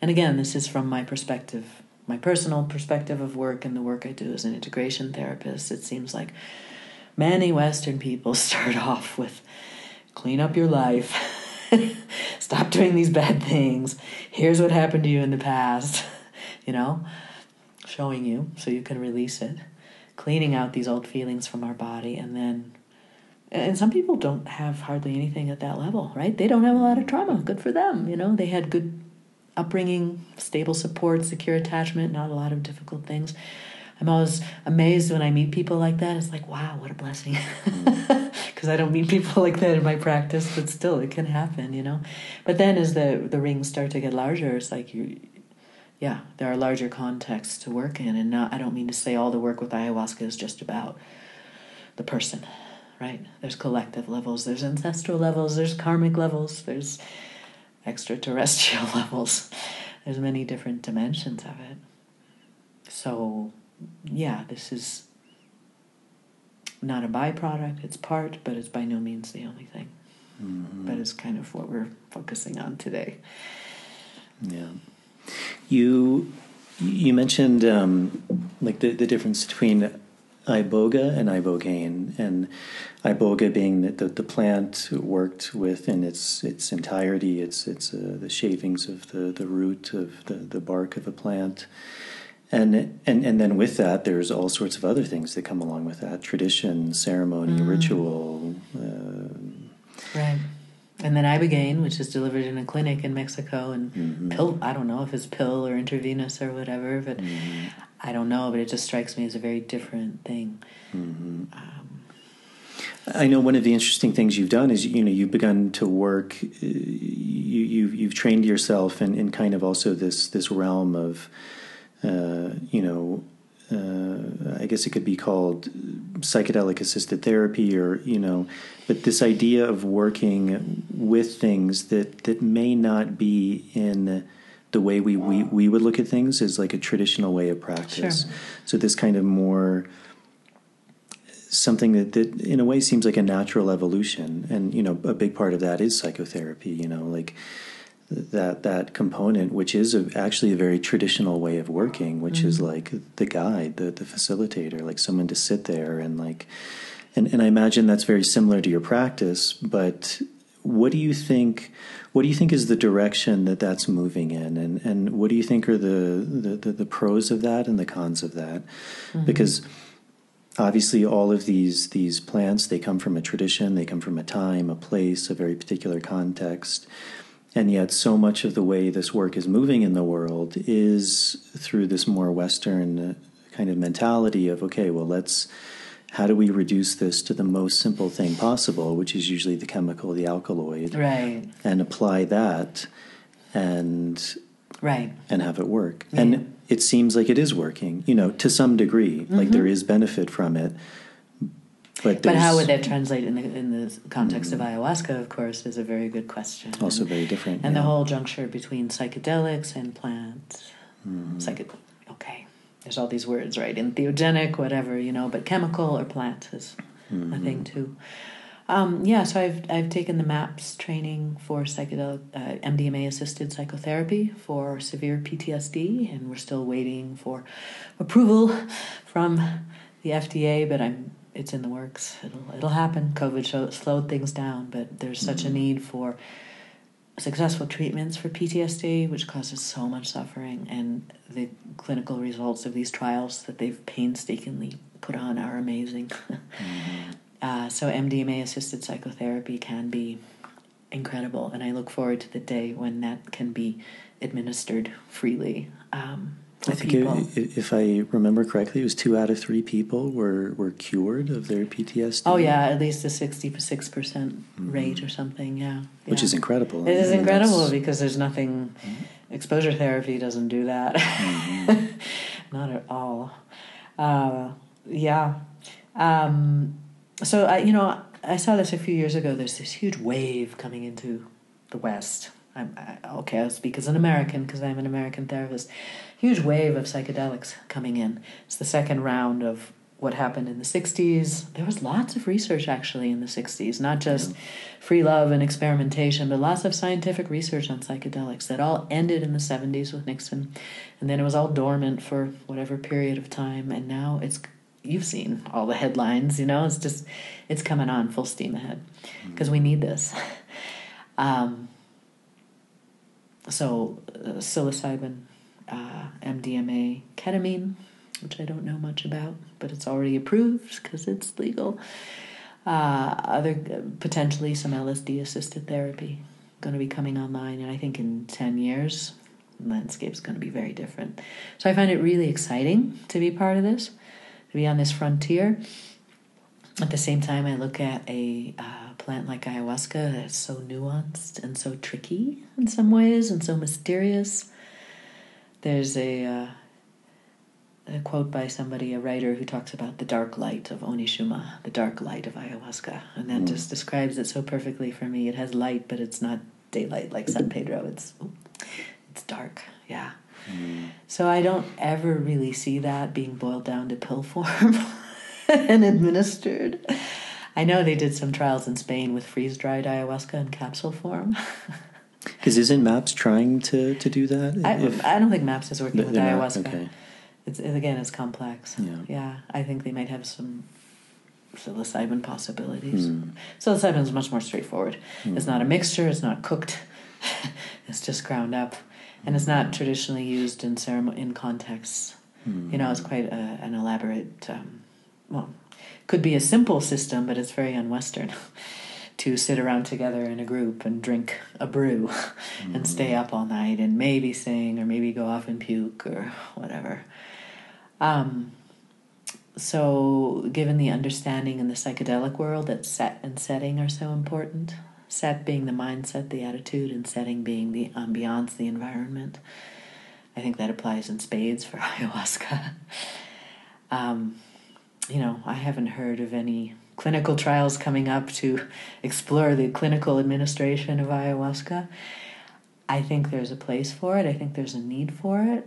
and again, this is from my perspective, my personal perspective of work and the work I do as an integration therapist. It seems like many Western people start off with clean up your life. Stop doing these bad things. Here's what happened to you in the past. you know, showing you so you can release it. Cleaning out these old feelings from our body and then and some people don't have hardly anything at that level, right? They don't have a lot of trauma. Good for them, you know. They had good upbringing, stable support, secure attachment, not a lot of difficult things. I'm always amazed when I meet people like that. It's like, wow, what a blessing. Because I don't meet people like that in my practice, but still, it can happen, you know. But then as the the rings start to get larger, it's like you, yeah, there are larger contexts to work in, and not, I don't mean to say all the work with ayahuasca is just about the person, right? There's collective levels, there's ancestral levels, there's karmic levels, there's extraterrestrial levels. There's many different dimensions of it. So yeah, this is not a byproduct, it's part, but it's by no means the only thing. Mm-hmm. But it's kind of what we're focusing on today. Yeah. You you mentioned um, like the, the difference between iboga and ibogaine, and iboga being the, the, the, plant worked with in its its entirety, it's it's uh, the shavings of the, the root of the, the bark of a plant, and and and then with that, there's all sorts of other things that come along with that: tradition, ceremony, mm. ritual. Uh, right. And then ibogaine, which is delivered in a clinic in Mexico, and mm-hmm. pill. I don't know if it's pill or intravenous or whatever, but mm-hmm. I don't know. But it just strikes me as a very different thing. Mm-hmm. Um, I know one of the interesting things you've done is you know you've begun to work. Uh, you, you've you've trained yourself in, in kind of also this this realm of uh, you know, uh, I guess it could be called psychedelic assisted therapy, or you know, but this idea of working with things that that may not be in the way we, we, we would look at things is like a traditional way of practice. Sure. So this kind of more something that, that in a way seems like a natural evolution and you know a big part of that is psychotherapy you know like that that component which is a, actually a very traditional way of working which mm-hmm. is like the guide the, the facilitator like someone to sit there and like and, and i imagine that's very similar to your practice but what do you think what do you think is the direction that that's moving in? And and what do you think are the the, the, the pros of that and the cons of that? Mm-hmm. because obviously all of these these plants they come from a tradition they come from a time a place a very particular context. And yet so much of the way this work is moving in the world is through this more western kind of mentality of okay well let's how do we reduce this to the most simple thing possible which is usually the chemical the alkaloid right and apply that and right and have it work yeah. and it seems like it is working, you know, to some degree. Mm-hmm. Like there is benefit from it. But, but how would that translate in the in the context mm-hmm. of ayahuasca? Of course, is a very good question. Also, and, very different. And yeah. the whole juncture between psychedelics and plants. Mm-hmm. Psyched- okay, there's all these words, right? Entheogenic, whatever, you know, but chemical or plant is mm-hmm. a thing too. Um, yeah, so I've I've taken the MAPS training for psychedelic uh, MDMA assisted psychotherapy for severe PTSD, and we're still waiting for approval from the FDA. But I'm it's in the works. It'll it'll happen. COVID show, slowed things down, but there's such mm-hmm. a need for successful treatments for PTSD, which causes so much suffering, and the clinical results of these trials that they've painstakingly put on are amazing. mm-hmm. Uh, so MDMA assisted psychotherapy can be incredible, and I look forward to the day when that can be administered freely. Um, I think it, if I remember correctly, it was two out of three people were, were cured of their PTSD. Oh yeah, at least a sixty six percent mm-hmm. rate or something. Yeah, which yeah. is incredible. It is incredible because there's nothing. Mm-hmm. Exposure therapy doesn't do that. Mm-hmm. Not at all. Uh, yeah. Um, so I, you know, I saw this a few years ago. There's this huge wave coming into the West. I'm I, okay. I'll speak as an American because I'm an American therapist. Huge wave of psychedelics coming in. It's the second round of what happened in the 60s. There was lots of research actually in the 60s, not just yeah. free love and experimentation, but lots of scientific research on psychedelics that all ended in the 70s with Nixon. And then it was all dormant for whatever period of time. And now it's you've seen all the headlines, you know, it's just, it's coming on full steam ahead because we need this. um, so, uh, psilocybin, uh, MDMA, ketamine, which I don't know much about, but it's already approved because it's legal. Uh, other potentially some LSD assisted therapy going to be coming online, and I think in ten years, the landscape's going to be very different. So I find it really exciting to be part of this to be on this frontier. At the same time, I look at a uh, plant like ayahuasca that's so nuanced and so tricky in some ways and so mysterious. There's a, uh, a quote by somebody, a writer, who talks about the dark light of Onishuma, the dark light of ayahuasca. And that mm. just describes it so perfectly for me. It has light, but it's not daylight like San Pedro. It's, it's dark, yeah. So I don't ever really see that being boiled down to pill form and administered. I know they did some trials in Spain with freeze dried ayahuasca in capsule form. Because isn't MAPS trying to, to do that? I, if, I don't think MAPS is working with ayahuasca. okay. It's again, it's complex. Yeah. yeah, I think they might have some psilocybin possibilities. Mm. Psilocybin is much more straightforward. Mm. It's not a mixture. It's not cooked. it's just ground up and it's not traditionally used in ceremony in contexts. Mm. You know, it's quite a, an elaborate. Um, well, could be a simple system, but it's very unwestern. to sit around together in a group and drink a brew mm. and stay up all night and maybe sing or maybe go off and puke or whatever. Um, so, given the understanding in the psychedelic world that set and setting are so important, set being the mindset, the attitude, and setting being the ambiance, the environment. I think that applies in spades for ayahuasca. um, you know, I haven't heard of any clinical trials coming up to explore the clinical administration of ayahuasca. I think there's a place for it. I think there's a need for it.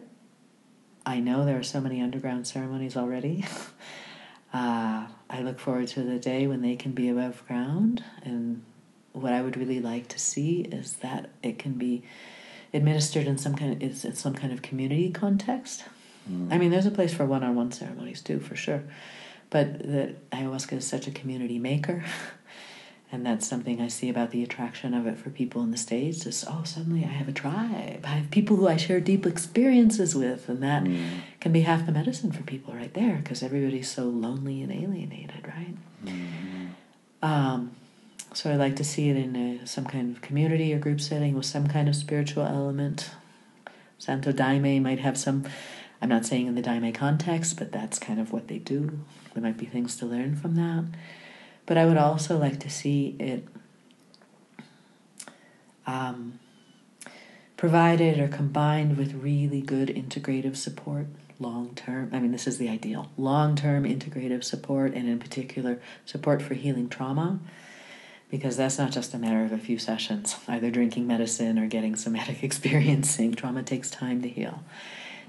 I know there are so many underground ceremonies already. uh, I look forward to the day when they can be above ground. And what I would really like to see is that it can be administered in some kind of in some kind of community context. Mm. I mean, there's a place for one-on-one ceremonies too, for sure. But that ayahuasca is such a community maker. and that's something I see about the attraction of it for people in the States is oh suddenly I have a tribe. I have people who I share deep experiences with and that mm. can be half the medicine for people right there because everybody's so lonely and alienated, right? Mm. Um, so I like to see it in a, some kind of community or group setting with some kind of spiritual element. Santo Daime might have some I'm not saying in the Daime context, but that's kind of what they do. There might be things to learn from that. But I would also like to see it um, provided or combined with really good integrative support long term. I mean, this is the ideal long term integrative support, and in particular, support for healing trauma, because that's not just a matter of a few sessions, either drinking medicine or getting somatic experiencing. Trauma takes time to heal.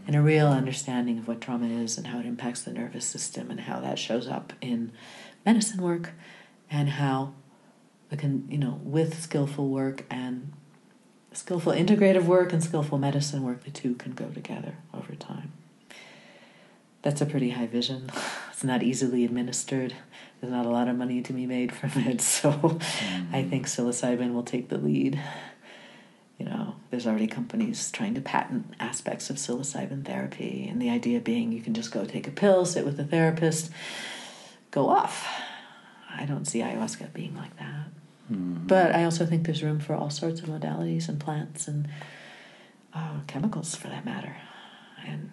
And a real understanding of what trauma is and how it impacts the nervous system and how that shows up in medicine work and how we can, you know, with skillful work and skillful integrative work and skillful medicine work, the two can go together over time. That's a pretty high vision. It's not easily administered. There's not a lot of money to be made from it, so mm-hmm. I think psilocybin will take the lead. You know, there's already companies trying to patent aspects of psilocybin therapy, and the idea being you can just go take a pill, sit with a therapist, go off I don't see ayahuasca being like that. Mm. But I also think there's room for all sorts of modalities and plants and uh, chemicals for that matter. And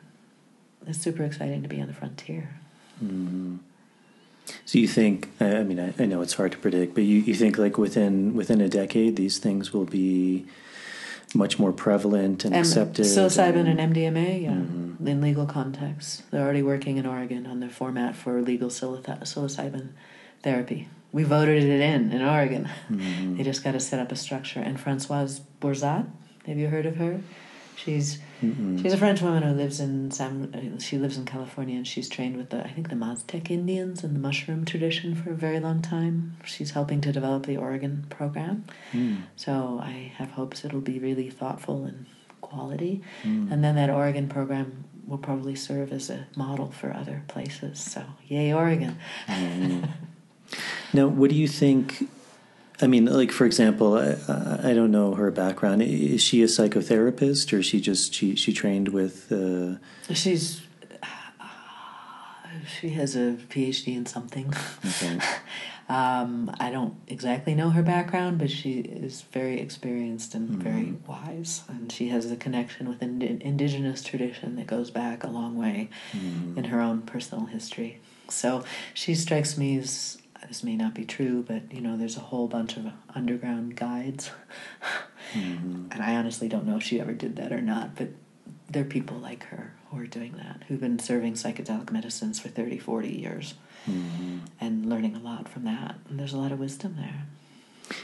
it's super exciting to be on the frontier. Mm. So you think? I mean, I, I, know it's hard to predict, but you, you think like within within a decade, these things will be much more prevalent and, and accepted. Psilocybin and, and MDMA, yeah, mm-hmm. in legal contexts. They're already working in Oregon on the format for legal psilocybin therapy. We voted it in in Oregon. Mm-hmm. They just got to set up a structure. And Francoise Bourzat, have you heard of her? She's mm she's a French woman who lives in San. She lives in California, and she's trained with the I think the Mazatec Indians and the mushroom tradition for a very long time. She's helping to develop the Oregon program. Mm. So I have hopes it'll be really thoughtful and quality, mm. and then that Oregon program will probably serve as a model for other places. So yay, Oregon! Mm. Now, what do you think? I mean, like for example, I, I don't know her background. Is she a psychotherapist, or is she just she she trained with? Uh... She's she has a PhD in something. Okay. um, I don't exactly know her background, but she is very experienced and mm-hmm. very wise, and she has a connection with an indigenous tradition that goes back a long way mm-hmm. in her own personal history. So she strikes me as this may not be true, but you know, there's a whole bunch of underground guides. mm-hmm. And I honestly don't know if she ever did that or not, but there are people like her who are doing that, who've been serving psychedelic medicines for 30, 40 years mm-hmm. and learning a lot from that. And there's a lot of wisdom there.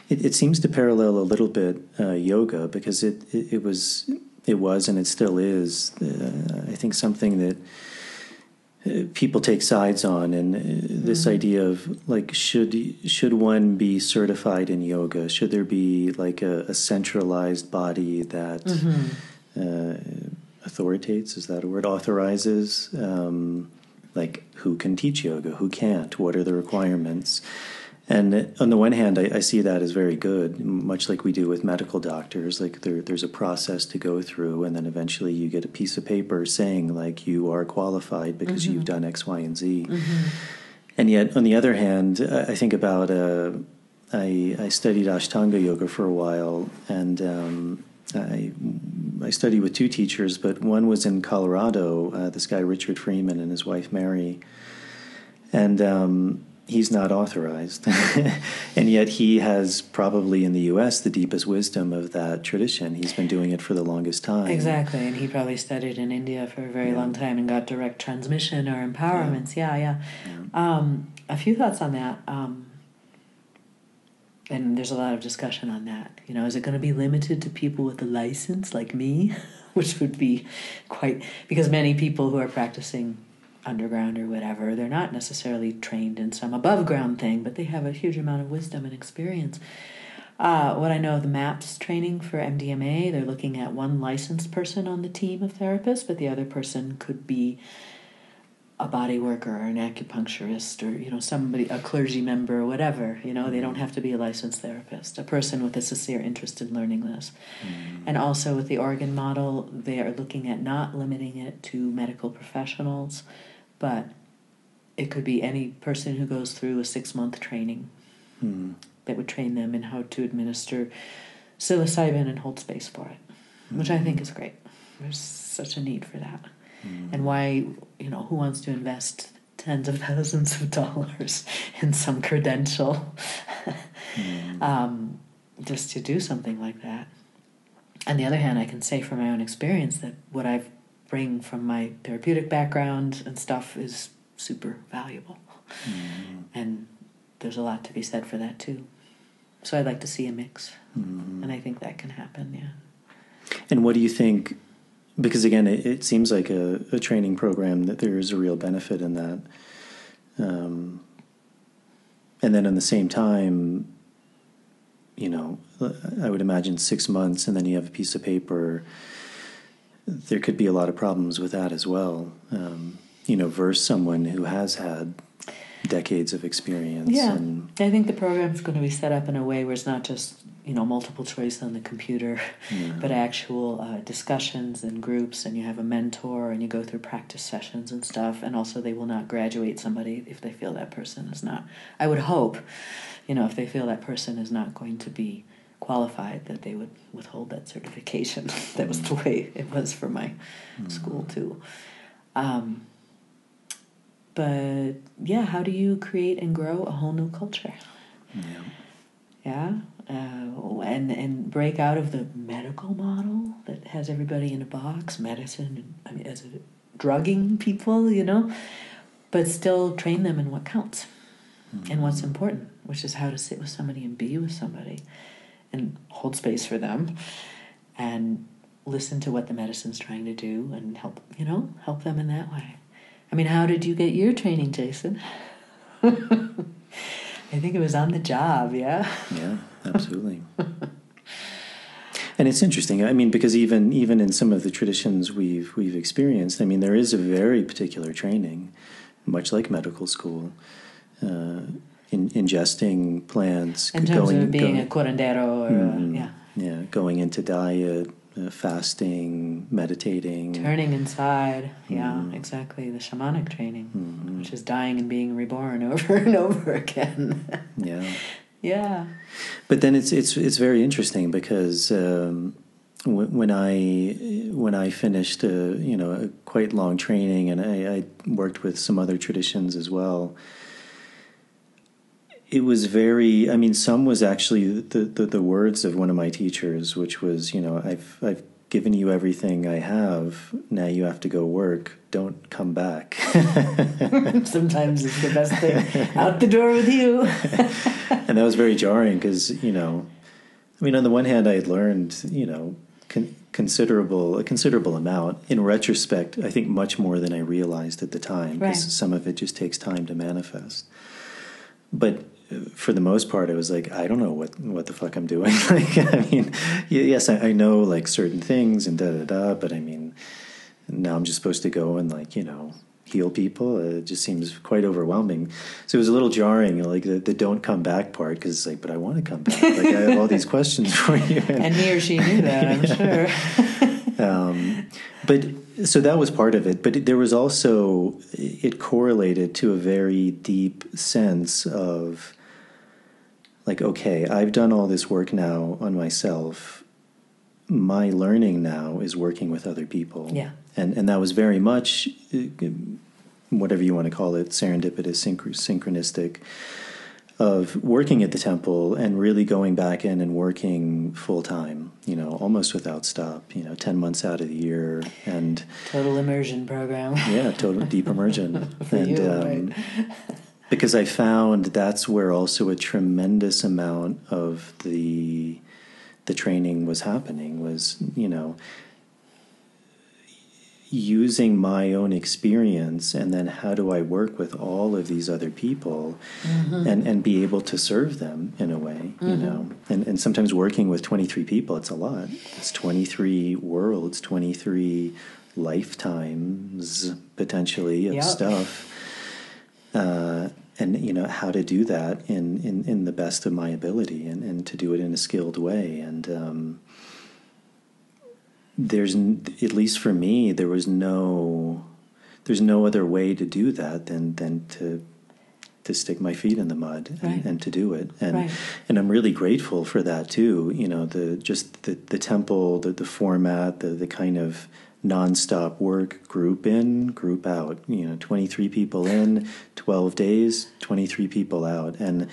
It, it seems to parallel a little bit uh, yoga because it, it, it, was it was and it still is uh, I think something that people take sides on and uh, this mm idea of like should should one be certified in yoga? Should there be like a, a centralized body that mm-hmm. uh, authoritates is that a word authorizes? Um, like who can teach yoga? Who can't? What are the requirements and on the one hand, I, I, see that as very good, much like we do with medical doctors. Like there, there's a process to go through, and then eventually you get a piece of paper saying like you are qualified because mm-hmm. you've done X, Y, and Z. Mm-hmm. And yet, on the other hand, I think about uh, I, I studied Ashtanga yoga for a while, and um, I I studied with two teachers, but one was in Colorado. Uh, this guy Richard Freeman and his wife Mary, and um, he's not authorized. and yet he has probably in the US the deepest wisdom of that tradition. He's been doing it for the longest time. Exactly. And he probably studied in India for a very Yeah. long time and got direct transmission or empowerments. Yeah, yeah. Yeah. Um, a few thoughts on that. Um, and there's a lot of discussion on that. You know, is it going to be limited to people with a license like me? Which would be quite, because many people who are practicing underground or whatever, they're not necessarily trained in some above ground thing, but they have a huge amount of wisdom and experience. Uh, what I know of the MAPS training for MDMA, they're looking at one licensed person on the team of therapists, but the other person could be a body worker or an acupuncturist or you know somebody a clergy member or whatever you know they don't have to be a licensed therapist a person with a sincere interest in learning this and also with the Oregon model they are looking at not limiting it to medical professionals but it could be any person who goes through a six month training Hmm. that would train them in how to administer psilocybin and hold space for it, which I think is great. There's such a need for that. And why, you know, who wants to invest tens of thousands of dollars in some credential um, just to do something like that? On the other hand, I can say from my own experience that what I bring from my therapeutic background and stuff is super valuable. And there's a lot to be said for that too. So I'd like to see a mix. Mm-hmm. And I think that can happen, yeah. And what do you think? Because again, it, it seems like a, a training program that there is a real benefit in that. Um, and then at the same time, you know, I would imagine six months and then you have a piece of paper. There could be a lot of problems with that as well. Um, you know, versus someone who has had decades of experience. Yeah. And, I think the program's going to be set up in a way where it's not just, you know, multiple choice on the computer, Yeah. but actual uh, discussions and groups, and you have a mentor and you go through practice sessions and stuff. And also, they will not graduate somebody if they feel that person is not. I would hope, you know, if they feel that person is not going to be qualified, that they would withhold that certification. that was the way it was for my school, too. Um, but yeah, how do you create and grow a whole new culture? yeah. Yeah, uh, and and break out of the medical model that has everybody in a box, medicine. I mean, as a drugging people, you know, but still train them in what counts and what's important, which is how to sit with somebody and be with somebody, and hold space for them, and listen to what the medicine's trying to do, and help you know help them in that way. I mean, how did you get your training, Jason? I think it was on the job, yeah. Yeah, absolutely. and it's interesting. I mean, because even even in some of the traditions we've we've experienced, I mean, there is a very particular training, much like medical school, uh, in ingesting plants, In terms going, of being going- a curandero or a, yeah, yeah, going into diet, uh, fasting, meditating. turning inside. Yeah, Mhm. exactly. The shamanic training, Mhm. which is dying and being reborn over and over again. Yeah. yeah. But then it's it's it's very interesting because um, when, when I when I finished a you know a quite long training and I, I worked with some other traditions as well. It was very. I mean, some was actually the, the, the words of one of my teachers, which was, you know, I've I've given you everything I have. Now you have to go work. Don't come back. Sometimes it's the best thing. Out the door with you. and that was very jarring because you know, I mean, on the one hand, I had learned you know con- considerable a considerable amount. In retrospect, I think much more than I realized at the time because Right. some of it just takes time to manifest. But for the most part, I was like, I don't know what what the fuck I'm doing. like, I mean, yes, I, I know like certain things and da da da, but I mean, now I'm just supposed to go and like you know heal people. It just seems quite overwhelming. So it was a little jarring, like the, the don't come back part, because it's like, but I want to come back. Like I have all these questions for you. and he or she knew that, I'm sure. um, but so that was part of it. But it, there was also it correlated to a very deep sense of like, okay, I've done all this work now on myself. My learning now is working with other people. Yeah. and and that was very much uh, whatever you want to call it, serendipitous, synch- synchronistic, of working at the temple and really going back in and working full time, you know, almost without stop, you know, 10 months out of the year. And total immersion program. yeah, total deep immersion. For and, you, um, right. Because I found that's where also a tremendous amount of the the training was happening was you know using my own experience and then how do I work with all of these other people Mm-hmm. and, and be able to serve them in a way, you know. And and sometimes working with 23 people, it's a lot. It's 23 worlds, 23 lifetimes potentially of Yep. stuff. Uh, and you know how to do that in, in, in the best of my ability and, and to do it in a skilled way and um, there's at least for me there was no there's no other way to do that than than to to stick my feet in the mud and, Right. and to do it and Right. and I'm really grateful for that too you know the just the the temple the the format the the kind of nonstop work group in group out. You know 23 people in 12 days 23 people out. And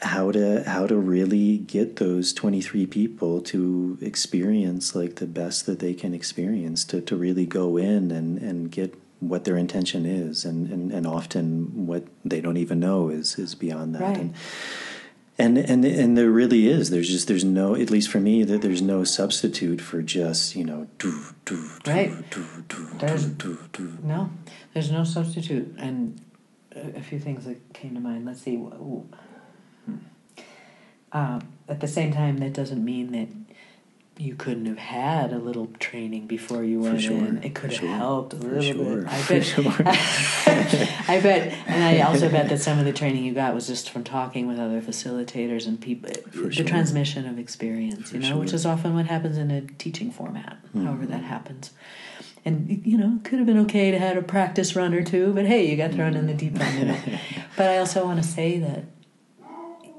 how to how to really get those 23 people to experience like the best that they can experience to, to really go in and, and get what their intention is. And, and, and often what they don't even know is is beyond that. Right. and, and and and there really is there's just there's no at least for me that there's no substitute for just you know do do do Right. do do There's- do No, there's no substitute. And a, few things that came to mind. Let's see. hmm. Um, at the same time, that doesn't mean that you couldn't have had a little training before you went sure, in. It could for have sure, helped a for little sure, bit. I for bet. sure. I bet, and I also bet that some of the training you got was just from talking with other facilitators and people. Uh, for the transmission of experience, For you know, which is often what happens in a teaching format. Mm-hmm. However, that happens. And you know, it could have been okay to have a practice run or two, but hey, you got thrown in the deep end. You know? but I also want to say that,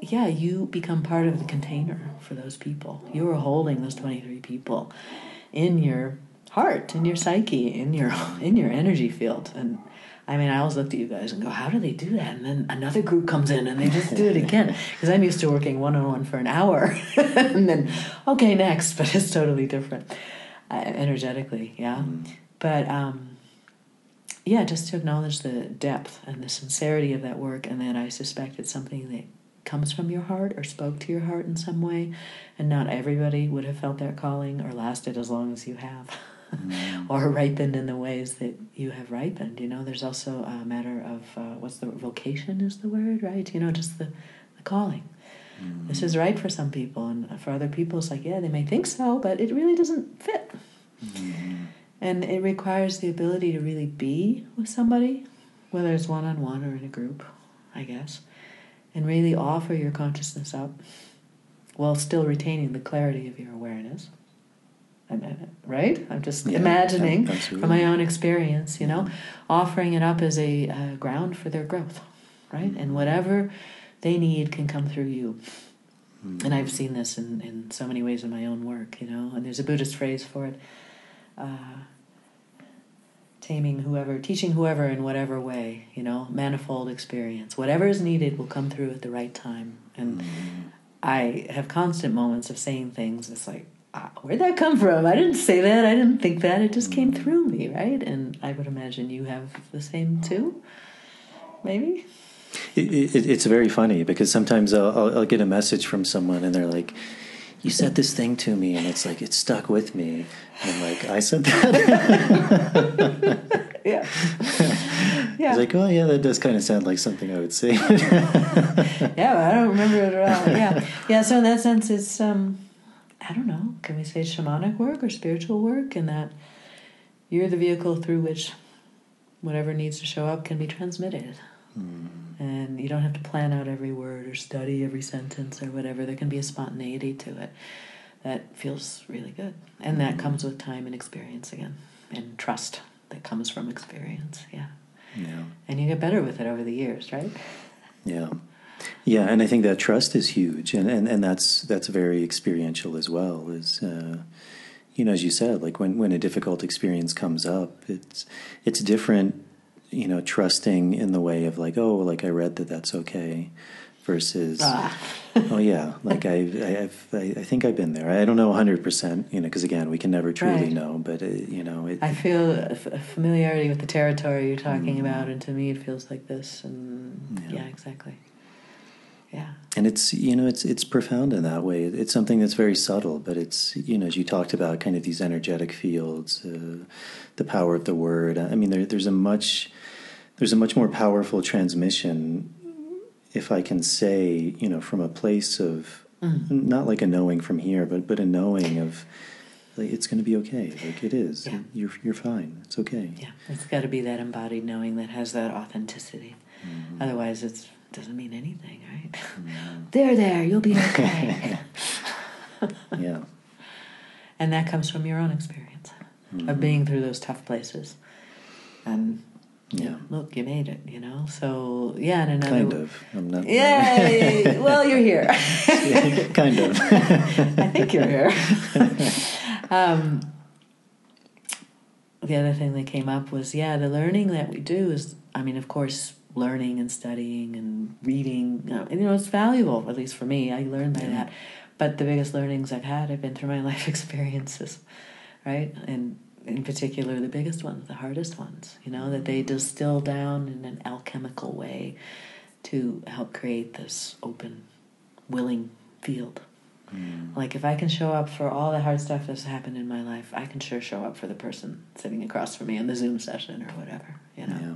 yeah, you become part of the container for those people. You are holding those twenty three people in your heart, in your psyche, in your in your energy field, and. I mean, I always looked at you guys and go, "How do they do that?" And then another group comes in and they just do it again. Because I'm used to working one on one for an hour, and then okay, next. But it's totally different uh, energetically, yeah. But um, yeah, just to acknowledge the depth and the sincerity of that work, and that I suspect it's something that comes from your heart or spoke to your heart in some way, and not everybody would have felt that calling or lasted as long as you have. Mm. or ripened in the ways that you have ripened. You know, there's also a matter of uh, what's the vocation is the word, right? You know, just the, the calling. Mm. This is right for some people, and for other people, it's like, yeah, they may think so, but it really doesn't fit. Mm-hmm. And it requires the ability to really be with somebody, whether it's one on one or in a group, I guess, and really offer your consciousness up while still retaining the clarity of your awareness. I'm, right? I'm just Yeah, imagining absolutely. from my own experience, you know, offering it up as a uh, ground for their growth, right? And whatever they need can come through you. And I've seen this in, in so many ways in my own work, you know, and there's a Buddhist phrase for it uh, taming whoever, teaching whoever in whatever way, you know, manifold experience. Whatever is needed will come through at the right time. And I have constant moments of saying things. It's like, ah, where'd that come from? I didn't say that. I didn't think that. It just came through me, right? And I would imagine you have the same too. Maybe. It, it, it's very funny because sometimes I'll, I'll, I'll get a message from someone and they're like, "You said this thing to me," and it's like it stuck with me. And I'm like, "I said that." Yeah. yeah. It's like, "Oh yeah, that does kind of sound like something I would say." yeah, but I don't remember it at all. Yeah, yeah. So in that sense, it's um, I don't know. Can we say shamanic work or spiritual work? In that you're the vehicle through which whatever needs to show up can be transmitted, and you don't have to plan out every word or study every sentence or whatever. There can be a spontaneity to it that feels really good, and that comes with time and experience again, and trust that comes from experience. Yeah, yeah. and you get better with it over the years, right? Yeah. Yeah, and I think that trust is huge, and, and, and that's that's very experiential as well. Is uh, you know, as you said, like when, when a difficult experience comes up, it's it's different you know, trusting in the way of like, oh, like I read that that's okay, versus, Ah. oh yeah, like I, I, I've, I, think I've been there. I don't know hundred percent, you know, because again, we can never truly Right. know, but it, you know, it, I feel a, familiarity with the territory you're talking Mm. about, and to me, it feels like this. And Yeah. yeah, exactly. Yeah. and it's you know it's it's profound in that way. It's something that's very subtle, but it's you know as you talked about kind of these energetic fields, uh, the power of the word. I mean, there, there's a much there's a much more powerful transmission, if I can say, you know, from a place of Mm. not like a knowing from here, but but a knowing of like, it's going to be okay. Like it is. Yeah. You're you're fine. It's okay. Yeah. It's got to be that embodied knowing that has that authenticity. Mhm. Otherwise, it doesn't mean anything, right? Mhm. there, there, you'll be okay. yeah. and that comes from your own experience Mhm. of being through those tough places. And Yeah. look, you made it, you know? So, yeah, and another. Kind of. I'm not. Yay! well, you're here. kind of. I think you're here. um, the other thing that came up was yeah, the learning that we do is, I mean, of course, learning and studying and reading, uh, and, you know, it's valuable, at least for me. I learned by Yeah. that. But the biggest learnings I've had have been through my life experiences, right? And in particular, the biggest ones, the hardest ones, you know, that they distill down in an alchemical way to help create this open, willing field. Mm. Like if I can show up for all the hard stuff that's happened in my life, I can sure show up for the person sitting across from me in the Zoom session or whatever, you know. Yeah.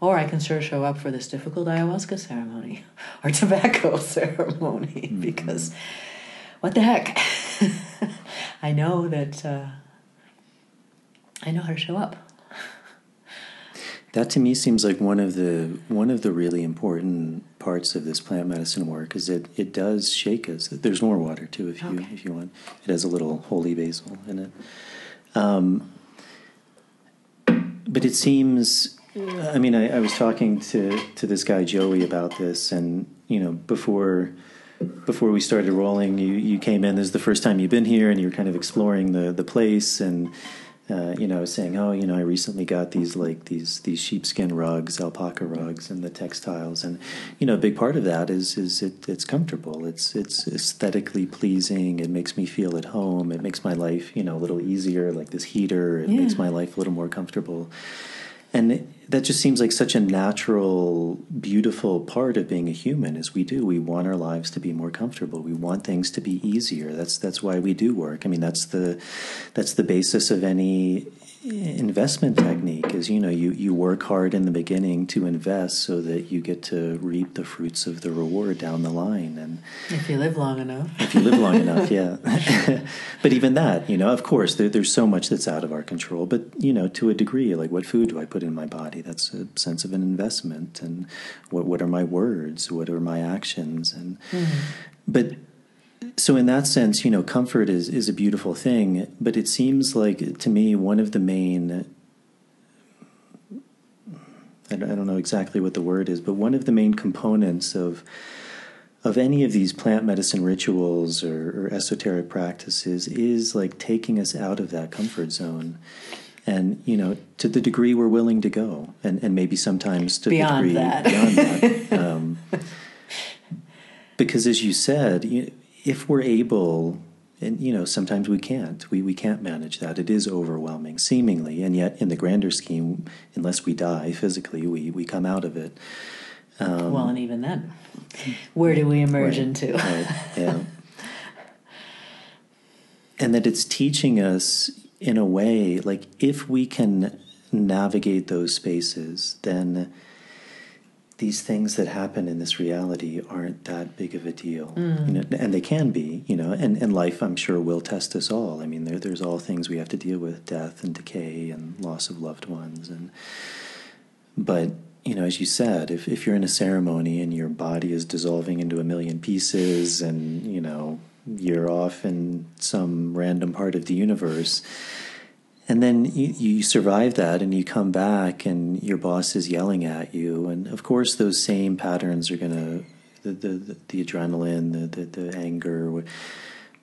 Or I can sure show up for this difficult ayahuasca ceremony or tobacco ceremony Mhm. because what the heck? I know that uh, I know how to show up. That to me seems like one of the one of the really important parts of this plant medicine work is it it does shake us. There's more water too if you Okay. if you want. It has a little holy basil in it. Um, but it seems. I mean, I, I was talking to to this guy Joey about this, and you know, before before we started rolling, you you came in. This is the first time you've been here, and you were kind of exploring the the place and uh, you know, saying, "Oh, you know, I recently got these like these these sheepskin rugs, alpaca rugs, and the textiles, and you know, a big part of that is is it, it's comfortable. It's it's aesthetically pleasing. It makes me feel at home. It makes my life, you know, a little easier. Like this heater, it Yeah. makes my life a little more comfortable." And that just seems like such a natural, beautiful part of being a human. Is we do we want our lives to be more comfortable. We want things to be easier. That's that's why we do work. I mean, that's the that's the basis of any investment technique. Is you know you you work hard in the beginning to invest so that you get to reap the fruits of the reward down the line. And If you live long enough. if you live long enough, yeah. but even that, you know, of course, there, there's so much that's out of our control. But you know, to a degree, like what food do I put in my body? That's a sense of an investment. And what what are my words? What are my actions? And mm-hmm. but so in that sense, you know, comfort is is a beautiful thing. But it seems like to me one of the main I don't know exactly what the word is, but one of the main components of of any of these plant medicine rituals or, or esoteric practices is like taking us out of that comfort zone and you know to the degree we're willing to go and, and maybe sometimes to Beyond the degree that. beyond that um, because as you said you, if we're able and you know sometimes we can't we, we can't manage that it is overwhelming seemingly and yet in the grander scheme unless we die physically we, we come out of it um, well, and even then, where do we emerge Right, into? right, yeah. And that it's teaching us in a way, like if we can navigate those spaces, then these things that happen in this reality aren't that big of a deal. Mm. You know, and they can be, you know, and, and life I'm sure will test us all. I mean there there's all things we have to deal with, death and decay and loss of loved ones and but you know, as you said, if, if you're in a ceremony and your body is dissolving into a million pieces and, you know, you're off in some random part of the universe, and then you, you survive that and you come back and your boss is yelling at you. And of course, those same patterns are going to, the, the, the, the adrenaline, the, the, the anger.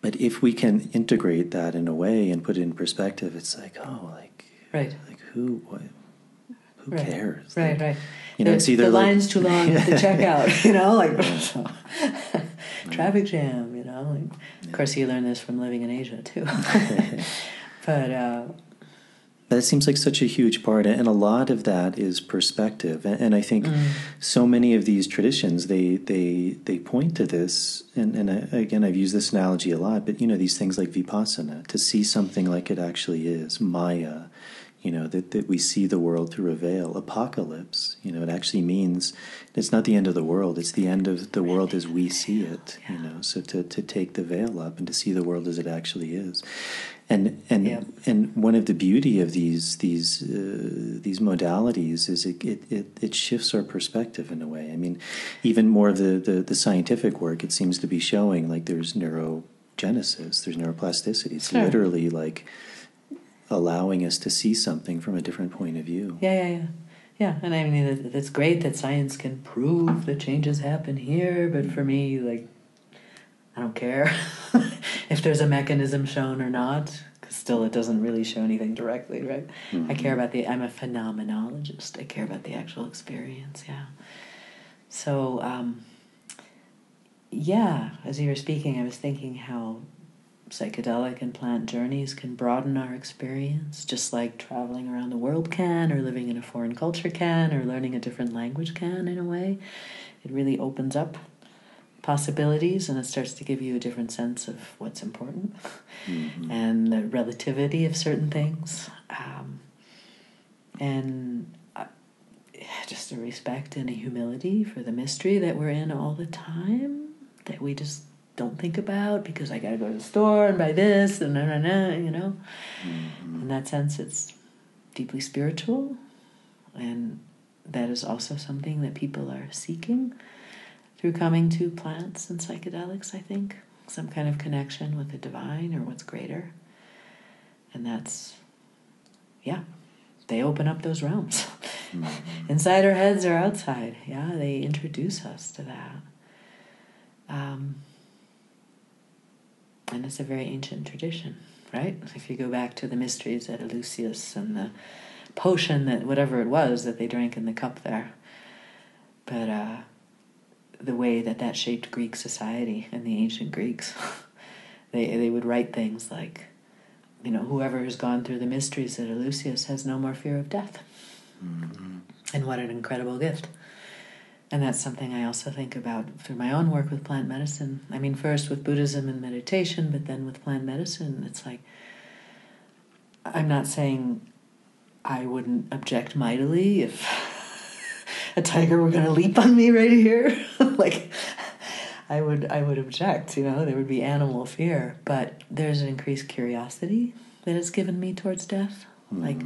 But if we can integrate that in a way and put it in perspective, it's like, oh, like, Right. like who, what, who right. cares? Right, Like, right. You know, the, it's either the like- line's too long to check out, you know, like traffic jam, you know. Of course, you learn this from living in Asia too. but uh, That seems like such a huge part, and a lot of that is perspective. And, and I think Mm. so many of these traditions they they they point to this. And, and I, again, I've used this analogy a lot, but you know these things like vipassana to see something like it actually is, maya. You know that, that we see the world through a veil. Apocalypse. You know it actually means it's not the end of the world. It's the end of the world as we see it. You know, so to to take the veil up and to see the world as it actually is. And and Yeah. and one of the beauty of these these uh, these modalities is it, it, it, it shifts our perspective in a way. I mean, even more of the, the, the scientific work, it seems to be showing like there's neurogenesis, there's neuroplasticity. It's Sure. literally like allowing us to see something from a different point of view. yeah, yeah, yeah. Yeah, and I mean, it's great that science can prove that changes happen here, but for me, like, I don't care if there's a mechanism shown or not, because still it doesn't really show anything directly, right? I care about the, I'm a phenomenologist, I care about the actual experience, yeah. So, um, yeah, as you were speaking, I was thinking how psychedelic and plant journeys can broaden our experience, just like traveling around the world can, or living in a foreign culture can, or learning a different language can, in a way. It really opens up possibilities and it starts to give you a different sense of what's important Mhm. and the relativity of certain things. Um, and uh, just a respect and a humility for the mystery that we're in all the time that we just don't think about because I gotta go to the store and buy this and na na na, you know. In that sense, it's deeply spiritual, and that is also something that people are seeking through coming to plants and psychedelics. I think some kind of connection with the divine or what's greater, and that's yeah, they open up those realms inside our heads or outside. Yeah, they introduce us to that. Um, and it's a very ancient tradition, right? If you go back to the mysteries at Eleusis and the potion that whatever it was that they drank in the cup there, but uh, the way that that shaped Greek society and the ancient Greeks, they they would write things like, you know, whoever has gone through the mysteries at Eleusis has no more fear of death, mm-hmm. and what an incredible gift. And that's something I also think about through my own work with plant medicine. I mean, first with Buddhism and meditation, but then with plant medicine, it's like I'm not saying I wouldn't object mightily if a tiger were going to leap on me right here. like I would I would object, you know, there would be animal fear, but there's an increased curiosity that it's given me towards death. Hmm. Like,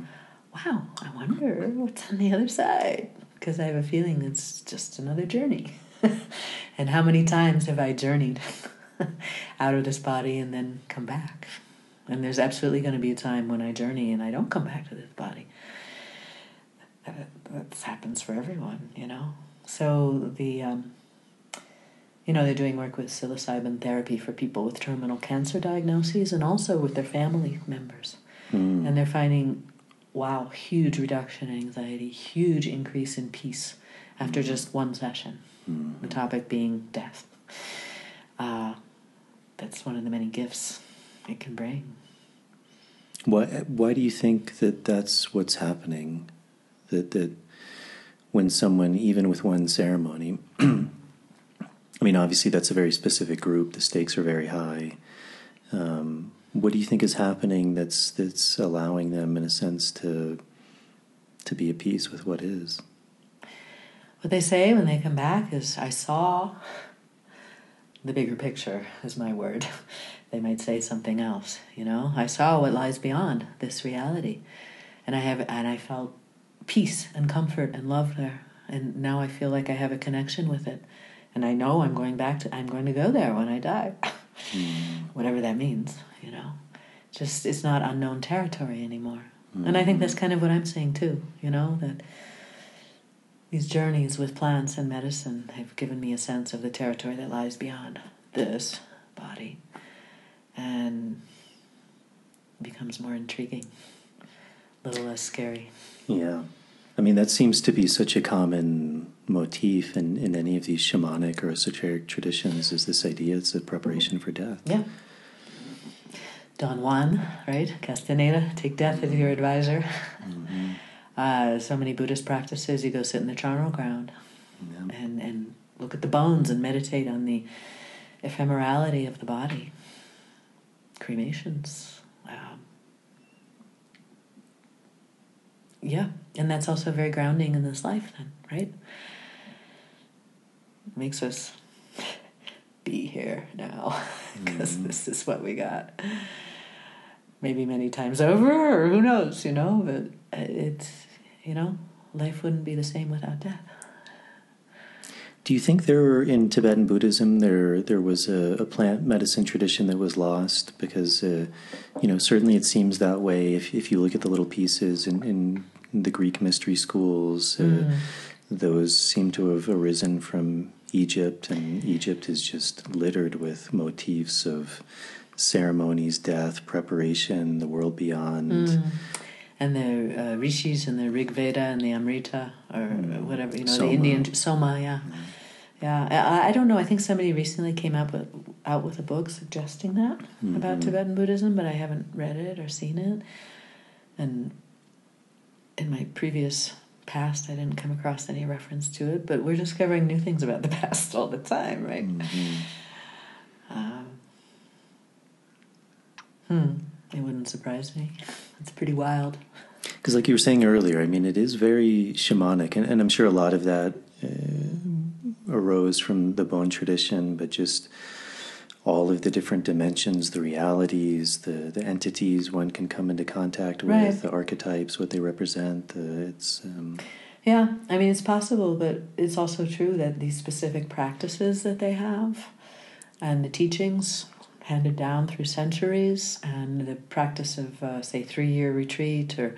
wow, I wonder what's on the other side because I have a feeling it's just another journey. and how many times have I journeyed out of this body and then come back? And there's absolutely going to be a time when I journey and I don't come back to this body. That, happens for everyone, you know. So the, um, you know, they're doing work with psilocybin therapy for people with terminal cancer diagnoses and also with their family members, Mm. and they're finding, wow, huge reduction in anxiety, huge increase in peace after just one session. Mm. The topic being death. Uh, that's one of the many gifts it can bring. Why, why do you think that that's what's happening? That, that when someone, even with one ceremony, I mean, obviously that's a very specific group, the stakes are very high. Um, what do you think is happening that's, that's allowing them, in a sense, to, to be at peace with what is? What they say when they come back is, I saw the bigger picture, is my word. they might say something else, you know? I saw what lies beyond this reality. And I have and I felt peace and comfort and love there. And now I feel like I have a connection with it. And I know I'm going back to I'm going to go there when I die. Hmm. Whatever that means, you know. Just it's not unknown territory anymore. And I think hmm. that's kind of what I'm saying too, you know, that these journeys with plants and medicine have given me a sense of the territory that lies beyond this body and becomes more intriguing, a little less scary. Yeah. I mean, that seems to be such a common motif in, in any of these shamanic or esoteric traditions is this idea it's a preparation for death. Yeah. Don Juan, right? Castaneda, take death as your advisor. Mm-hmm. Uh, so many Buddhist practices, you go sit in the charnel ground yeah. and, and look at the bones and meditate on the ephemerality of the body. Cremations. Um, yeah, and that's also very grounding in this life, then, right? It makes us be here now because mm. this is what we got. Maybe many times over, or who knows, you know, but it's, you know, life wouldn't be the same without death. Do you think there were in Tibetan Buddhism there there was a, a plant medicine tradition that was lost because uh, you know certainly it seems that way if if you look at the little pieces in, in the Greek mystery schools uh, mm. those seem to have arisen from Egypt and Egypt is just littered with motifs of ceremonies, death, preparation, the world beyond. Mm and the uh, rishis and the Rig Veda and the Amrita or mm. whatever you know Soma. the Indian Soma, yeah, mm. yeah. I, I, don't know. I think somebody recently came out with out with a book suggesting that mm-hmm. about Tibetan Buddhism, but I haven't read it or seen it. And in my previous past, I didn't come across any reference to it. But we're discovering new things about the past all the time, right? Mm-hmm. Um, hmm. It wouldn't surprise me. It's pretty wild. Because, like you were saying earlier, I mean, it is very shamanic, and, and I'm sure a lot of that uh, arose from the Bon tradition, but just all of the different dimensions, the realities, the, the entities one can come into contact with, right. the archetypes, what they represent. Uh, it's um, yeah, I mean, it's possible, but it's also true that these specific practices that they have and the teachings handed down through centuries, and the practice of, uh, say, three year retreat or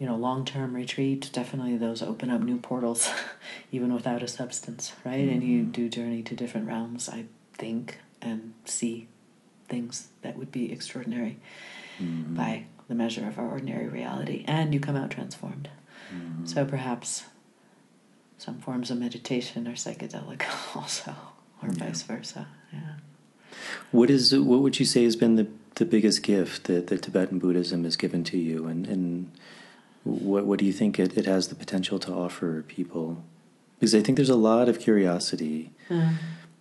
you know, long term retreat, definitely those open up new portals, even without a substance, right? Mm-hmm. And you mm-hmm. do journey to different realms, I think, and see things that would be extraordinary mm-hmm. by the measure of our ordinary reality. And you come out transformed. Mm-hmm. So perhaps some forms of meditation are psychedelic also, or yeah. vice versa. Yeah. What is what would you say has been the, the biggest gift that, that Tibetan Buddhism has given to you, and and what what do you think it, it has the potential to offer people? Because I think there's a lot of curiosity mm.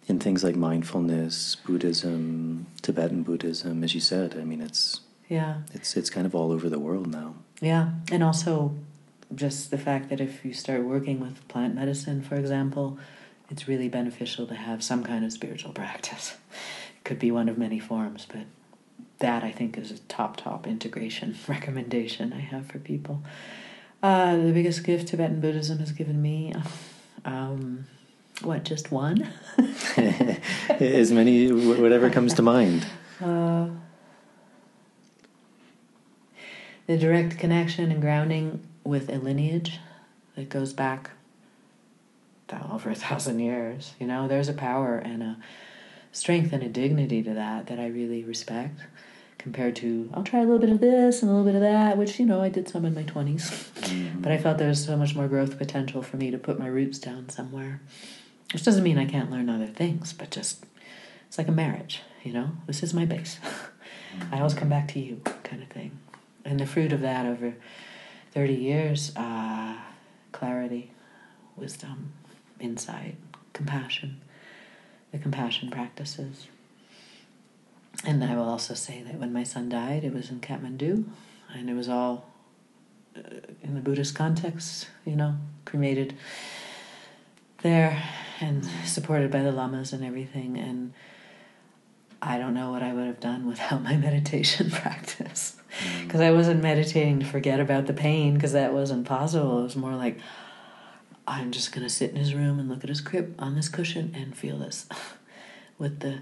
In things like mindfulness, Buddhism, Tibetan Buddhism, as you said. I mean, it's yeah, it's it's kind of all over the world now. Yeah, and also just the fact that if you start working with plant medicine, for example, it's really beneficial to have some kind of spiritual practice It could be one of many forms, but that I think is a top, top integration recommendation I have for people. Uh, the biggest gift Tibetan Buddhism has given me, um, what, just one? as many, whatever comes to mind. Uh, the direct connection and grounding with a lineage that goes back over a thousand years. You know, there's a power and a strength and a dignity to that that I really respect compared to I'll try a little bit of this and a little bit of that, which you know I did some in my 20s. Mm-hmm. But I felt there was so much more growth potential for me to put my roots down somewhere. Which doesn't mean I can't learn other things, but just it's like a marriage, you know? This is my base. I always come back to you, kind of thing. And the fruit of that over 30 years uh, clarity, wisdom, insight, compassion the compassion practices. And I will also say that when my son died, it was in Kathmandu, and it was all uh, in the Buddhist context, you know, cremated there and supported by the lamas and everything. And I don't know what I would have done without my meditation practice. Because mm. I wasn't meditating to forget about the pain, because that wasn't possible. It was more like, I'm just going to sit in his room and look at his crib on this cushion and feel this with the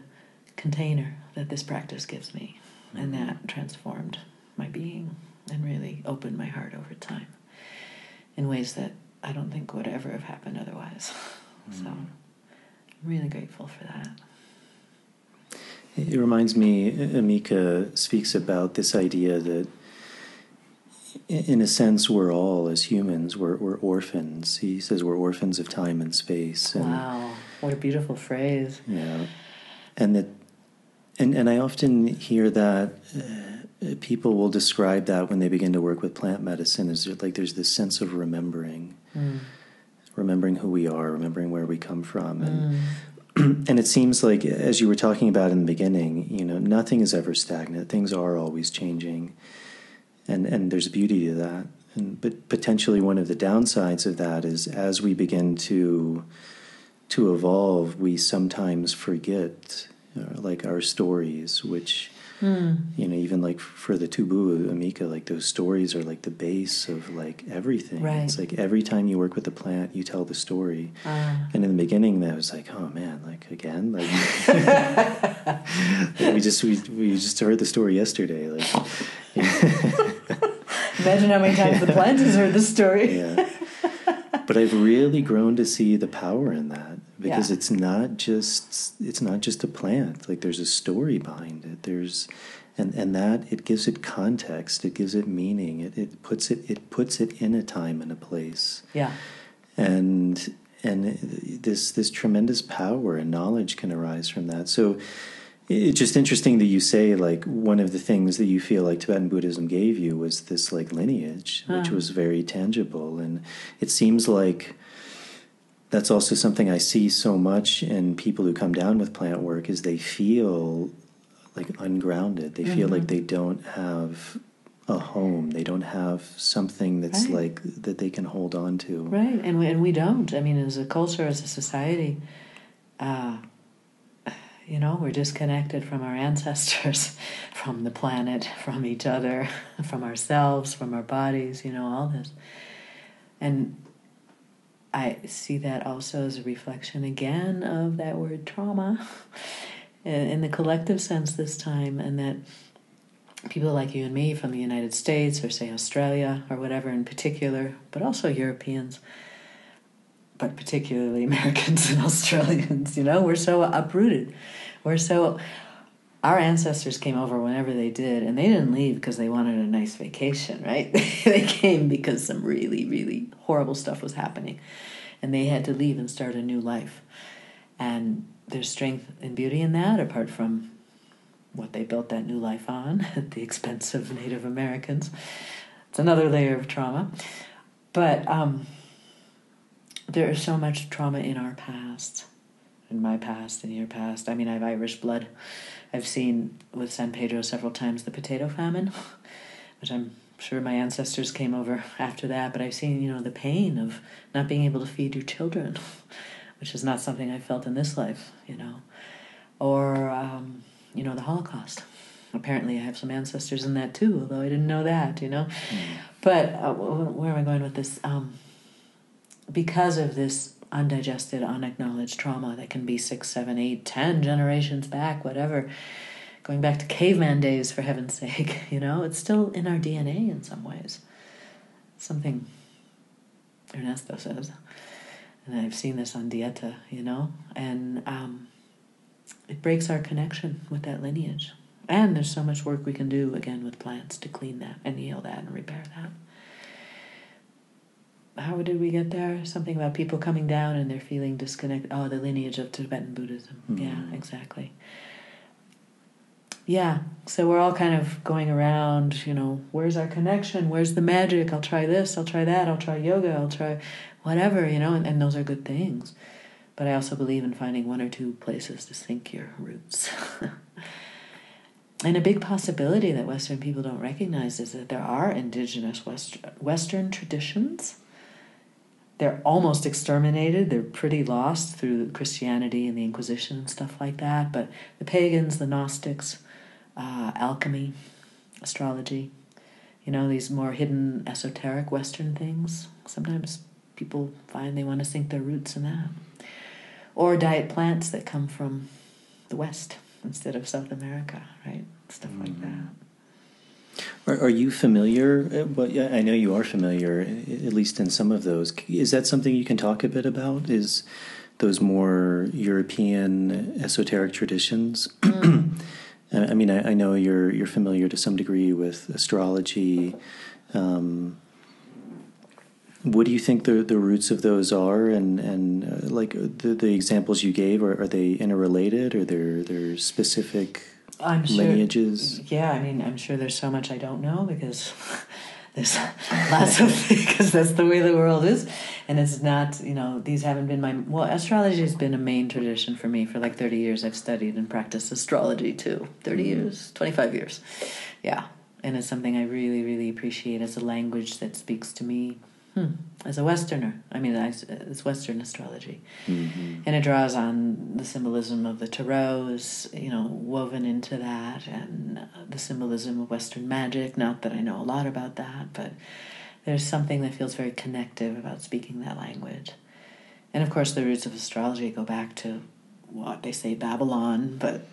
container that this practice gives me. And mm-hmm. that transformed my being and really opened my heart over time in ways that I don't think would ever have happened otherwise. Mm. So I'm really grateful for that. It reminds me, Amika speaks about this idea that in a sense, we're all as humans we're, we're orphans. He says we're orphans of time and space. And, wow, what a beautiful phrase! Yeah, and that, and and I often hear that. Uh, people will describe that when they begin to work with plant medicine is like there's this sense of remembering mm. remembering who we are remembering where we come from and mm. and it seems like as you were talking about in the beginning you know nothing is ever stagnant things are always changing and and there's beauty to that and but potentially one of the downsides of that is as we begin to to evolve we sometimes forget uh, like our stories which mm. you know even like for the tubu amika like those stories are like the base of like everything right. it's like every time you work with the plant you tell the story uh. and in the beginning that was like oh man like again like, we just we, we just heard the story yesterday like Imagine how many times the plant has heard the story. yeah. But I've really grown to see the power in that because yeah. it's not just it's not just a plant. Like there's a story behind it. There's and and that it gives it context. It gives it meaning. It it puts it it puts it in a time and a place. Yeah. And and this this tremendous power and knowledge can arise from that. So it's just interesting that you say like one of the things that you feel like Tibetan Buddhism gave you was this like lineage, which was very tangible, and it seems like that's also something I see so much in people who come down with plant work is they feel like ungrounded. They mm-hmm. feel like mm-hmm. they don't have a home. They don't have something that's right. like that they can hold on to. Right, and we, and we don't. I mean, as a culture, as a society. Uh, you know, we're disconnected from our ancestors, from the planet, from each other, from ourselves, from our bodies, you know, all this. And I see that also as a reflection again of that word trauma in the collective sense this time, and that people like you and me from the United States or, say, Australia or whatever in particular, but also Europeans but particularly Americans and Australians, you know, we're so uprooted. We're so our ancestors came over whenever they did, and they didn't leave because they wanted a nice vacation, right? they came because some really, really horrible stuff was happening, and they had to leave and start a new life. And there's strength and beauty in that, apart from what they built that new life on at the expense of Native Americans. It's another layer of trauma. But um, there is so much trauma in our past, in my past, in your past. I mean, I have Irish blood. I've seen with San Pedro several times the potato famine, which I'm sure my ancestors came over after that, but I've seen, you know, the pain of not being able to feed your children, which is not something I felt in this life, you know. Or, um, you know, the Holocaust. Apparently, I have some ancestors in that too, although I didn't know that, you know. Mm. But uh, where am I going with this? Um, because of this undigested, unacknowledged trauma that can be six, seven, eight, ten generations back, whatever, going back to caveman days, for heaven's sake, you know, it's still in our DNA in some ways. Something Ernesto says. And I've seen this on Dieta, you know, and um, it breaks our connection with that lineage. And there's so much work we can do again with plants to clean that and heal that and repair that how did we get there? Something about people coming down and they're feeling disconnected. Oh, the lineage of Tibetan Buddhism. Mm-hmm. Yeah, exactly. Yeah, so we're all kind of going around, you know, where's our connection? Where's the magic? I'll try this, I'll try that, I'll try yoga, I'll try whatever, you know, and, and those are good things. But I also believe in finding one or two places to sink your roots. and a big possibility that Western people don't recognize is that there are indigenous West, Western traditions they're almost exterminated. They're pretty lost through Christianity and the Inquisition and stuff like that. But the pagans, the Gnostics, uh, alchemy, astrology, you know, these more hidden esoteric Western things. Sometimes people find they want to sink their roots in that. Or diet plants that come from the West instead of South America, right? Stuff mm-hmm. like that. Are, are you familiar? Well, I know you are familiar, at least in some of those. Is that something you can talk a bit about? Is those more European esoteric traditions? Mm. I mean, I, I, know you're you're familiar to some degree with astrology, Um, what do you think the, the roots of those are, and and uh, like the, the examples you gave are, are they interrelated, or they're they're specific I'm sure, lineages? Yeah, I mean, I'm sure there's so much I don't know because there's lots of because that's the way the world is, and it's not. You know, these haven't been my well. Astrology has been a main tradition for me for like 30 years. I've studied and practiced astrology too. 30 mm-hmm. years, 25 years, yeah, and it's something I really, really appreciate as a language that speaks to me hmm, as a Westerner. I mean, it's Western astrology, mm-hmm. and it draws on the symbolism of the tarots, you know, woven into that, and the symbolism of Western magic. Not that I know a lot about that, but there's something that feels very connective about speaking that language. And of course, the roots of astrology go back to what they say Babylon, but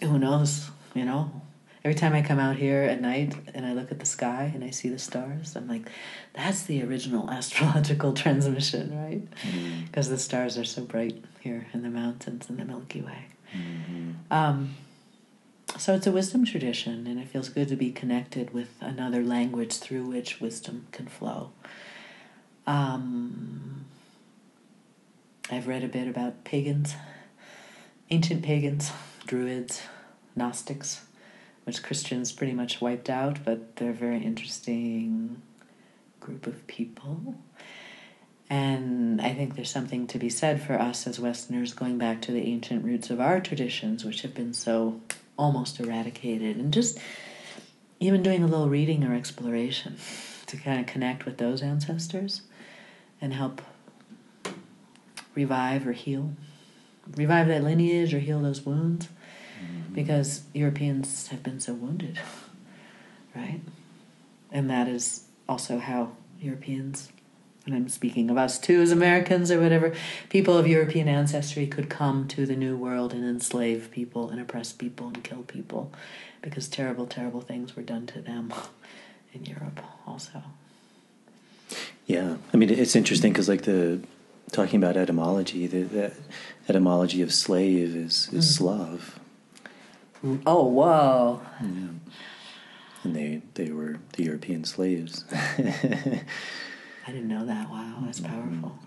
who knows, you know? Every time I come out here at night and I look at the sky and I see the stars, I'm like, that's the original astrological transmission, right? Because mm-hmm. the stars are so bright here in the mountains in the Milky Way. Mm-hmm. Um, so it's a wisdom tradition, and it feels good to be connected with another language through which wisdom can flow. Um, I've read a bit about pagans, ancient pagans, druids, Gnostics which Christians pretty much wiped out, but they're a very interesting group of people. And I think there's something to be said for us as Westerners going back to the ancient roots of our traditions, which have been so almost eradicated, and just even doing a little reading or exploration to kind of connect with those ancestors and help revive or heal, revive that lineage or heal those wounds because Europeans have been so wounded, right? And that is also how Europeans, and I'm speaking of us too as Americans or whatever, people of European ancestry could come to the New World and enslave people and oppress people and kill people because terrible, terrible things were done to them in Europe also. Yeah, I mean, it's interesting because, like, the talking about etymology, the, the etymology of slave is, is mm. Slav Oh, whoa. Yeah. And they, they were the European slaves. I didn't know that. Wow, that's mm-hmm. powerful.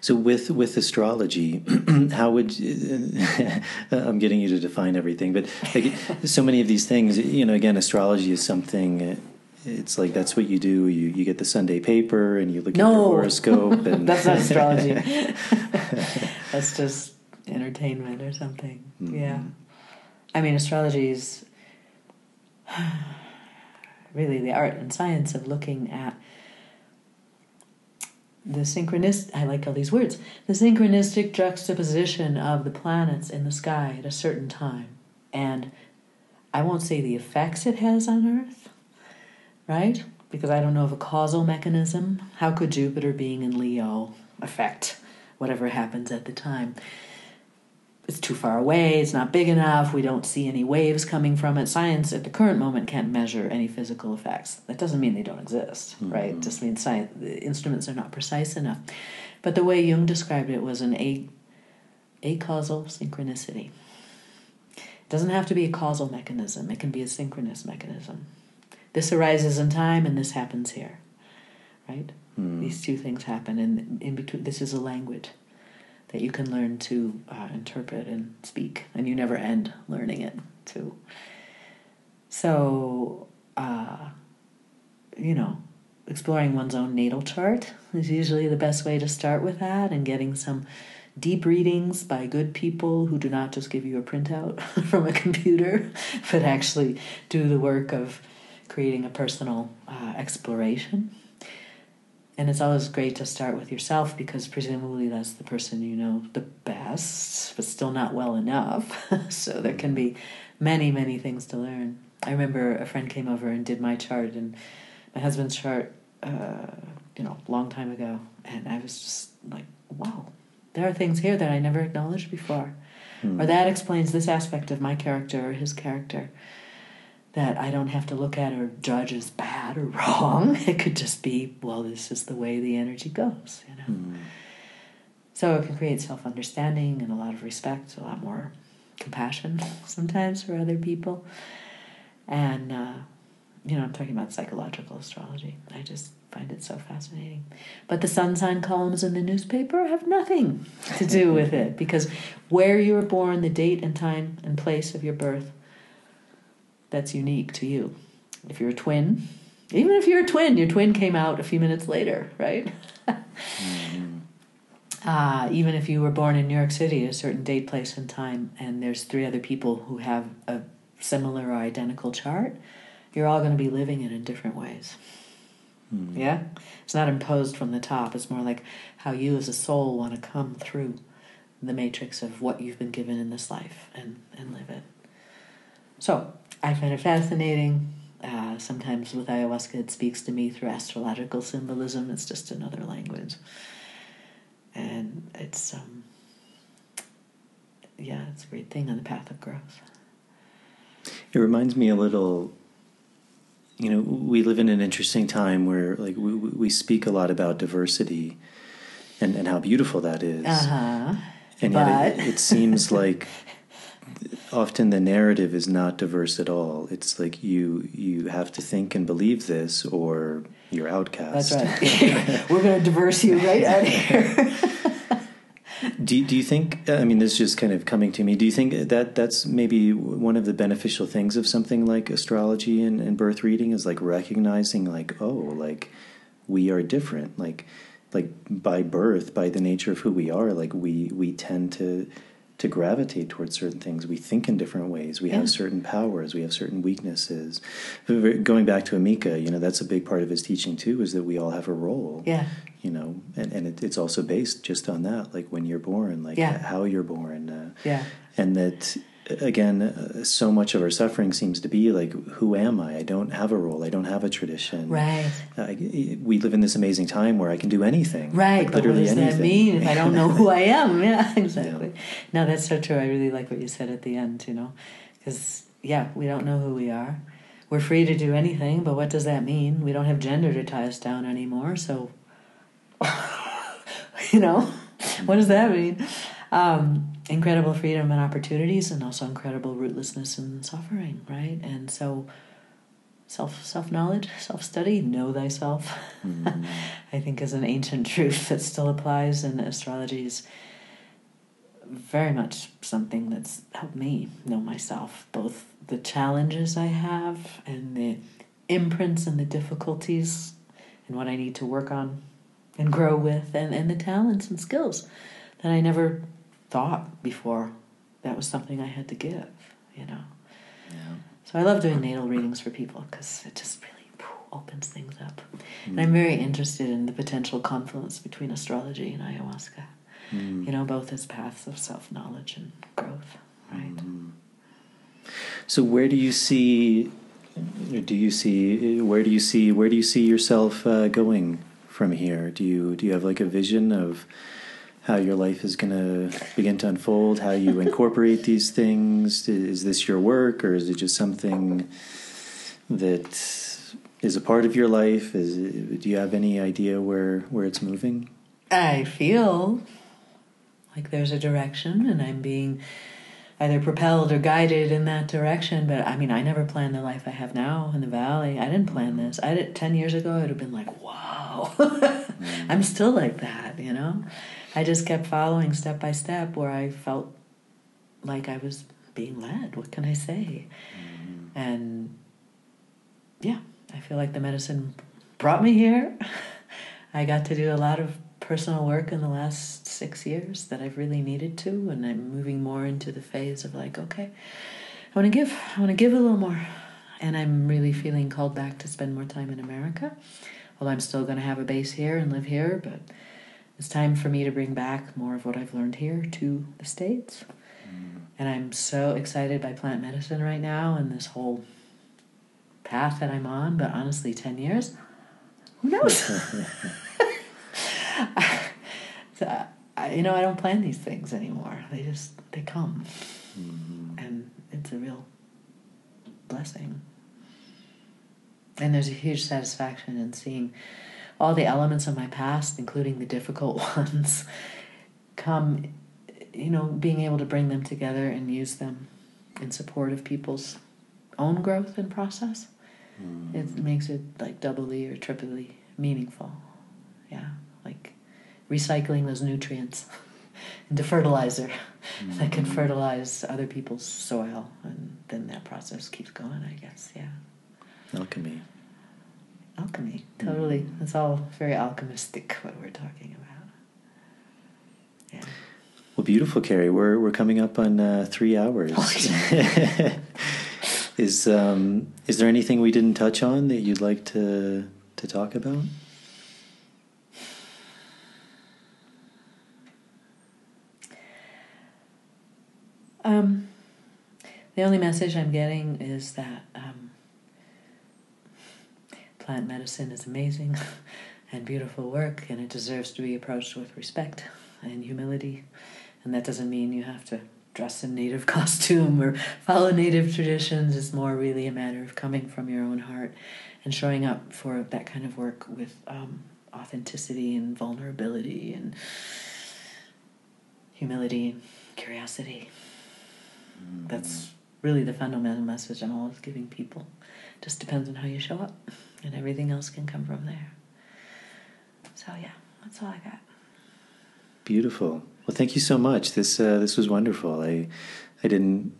So with with astrology, how would you, I'm getting you to define everything, but like, so many of these things, you know, again, astrology is something it's like that's what you do. You you get the Sunday paper and you look no. at your horoscope. And that's not astrology. that's just entertainment or something. Mm-hmm. Yeah, I mean astrology is really the art and science of looking at the synchronist I like all these words. The synchronistic juxtaposition of the planets in the sky at a certain time. And I won't say the effects it has on Earth, right? Because I don't know of a causal mechanism. How could Jupiter being in Leo affect whatever happens at the time? It's too far away, it's not big enough, we don't see any waves coming from it. Science at the current moment can't measure any physical effects. That doesn't mean they don't exist, mm-hmm. right? It just means science, the instruments are not precise enough. But the way Jung described it was an a, acausal synchronicity. It doesn't have to be a causal mechanism, it can be a synchronous mechanism. This arises in time and this happens here. Right? Mm. These two things happen and in between this is a language that you can learn to uh, interpret and speak and you never end learning it too. So uh, you know, exploring one's own natal chart is usually the best way to start with that and getting some deep readings by good people who do not just give you a printout from a computer, but actually do the work of creating a personal uh, exploration. And it's always great to start with yourself because presumably that's the person you know the best, but still not well enough. so there can be many, many things to learn. I remember a friend came over and did my chart and my husband's chart, uh, you know, a long time ago. And I was just like, wow, there are things here that I never acknowledged before. Hmm. Or that explains this aspect of my character or his character that I don't have to look at or judge as bad or wrong. It could just be, well, this is the way the energy goes, you know. Mm. So it can create self understanding and a lot of respect, a lot more compassion sometimes for other people. And, uh, you know, I'm talking about psychological astrology. I just find it so fascinating. But the sun sign columns in the newspaper have nothing to do with it because where you were born, the date and time and place of your birth, that's unique to you. If you're a twin, even if you're a twin, your twin came out a few minutes later, right? mm-hmm. uh, even if you were born in New York City a certain date, place, and time, and there's three other people who have a similar or identical chart, you're all going to be living it in different ways. Mm. Yeah? It's not imposed from the top. It's more like how you as a soul want to come through the matrix of what you've been given in this life and, and live it. So, I find it fascinating. Uh, sometimes with ayahuasca, it speaks to me through astrological symbolism. It's just another language. And it's, um, yeah, it's a great thing on the path of growth. It reminds me a little you know we live in an interesting time where like we we speak a lot about diversity and and how beautiful that is. Uh-huh. And but... yet it, it seems like often the narrative is not diverse at all. It's like you you have to think and believe this or you're outcast. That's right. We're going to diverse you right out here. Do do you think? Uh, I mean, this is just kind of coming to me. Do you think that that's maybe one of the beneficial things of something like astrology and, and birth reading is like recognizing, like, oh, like we are different, like like by birth, by the nature of who we are, like we we tend to to gravitate towards certain things. We think in different ways. We yeah. have certain powers. We have certain weaknesses. Going back to Amika, you know, that's a big part of his teaching too, is that we all have a role. Yeah. You know, and, and it, it's also based just on that, like when you're born, like yeah. how you're born. Uh, yeah. And that again, uh, so much of our suffering seems to be like, who am I? I don't have a role. I don't have a tradition. Right. Uh, we live in this amazing time where I can do anything. Right. Like, literally what does anything. that mean if I don't know who I am? Yeah, exactly. Yeah. No, that's so true. I really like what you said at the end, you know, because, yeah, we don't know who we are. We're free to do anything, but what does that mean? We don't have gender to tie us down anymore, so, you know, what does that mean? Um, incredible freedom and opportunities, and also incredible rootlessness and suffering, right? And so, self self knowledge, self study, know thyself. Mm-hmm. I think is an ancient truth that still applies, and astrology is very much something that's helped me know myself, both the challenges I have and the imprints and the difficulties and what I need to work on and grow with, and, and the talents and skills that I never thought before that was something I had to give, you know. Yeah. So I love doing natal readings for people because it just really opens things up. Mm. And I'm very interested in the potential confluence between astrology and ayahuasca. Mm. You know, both as paths of self knowledge and growth, right? Mm. So where do you see? Do you see where do you see where do you see yourself uh, going from here? Do you do you have like a vision of how your life is going to begin to unfold, how you incorporate these things. Is this your work, or is it just something that is a part of your life? Is it, do you have any idea where where it's moving? I feel like there's a direction, and I'm being either propelled or guided in that direction. But I mean, I never planned the life I have now in the valley. I didn't plan this. I did ten years ago. I'd have been like, "Wow,". I'm still like that, you know. I just kept following step by step where I felt like I was being led. What can I say? Mm-hmm. And yeah, I feel like the medicine brought me here. I got to do a lot of personal work in the last six years that I've really needed to, and I'm moving more into the phase of like, okay, I want to give. I want to give a little more, and I'm really feeling called back to spend more time in America. Well, I'm still going to have a base here and live here, but it's time for me to bring back more of what I've learned here to the States. Mm. And I'm so excited by plant medicine right now and this whole path that I'm on. But honestly, 10 years, who knows? so, I, you know, I don't plan these things anymore. They just, they come. Mm. And it's a real blessing. And there's a huge satisfaction in seeing all the elements of my past, including the difficult ones, come you know, being able to bring them together and use them in support of people's own growth and process, mm. it makes it like doubly or triply meaningful. Yeah, like recycling those nutrients into fertilizer mm. that can fertilize other people's soil, and then that process keeps going. I guess. Yeah. Alchemy. Alchemy, totally. Mm. It's all very alchemistic what we're talking about. Yeah. Well, beautiful, Kerry. We're we're coming up on uh, three hours. is um, is there anything we didn't touch on that you'd like to to talk about? Um, the only message I'm getting is that um, plant medicine is amazing and beautiful work, and it deserves to be approached with respect and humility and that doesn't mean you have to dress in native costume or follow native traditions. It's more really a matter of coming from your own heart and showing up for that kind of work with um, authenticity and vulnerability and humility and curiosity. Mm-hmm. That's really the fundamental message I'm always giving people. Just depends on how you show up, and everything else can come from there. So, yeah, that's all I got. Beautiful. Well, thank you so much. This uh, this was wonderful. I I didn't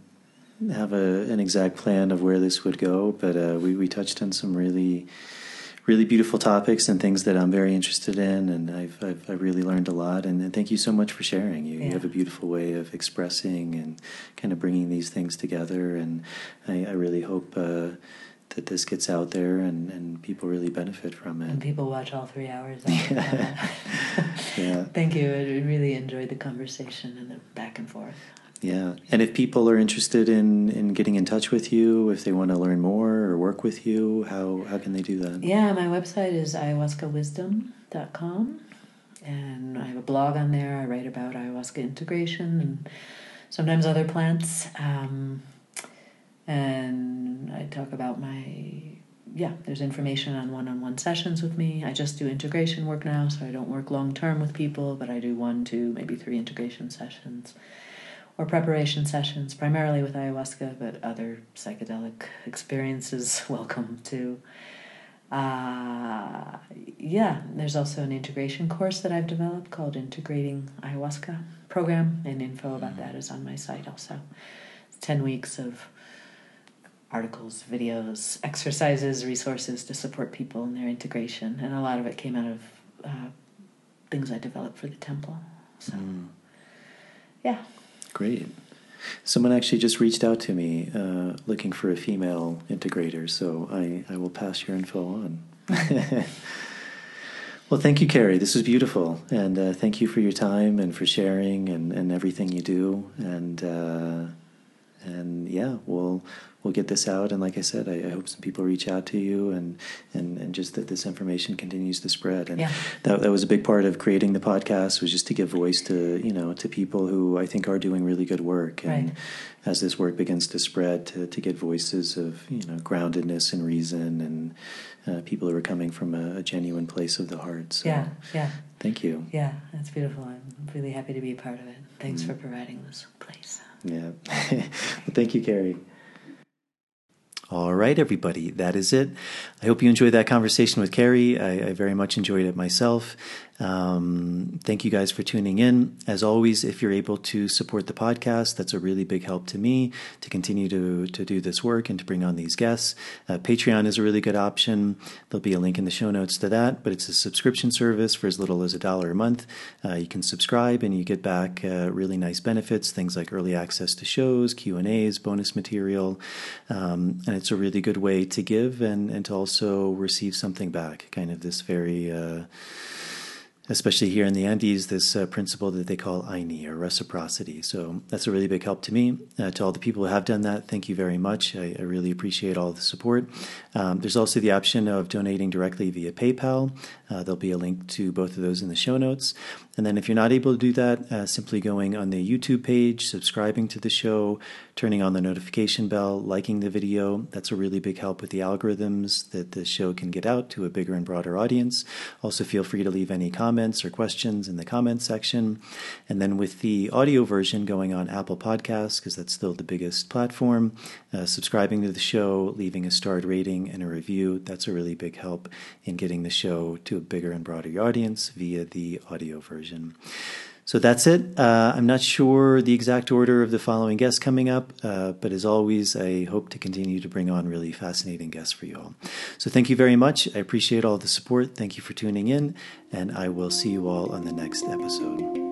have a, an exact plan of where this would go, but uh, we we touched on some really really beautiful topics and things that I'm very interested in, and I've I've, I've really learned a lot. And, and, thank you so much for sharing. You, yeah. you have a beautiful way of expressing and kind of bringing these things together, and I, I really hope. Uh, that this gets out there and, and people really benefit from it. And people watch all three hours. yeah. yeah. Thank you. I really enjoyed the conversation and the back and forth. Yeah. And if people are interested in, in getting in touch with you, if they want to learn more or work with you, how, how can they do that? Yeah, my website is ayahuascawisdom.com. And I have a blog on there. I write about ayahuasca integration and sometimes other plants. Um, and I talk about my yeah, there's information on one-on-one sessions with me. I just do integration work now, so I don't work long term with people, but I do one, two, maybe three integration sessions or preparation sessions, primarily with ayahuasca, but other psychedelic experiences welcome too. Uh, yeah, there's also an integration course that I've developed called Integrating Ayahuasca Program, and info about mm-hmm. that is on my site also. It's 10 weeks of articles, videos, exercises, resources to support people in their integration, and a lot of it came out of uh, things I developed for the temple. So, mm. yeah. Great. Someone actually just reached out to me uh, looking for a female integrator, so I, I will pass your info on. well, thank you, Kerry. This was beautiful. And uh, thank you for your time and for sharing and, and everything you do. And, uh, and yeah, we'll we'll get this out. And like I said, I, I, hope some people reach out to you and, and, and just that this information continues to spread. And yeah. that, that was a big part of creating the podcast was just to give voice to, you know, to people who I think are doing really good work. And right. as this work begins to spread to, to get voices of, you know, groundedness and reason and uh, people who are coming from a, a, genuine place of the heart. So yeah. Yeah. Thank you. Yeah. That's beautiful. I'm really happy to be a part of it. Thanks mm. for providing this place. Yeah. well, thank you, Kerry. All right, everybody, that is it. I hope you enjoyed that conversation with Kerry. I, I very much enjoyed it myself. Um, thank you guys for tuning in. As always, if you're able to support the podcast, that's a really big help to me to continue to, to do this work and to bring on these guests. Uh, Patreon is a really good option. There'll be a link in the show notes to that, but it's a subscription service for as little as a dollar a month. Uh, you can subscribe and you get back uh, really nice benefits, things like early access to shows, Q&As, bonus material, um, and it's a really good way to give and, and to also receive something back, kind of this very uh, especially here in the Andes, this uh, principle that they call Ayni or reciprocity. So that's a really big help to me. Uh, to all the people who have done that, thank you very much. I, I really appreciate all the support. Um, there's also the option of donating directly via PayPal. Uh, there'll be a link to both of those in the show notes. And then if you're not able to do that, uh, simply going on the YouTube page, subscribing to the show, turning on the notification bell, liking the video. That's a really big help with the algorithms that the show can get out to a bigger and broader audience. Also, feel free to leave any comments or questions in the comments section. And then with the audio version going on Apple Podcasts, because that's still the biggest platform, uh, subscribing to the show, leaving a starred rating and a review, that's a really big help in getting the show a bigger and broader audience via the audio version. So that's it. Uh, I'm not sure the exact order of the following guests coming up, uh, but as always, I hope to continue to bring on really fascinating guests for you all. So thank you very much. I appreciate all the support. Thank you for tuning in, and I will see you all on the next episode.